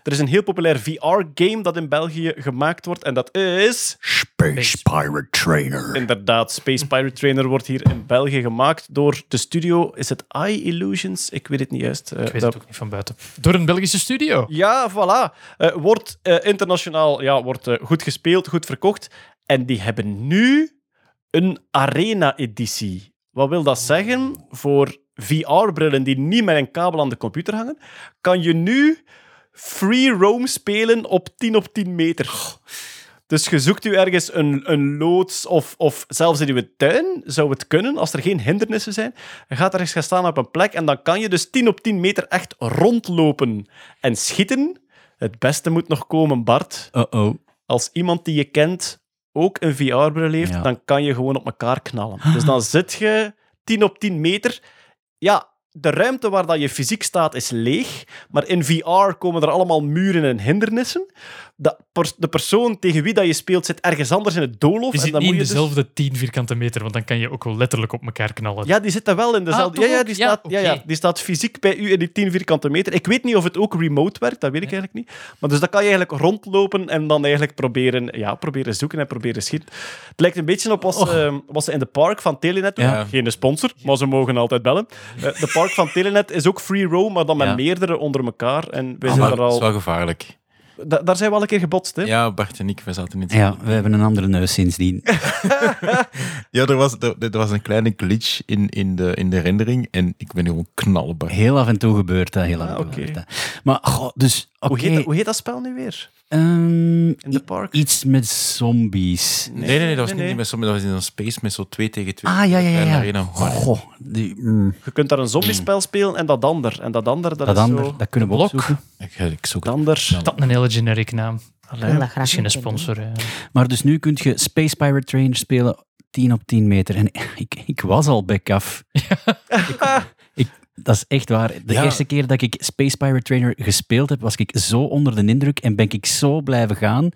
Er is een heel populair VR-game dat in België gemaakt wordt en dat is... Space Pirate Trainer. Inderdaad, Space Pirate Trainer wordt hier in België gemaakt door de studio. Is het Eye Illusions? Ik weet het niet juist. Eh, Ik weet dat- het ook niet van buiten. Door een Belgische studio. Ja, voilà. Eh, wordt eh, internationaal ja, wordt, goed gespeeld, goed verkocht. En die hebben nu een Arena-editie. Wat wil dat zeggen? Voor VR-brillen die niet met een kabel aan de computer hangen, kan je nu free roam spelen op 10 op 10 meter. Dus je zoekt u ergens een, een loods of, of zelfs in uw tuin, zou het kunnen, als er geen hindernissen zijn. Je gaat ergens gaan staan op een plek en dan kan je dus 10 op 10 meter echt rondlopen en schieten. Het beste moet nog komen, Bart. Uh-oh. Als iemand die je kent ook een VR-bril heeft, Ja. dan kan je gewoon op elkaar knallen. Dus dan zit je 10 op 10 meter. Ja, de ruimte waar dat je fysiek staat is leeg, maar in VR komen er allemaal muren en hindernissen. De, pers- de persoon tegen wie dat je speelt zit ergens anders in het doolhof. En zit dan niet in moet je dus- dezelfde 10 vierkante meter, want dan kan je ook wel letterlijk op elkaar knallen. Ja, die zitten wel in dezelfde... Ah, ja, ja, toch die? Ja, staat, ja, ja, die staat fysiek bij u in die 10 vierkante meter. Ik weet niet of het ook remote werkt, dat weet ik eigenlijk niet. Maar dus dan kan je eigenlijk rondlopen en dan eigenlijk proberen, ja, proberen zoeken en proberen schieten. Het lijkt een beetje op wat ze, wat ze in de park van Telenet doen. Ja. Geen sponsor, maar ze mogen altijd bellen. Eh, de park van Telenet is ook free roam, maar dan met Ja. meerdere onder elkaar. En wij Ah, zijn maar er dat is al... wel gevaarlijk. Da- daar zijn we al een keer gebotst, hè? Ja, Bart en ik, we zaten niet. Ja, we hebben een andere neus sindsdien. Ja, er was, er, er was een kleine glitch in, in, de, in de rendering en ik ben gewoon knallenbar. Heel af en toe gebeurt dat. Heel af en toe gebeurt dat. Maar, goh, dus, oké. Hoe, heet dat, hoe heet dat spel nu weer? Ehm, In de park? Iets met zombies. Nee, nee, nee, dat was nee, nee. niet met zo'n, dat was in een space met zo 2 tegen 2. Ah, ja, ja, ja. ja. Arena. Goh, die, mm, Je kunt daar een zombiespel spelen en dat ander. En dat ander, dat, dat is ander, zo... dat kunnen we opzoeken. Ik, ik zoek Dat ander... Dat een hele generic naam. Wil dat graag Misschien een sponsor. hè. Maar dus nu kun je Space Pirate Trainer spelen 10 op 10 meter. En ik, ik was al kaf. Ik, ik, dat is echt waar. De Ja. eerste keer dat ik Space Pirate Trainer gespeeld heb, was ik zo onder de indruk en ben ik zo blijven gaan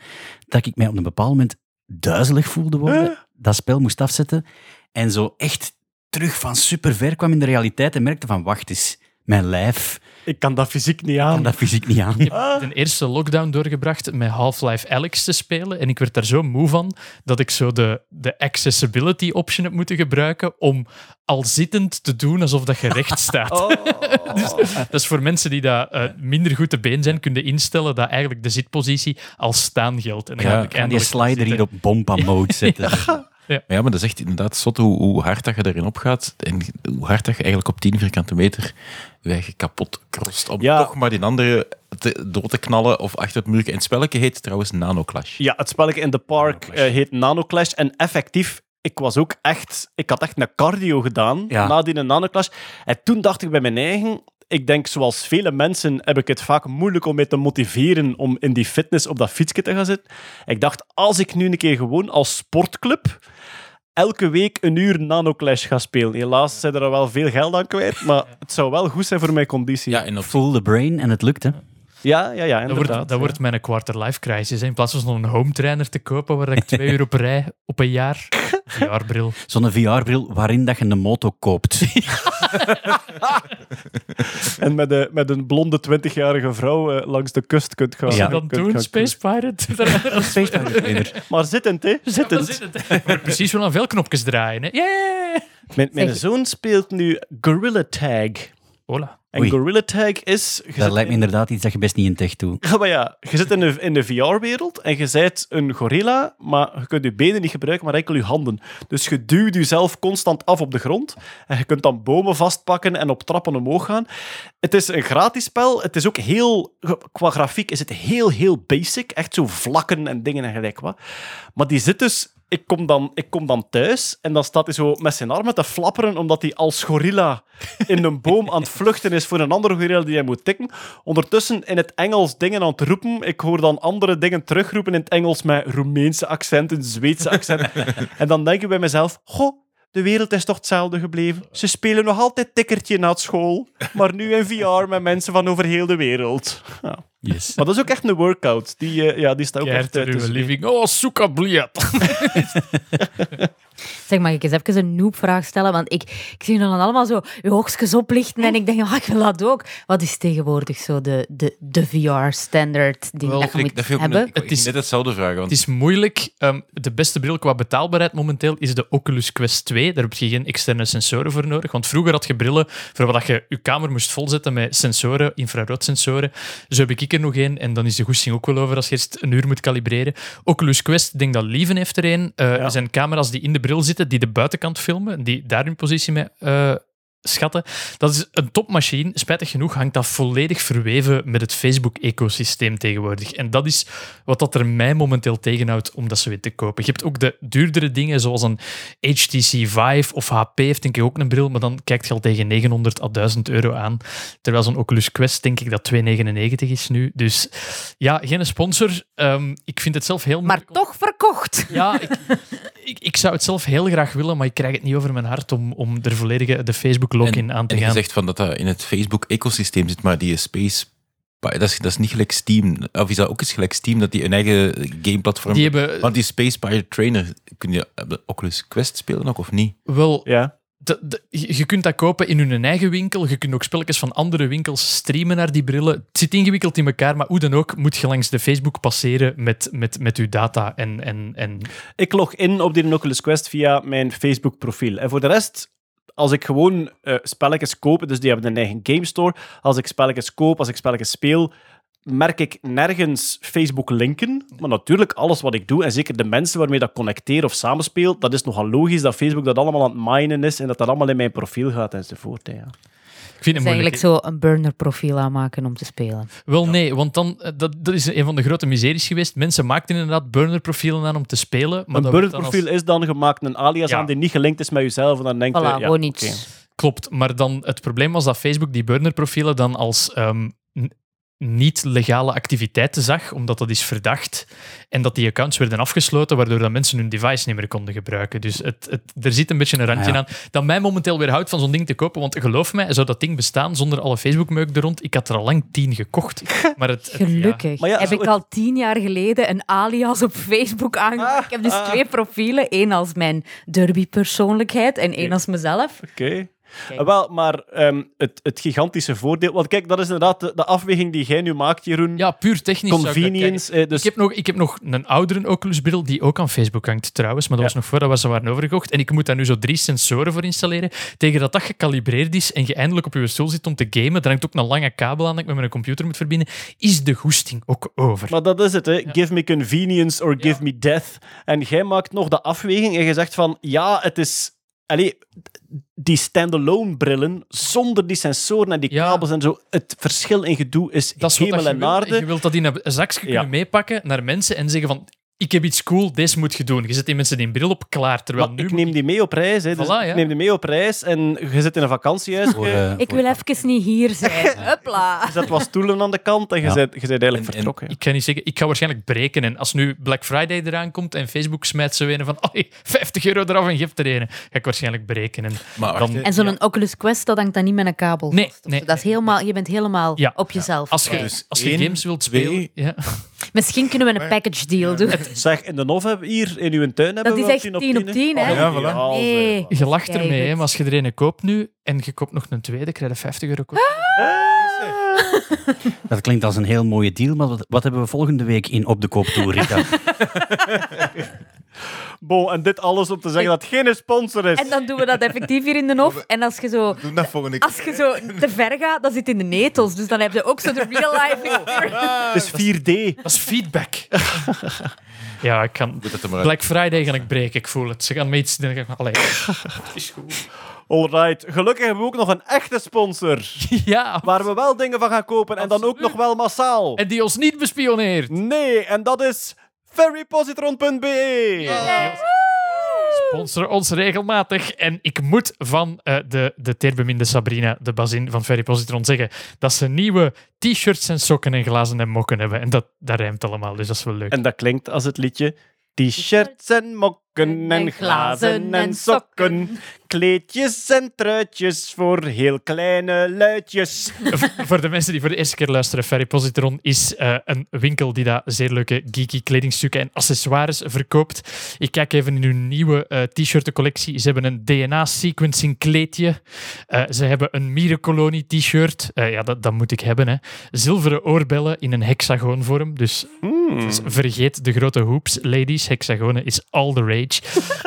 dat ik mij op een bepaald moment duizelig voelde worden. Dat spel moest afzetten en zo echt terug van super ver kwam in de realiteit en merkte van wacht eens, mijn lijf Ik kan dat fysiek niet aan. kan dat fysiek niet aan. Ik heb de eerste lockdown doorgebracht met Half-Life Alyx te spelen. En ik werd daar zo moe van dat ik zo de, de accessibility option heb moeten gebruiken om al zittend te doen alsof dat je recht staat. Oh. dus, dat is voor mensen die dat, eh, minder goed te been zijn, kunnen instellen dat eigenlijk de zitpositie als staan geldt. En dan Ja, heb ik Ik kan die slider hier op bompa mode zetten. Maar ja, maar dat is echt inderdaad zot hoe, hoe hard dat je erin opgaat en hoe hard dat je eigenlijk op 10 vierkante meter eigen kapot krost. Om Ja. toch maar die andere te, dood te knallen of achter het muurtje. En het spelletje heet trouwens Nanoclash. Ja, het spelletje in de park eh, heet Nanoclash. En effectief, ik was ook echt... Ik had echt een cardio gedaan Ja. na die Nanoclash. En toen dacht ik bij mijn eigen... Ik denk, zoals vele mensen, heb ik het vaak moeilijk om mij te motiveren om in die fitness op dat fietsje te gaan zitten. Ik dacht, als ik nu een keer gewoon als sportclub elke week een uur Nanoclash ga spelen. Helaas zijn er wel veel geld aan kwijt, maar het zou wel goed zijn voor mijn conditie. Ja, en op, Full the brain en het lukt, hè. Ja, ja, ja Dat wordt, dat ja. wordt mijn quarter-life crisis. Hè. In plaats van zo'n home trainer te kopen waar ik twee uur op rij op een jaar. VR-bril. Zo'n VR-bril waarin dat je een moto koopt. En met, de, met een blonde 20-jarige vrouw eh, langs de kust kunt gaan. Wat Ja. dan doen, Space Pirate? Space Pirate. Maar zittend, hè? Zittend. Moet precies wel aan veel knopjes draaien. Hè. Yeah! Mijn, mijn zoon speelt nu Gorilla Tag. Hola. En Oei. Gorilla Tag is... je Dat zit lijkt me in- inderdaad iets dat je best niet in tech doet. Ja, maar ja, je zit in de, in de VR-wereld en je bent een gorilla, maar je kunt je benen niet gebruiken, maar enkel je handen. Dus je duwt jezelf constant af op de grond en je kunt dan bomen vastpakken en op trappen omhoog gaan. Het is een gratis spel. Het is ook heel... Qua grafiek is het heel, heel basic. Echt zo vlakken en dingen en gelijk wat. Maar die zit dus... Ik kom, dan, ik kom dan thuis en dan staat hij zo met zijn armen te flapperen omdat hij als gorilla in een boom aan het vluchten is voor een andere gorilla die hij moet tikken. Ondertussen in het Engels dingen aan het roepen. Ik hoor dan andere dingen terugroepen in het Engels met Roemeense accenten, Zweedse accenten. en dan denk ik bij mezelf, goh, de wereld is toch hetzelfde gebleven. Ze spelen nog altijd tikkertje na het school, maar nu in VR met mensen van over heel de wereld. Ja. Yes. Maar dat is ook echt een workout. Die, eh, ja, die staat ook echt Keert er living. Oh, soeka bliat. Zeg, mag ik eens even een noob-vraag stellen? Want ik, ik zie dan allemaal zo je hoogstjes oplichten en ik denk, ah, ik wil dat ook. Wat is tegenwoordig zo de, de, de VR-standaard die Wel, dat je Ik- moet dat hebben? Het is- net hetzelfde. Want Het is moeilijk. Ehm, de beste bril qua betaalbaarheid momenteel is de Oculus Quest 2. Daar heb je geen externe sensoren voor nodig. Want vroeger had je brillen voor wat je je kamer moest volzetten met sensoren, infraroodsensoren. Zo heb ik er nog één. En dan is de goesting ook wel over als je eerst een uur moet kalibreren. Oculus Quest, ik denk dat Lieven heeft er een. Eh, Er zijn camera's die in de bril zitten, die de buitenkant filmen, die daar hun positie mee eh, schatten. Dat is een topmachine. Spijtig genoeg hangt dat volledig verweven met het Facebook-ecosysteem tegenwoordig. En dat is wat dat er mij momenteel tegenhoudt om dat zo weer te kopen. Je hebt ook de duurdere dingen, zoals een HTC Vive of HP heeft denk ik ook een bril, maar dan kijkt je al tegen 900 à 1000 euro aan. Terwijl zo'n Oculus Quest denk ik dat 299 is nu. Dus ja, geen sponsor. Ehm, ik vind het zelf heel Maar toch verkocht. ja, ik, ik, ik zou het zelf heel graag willen, maar ik krijg het niet over mijn hart om, om de volledige de Facebook Aan te En je gaan. zegt van dat dat in het Facebook-ecosysteem zit, maar die Space... Dat is, dat is niet gelijk Steam. Of is dat ook eens gelijk Steam, dat die een eigen gameplatform Die hebben- Want die Space Pirate Trainer, kun je op de Oculus Quest spelen ook, of niet? Wel, Ja. de- de- je je kunt dat kopen in hun eigen winkel. Je kunt ook spelletjes van andere winkels streamen naar die brillen. Het zit ingewikkeld in elkaar, maar hoe dan ook moet je langs de Facebook passeren met, met, met je data. En, en, en Ik log in op die Oculus Quest via mijn Facebook-profiel. En voor de rest, als ik gewoon eh, spelletjes koop, dus die hebben een eigen game store, als ik spelletjes koop, als ik spelletjes speel, merk ik nergens Facebook-linken. Maar natuurlijk, alles wat ik doe, en zeker de mensen waarmee dat connecteer of samenspeel, dat is nogal logisch dat Facebook dat allemaal aan het minen is en dat dat allemaal in mijn profiel gaat enzovoort. hè, Ja. Ik vind eigenlijk zo een burner-profiel aanmaken om te spelen. Wel nee, want dan, eh, dat, dat is een van de grote miseries geweest. Mensen maakten inderdaad burner-profielen aan om te spelen. Maar een dat wordt dan burner-profiel als- is dan gemaakt een alias Ja. aan die niet gelinkt is met jezelf. En dan denkt Voilà, je, ja, gewoon oké. iets. Klopt, maar dan het probleem was dat Facebook die burnerprofielen dan als ehm, n- niet legale activiteiten zag, omdat dat is verdacht. En dat die accounts werden afgesloten, waardoor dat mensen hun device niet meer konden gebruiken. Dus het, het, er zit een beetje een randje Ah, ja. aan dat mij momenteel weer houdt van zo'n ding te kopen. Want geloof mij, zou dat ding bestaan zonder alle Facebook-meuk er rond? Ik had er al lang tien gekocht. Maar het, het- ja. Gelukkig. Maar ja, heb zo ik het- al tien jaar geleden een alias op Facebook aangemaakt. ik heb dus twee profielen. één als mijn derby-persoonlijkheid en één als mezelf. Oké. Eh, Wel, maar ehm, het, het gigantische voordeel... Want kijk, dat is inderdaad de, de afweging die jij nu maakt, Jeroen. Ja, puur technisch. ik Convenience. eh, dus Ik, heb nog, ik heb nog een oudere Oculus-bril die ook aan Facebook hangt trouwens, maar dat was nog voordat we ze waren overgekocht. En ik moet daar nu zo drie sensoren voor installeren. Tegen dat dat gecalibreerd is en je eindelijk op je stoel zit om te gamen, daar hangt ook een lange kabel aan dat ik met mijn computer moet verbinden, is de goesting ook over. Maar dat is het, hè. Give me convenience or give me death. En jij maakt nog de afweging en je zegt van, ja, het is... Allee, die standalone brillen, zonder die sensoren en die Ja. kabels en zo, het verschil in gedoe is, Dat is hemel dat en aarde. Je wilt dat in een zakje Ja. kunnen meepakken naar mensen en zeggen van ik heb iets cool, deze moet je doen. Je zet die mensen die bril op klaar. Terwijl Maar nu ik neem die mee op reis. Hè. Dus Voilà, ja. Ik neem die mee op reis en je zit in een vakantiehuis. Voor, je eh, Ik wil even niet hier zijn. Hupla. zet wat stoelen aan de kant en je Ja. bent, je bent eigenlijk En- en- vertrokken. Ik kan niet zeggen, ik ga waarschijnlijk breken. En als nu Black Friday eraan komt en Facebook smijt zo een van oh, 50 euro eraf en geeft er een, ga ik waarschijnlijk breken. En Maar dan. En zo'n Oculus Quest, dat hangt dan niet met een kabel Nee, vast nee. Dat is helemaal, je bent helemaal Ja. op jezelf. als je. Dus als je één, games wilt twee- spelen... Ja. Misschien kunnen we een package deal doen. Zeg, in de NOV hebben we hier in uw tuin hebben is we wel echt 10 op 10 op 10, 10, hè? Ja, voilà. Nee. Je lacht ermee, hè, maar als je er een koopt nu en je koopt nog een tweede, krijg je 50 euro korting. Dat klinkt als een heel mooie deal, maar wat, wat hebben we volgende week in Op de Koop toe, Rita? Bon, en dit alles om te zeggen dat het geen sponsor is. En dan doen we dat effectief hier in de hof. En als je zo, Doe dat volgende keer. als je zo te ver gaat, dan zit het in de netels. Dus dan heb je ook zo de real life experience. Het is 4D. Dat is feedback. ja, ik kan... Black Friday ga ik breken, ik voel het. Ze gaan me iets... Allee, is goed. Alright, gelukkig hebben we ook nog een echte sponsor. Ja, Waar we wel dingen van gaan kopen en dan ook nog wel massaal. en die ons niet bespioneert. Nee, en dat is ferrypositron.be. Sponsor ons regelmatig. En ik moet van eh, de, de teerbeminde Sabrina, de bazin van Ferry Positron, zeggen dat ze nieuwe t-shirts en sokken en glazen en mokken hebben. En dat, dat rijmt allemaal, dus dat is wel leuk. En dat klinkt als het liedje. T-shirts en mokken en glazen en sokken. Kleedjes en truitjes voor heel kleine luidjes. V- voor de mensen die voor de eerste keer luisteren, Ferry Positron is eh, een winkel die daar zeer leuke geeky kledingstukken en accessoires verkoopt. Ik kijk even in hun nieuwe eh t-shirtencollectie. Ze hebben een DNA-sequencing kleedje. Eh, ze hebben een mierenkolonie t-shirt. Eh, ja, dat, dat moet ik hebben. Hè. Zilveren oorbellen in een hexagoonvorm. Dus, dus vergeet de grote hoops, ladies. Hexagonen is all the rage.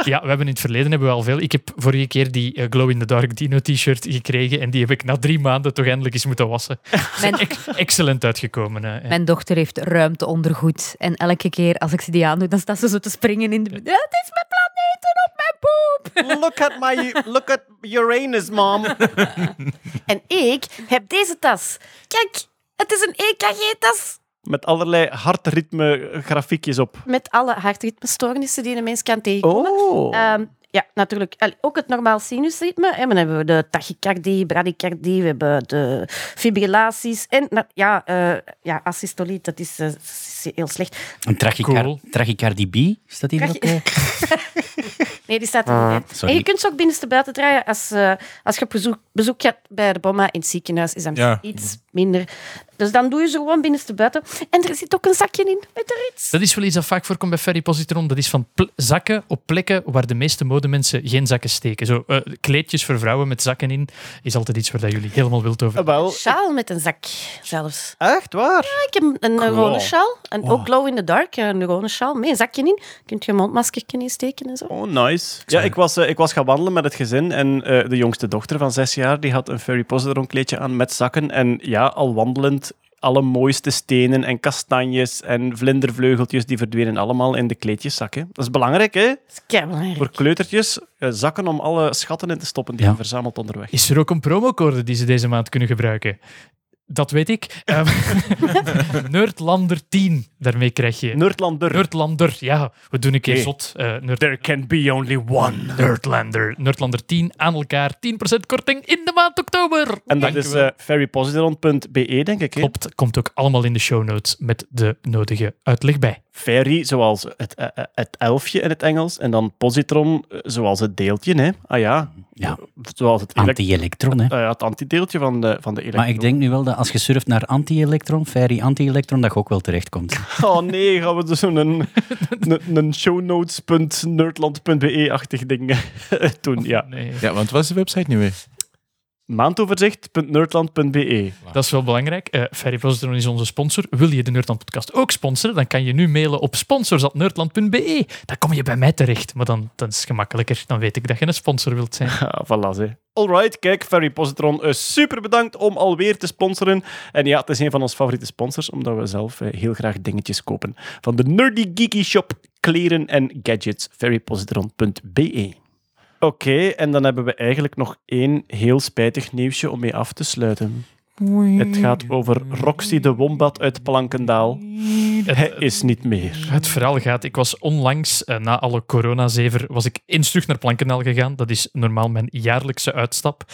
Ja, we hebben in het verleden hebben we al veel. Ik heb vorige keer die eh, Glow in the Dark Dino t-shirt gekregen en die heb ik na drie maanden toch eindelijk eens moeten wassen. Mijn, Ex- excellent uitgekomen. hè. Mijn dochter heeft ruimte ondergoed. En elke keer als ik ze die aandoe, dan staat ze zo te springen in de... Ja, het is mijn planeten op mijn poep! Look at my, look at Uranus, mom. En ik heb deze tas. Kijk, het is een EKG-tas Met allerlei hartritme grafiekjes op. met alle hartritmestoornissen die een mens kan tegenkomen. Oh. Ehm, Ja, natuurlijk. Allee, ook het normaal sinusritme. Hè. Dan hebben we de tachycardie, bradycardie, we hebben de fibrillaties. En na- ja, eh ja asystoliet, dat is, eh, is heel slecht. Een trachicar trachycardie B, staat die erop? Trachy- eh? Nee, die staat er niet sorry. En je kunt ze ook binnenste buiten draaien. Als, eh, als je op bezoek, bezoek gaat bij de bomma in het ziekenhuis, is dat Ja. iets minder. Dus dan doe je ze gewoon binnenste buiten. En er zit ook een zakje in met er iets. Dat is wel iets dat vaak voorkomt bij Ferry Positron. Dat is van zakken op plekken waar de meeste modemensen geen zakken steken. Zo, eh, kleedjes voor vrouwen met zakken in is altijd iets waar dat jullie helemaal wild over Wel, Sjaal met een zak zelfs. Echt waar? Ja, ik heb een neuronensjaal. En ook glow in the dark, een neuronensjaal. Met een zakje in. Kunt je een mondmaskertje in steken en zo. Oh, nice. Ja, ik was, eh, ik was gaan wandelen met het gezin en eh, de jongste dochter van zes jaar die had een Fairy Positron kleedje aan met zakken. En ja, al wandelend, alle mooiste stenen en kastanjes en vlindervleugeltjes, die verdwenen allemaal in de kleedjeszakken. Dat is belangrijk, hè? Keibelangrijk. Voor kleutertjes, eh, zakken om alle schatten in te stoppen die je verzamelt onderweg. Is er ook een promocode die ze deze maand kunnen gebruiken? Dat weet ik. Ehm, Nerdlander 10, daarmee krijg je... Nerdlander. Nerdlander, ja. We doen een keer zot. eh, Nerd... There can be only one. Nerdlander. Nerdlander 10 aan elkaar. 10% korting in de maand oktober. En dat is fairypositron.be, denk ik. Hè? Klopt, komt ook allemaal in de show notes met de nodige uitleg bij. Fairy, zoals het, eh, eh, het elfje in het Engels. En dan positron, eh, zoals het deeltje. Hè? Ah ja. Ja. Zoals het elek- Anti-elektron, hè. Ja, het antideeltje van de, van de elektron. Maar ik denk nu wel dat als je surft naar anti-elektron, Fairy anti-elektron, dat je ook wel terechtkomt. Oh nee, gaan we dus zo'n een, een, een shownotes.nerdland.be-achtig ding doen. Ja. Ja, want wat is de website nu weer? Maandoverzicht.nerdland.be. Dat is wel belangrijk. Eh Ferry Positron is onze sponsor. Wil je de Nerdland podcast ook sponsoren? Dan kan je nu mailen op sponsors.nerdland.be. Dan kom je bij mij terecht. Maar dan, dan is het gemakkelijker. Dan weet ik dat je een sponsor wilt zijn. Ja, voilà, ze. Alright, kijk, Ferry Positron, eh, super bedankt om alweer te sponsoren. En ja, het is een van onze favoriete sponsors, omdat we zelf eh, heel graag dingetjes kopen. Van de Nerdy Geeky Shop, kleren en gadgets, ferrypositron.be. Oké, en dan hebben we eigenlijk nog één heel spijtig nieuwsje om mee af te sluiten. Het gaat over Roxy de Wombat uit Plankendaal. Hij is niet meer. Het verhaal gaat, ik was onlangs, eh, na alle coronazever, was ik eens terug naar Plankendaal gegaan. Dat is normaal mijn jaarlijkse uitstap.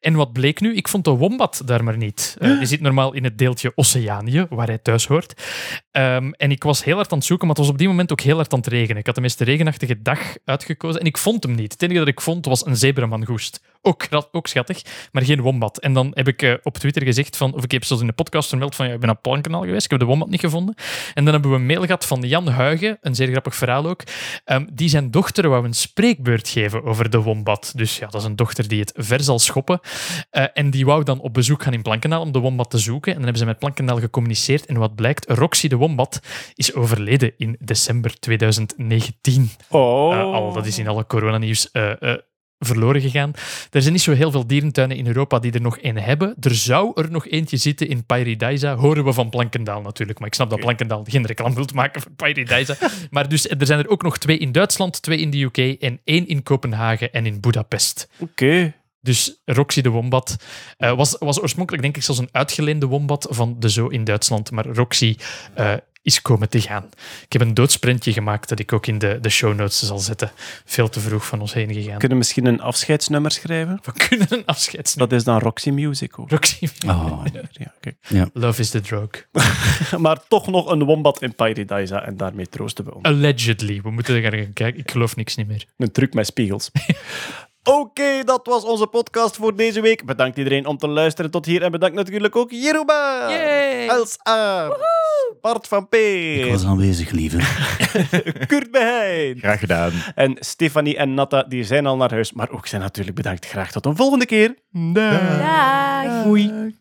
En wat bleek nu? Ik vond de wombat daar maar niet. Eh, die zit normaal in het deeltje Oceanië, waar hij thuis hoort. Ehm, en ik was heel hard aan het zoeken, maar het was op die moment ook heel hard aan het regenen. Ik had de meest regenachtige dag uitgekozen en ik vond hem niet. Het enige dat ik vond was een zebramangoest. Ook, ook schattig, maar geen wombat. En dan heb ik eh, op Twitter gezegd, van, of ik heb zelfs in de podcast vermeld van ja, ik ben naar Plankendaal geweest, ik heb de wombat niet gevonden. En dan hebben we een mail gehad van Jan Huigen, een zeer grappig verhaal ook, ehm, die zijn dochter wou een spreekbeurt geven over de wombat. Dus ja, dat is een dochter die het ver zal schoppen. Eh, en die wou dan op bezoek gaan in Plankendaal om de wombat te zoeken. En dan hebben ze met Plankendaal gecommuniceerd. En wat blijkt, Roxy de wombat is overleden in december 2019. Oh. Eh, al, dat is in alle coronanieuws eh, verloren gegaan. Er zijn niet zo heel veel dierentuinen in Europa die er nog één hebben. Er zou er nog eentje zitten in Paradise, horen we van Plankendaal natuurlijk. Maar ik snap dat Plankendaal geen reclame wilt maken voor Paradise. maar dus, er zijn er ook nog twee in Duitsland, twee in de UK en één in Kopenhagen en in Budapest. Oké. Dus Roxy de Wombat eh, was, was oorspronkelijk denk ik zelfs een uitgeleende wombat van de zoo in Duitsland, maar Roxy eh, is komen te gaan. Ik heb een doodsprintje gemaakt dat ik ook in de, de show notes zal zetten. Veel te vroeg van ons heen gegaan. Kunnen we misschien een afscheidsnummer schrijven? We kunnen een afscheidsnummer. Dat is dan Roxy Music. Hoor. Roxy Oh. Ja. Love is the drug. maar toch nog een wombat in Paradise en daarmee troosten we ons. Allegedly. We moeten er gaan kijken. Ik geloof niks niet meer. Een truc met spiegels. Oké, dat was onze podcast voor deze week. Bedankt iedereen om te luisteren tot hier. En bedankt natuurlijk ook Jeroba, Elsa, Bart van Peer, Ik was aanwezig, lieve. Kurt Beheijn Graag gedaan. en Stefanie en Natta. Die zijn al naar huis, maar ook zijn natuurlijk bedankt. Graag tot een volgende keer. Dag. Doei.